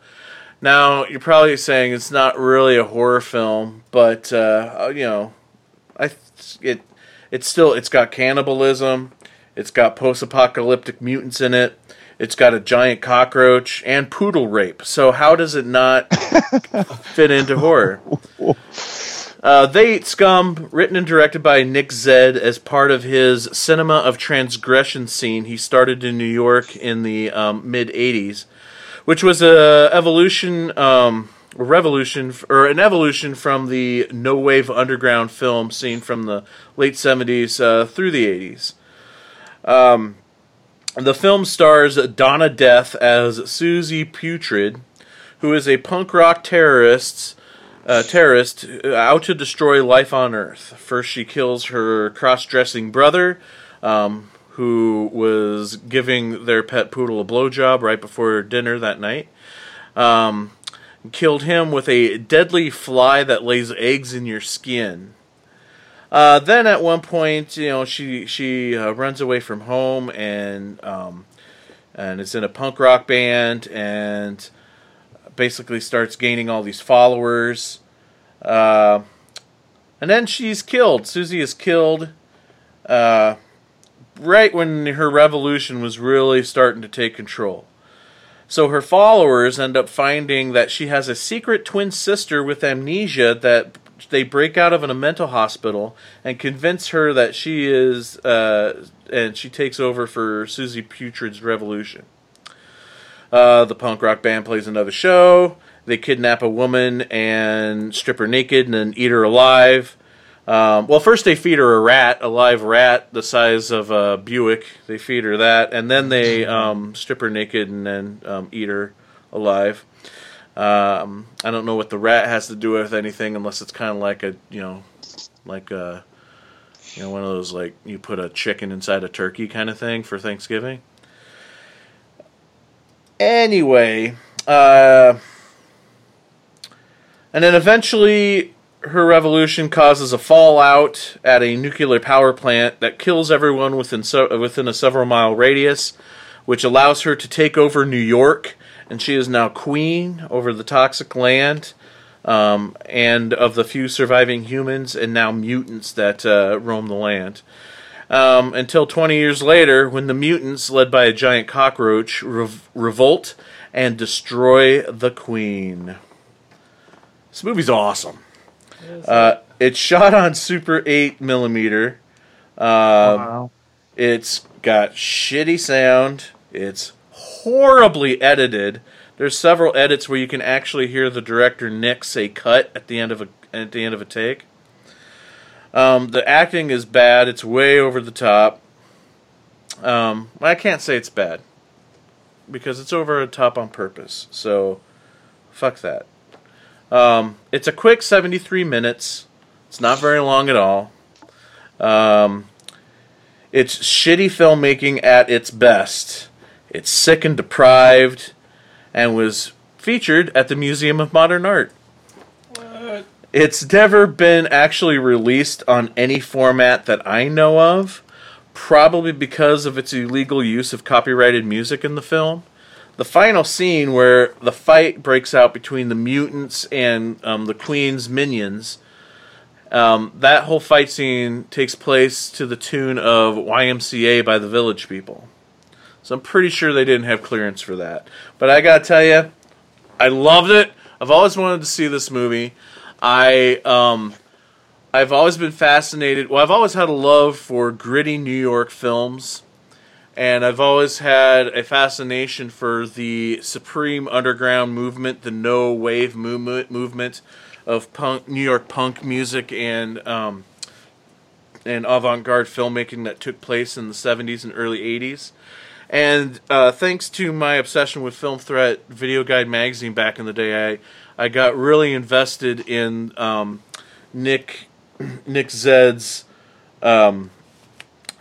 Now, you're probably saying it's not really a horror film, but uh, you know, I it it's still it's got cannibalism, it's got post-apocalyptic mutants in it, it's got a giant cockroach and poodle rape. So how does it not fit into horror? Uh, they Eat Scum, written and directed by Nick Zedd as part of his Cinema of Transgression scene he started in New York in the um, mid 80s, which was a evolution, um, revolution, or an evolution from the no wave underground film scene from the late 70s uh, through the 80s. Um, the film stars Donna Death as Susie Putrid, who is a punk rock terrorist uh, terrorist uh, out to destroy life on Earth. First, she kills her cross-dressing brother, um, who was giving their pet poodle a blowjob right before dinner that night. Um, killed him with a deadly fly that lays eggs in your skin. Uh, then at one point, you know, she she uh, runs away from home and um, and is in a punk rock band and basically starts gaining all these followers. Uh, and then she's killed. Susie is killed uh, right when her revolution was really starting to take control. So her followers end up finding that she has a secret twin sister with amnesia that they break out of in a mental hospital and convince her that she is, uh, and she takes over for Susie Putrid's revolution. Uh, the punk rock band plays another show. They kidnap a woman and strip her naked and then eat her alive. Um, well, first they feed her a rat, a live rat the size of a Buick. They feed her that, and then they um, strip her naked and then um, eat her alive. Um, I don't know what the rat has to do with anything, unless it's kind of like a you know, like a you know one of those like you put a chicken inside a turkey kind of thing for Thanksgiving. Anyway, uh, and then eventually her revolution causes a fallout at a nuclear power plant that kills everyone within so, within a several mile radius, which allows her to take over New York, and she is now queen over the toxic land. Um, and of the few surviving humans and now mutants that uh, roam the land. Um, until 20 years later, when the mutants, led by a giant cockroach, rev- revolt and destroy the queen. This movie's awesome. Uh, it's shot on Super 8 millimeter. Um, It's got shitty sound. It's horribly edited. There's several edits where you can actually hear the director Nick say "cut" at the end of a at the end of a take. Um, the acting is bad. It's way over the top. Um, I can't say it's bad because it's over the top on purpose. So, fuck that. Um, it's a quick 73 minutes. It's not very long at all. Um, It's shitty filmmaking at its best. It's sick and deprived, and was featured at the Museum of Modern Art. It's never been actually released on any format that I know of, probably because of its illegal use of copyrighted music in the film. The final scene where the fight breaks out between the mutants and um, the Queen's minions, um, that whole fight scene takes place to the tune of YMCA by the Village People. So I'm pretty sure they didn't have clearance for that. But I gotta tell you, I loved it. I've always wanted to see this movie. I um, I've always been fascinated. Well, I've always had a love for gritty New York films, and I've always had a fascination for the supreme underground movement, the no wave movement movement of punk New York punk music and um, and avant-garde filmmaking that took place in the 70s and early 80s. And uh, thanks to my obsession with Film Threat Video Guide magazine back in the day, I I got really invested in um, Nick Nick Zedd's um,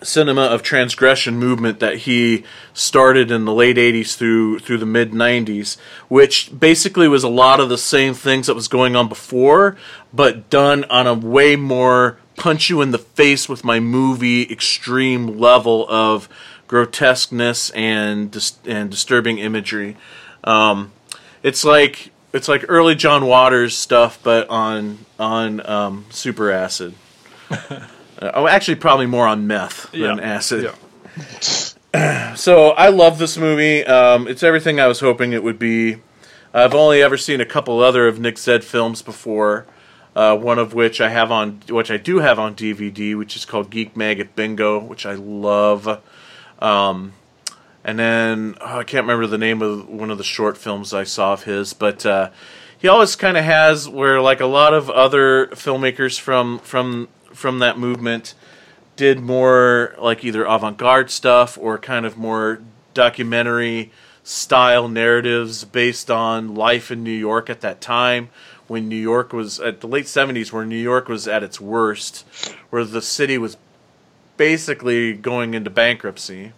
cinema of transgression movement that he started in the late 80s through through the mid 90s which basically was a lot of the same things that was going on before but done on a way more punch you in the face with my movie extreme level of grotesqueness and dis- and disturbing imagery. Um, it's like it's like early John Waters stuff but on on um, super acid Uh, oh, actually, probably more on meth than Yeah. acid. so I love this movie. Um, it's everything I was hoping it would be. I've only ever seen a couple other of Nick Zedd films before. Uh, one of which I have on, which I do have on DVD, which is called Geek Maggot Bingo, which I love. Um, and then oh, I can't remember the name of one of the short films I saw of his, but uh, he always kind of has where like a lot of other filmmakers from from from that movement did more like either avant-garde stuff or kind of more documentary style narratives based on life in New York at that time when New York was at the late 70s where New York was at its worst where the city was basically going into bankruptcy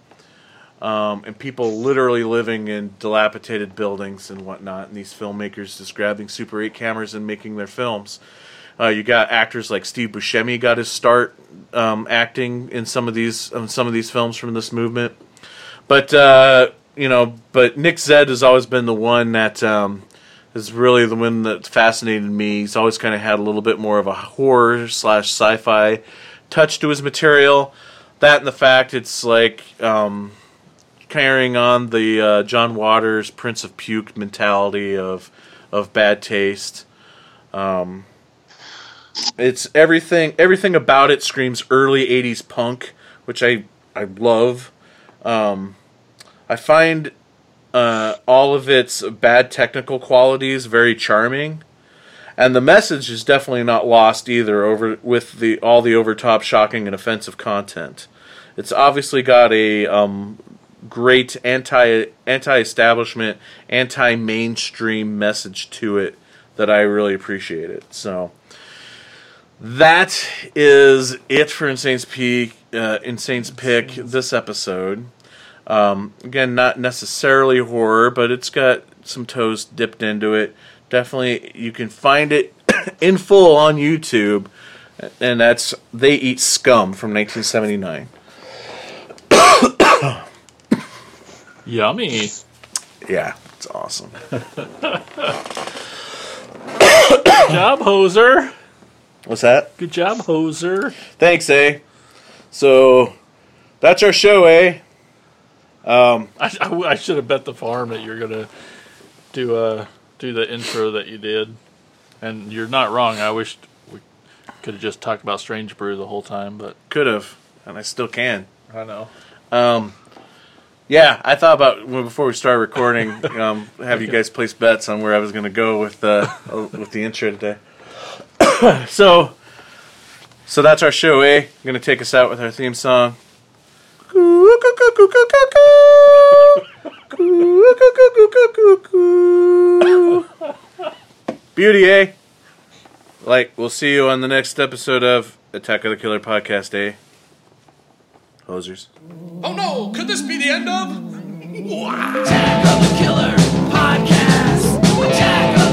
um, and people literally living in dilapidated buildings and whatnot, and these filmmakers just grabbing Super 8 cameras and making their films. Uh, you got actors like Steve Buscemi got his start um, acting in some of these um, some of these films from this movement, but uh, you know, but Nick Zedd has always been the one that um, is really the one that fascinated me. He's always kind of had a little bit more of a horror slash sci-fi touch to his material. That and the fact it's like um, carrying on the uh, John Waters Prince of Puke mentality of of bad taste. Um, it's everything. Everything about it screams early '80s punk, which I I love. Um, I find uh, all of its bad technical qualities very charming, and the message is definitely not lost either. Over with the all the overtop, shocking, and offensive content. It's obviously got a um, great anti anti establishment, anti mainstream message to it that I really appreciate it. So that is it for Insane's Peak, uh, Insane's Pick this episode. Um, again, not necessarily horror, but it's got some toes dipped into it. Definitely, you can find it in full on YouTube, and that's They Eat Scum from 1979. Yummy. Yeah, it's awesome. Good job, hoser. What's that? Good job, hoser. Thanks, eh? So that's our show, eh? Um, I, I, I should have bet the farm that you're gonna do uh do the intro that you did, and you're not wrong. I wish we could have just talked about Strange Brew the whole time, but could have, and I still can. I know. Um, yeah, I thought about well, before we started recording, um, have you guys place bets on where I was going to go with uh, with the intro today. so, so that's our show, eh? Going to take us out with our theme song. Beauty, eh? Like, we'll see you on the next episode of Attack of the Killer podcast, eh? Hosers. Oh no, could this be the end of? Attack of the Killer Podcast. Attack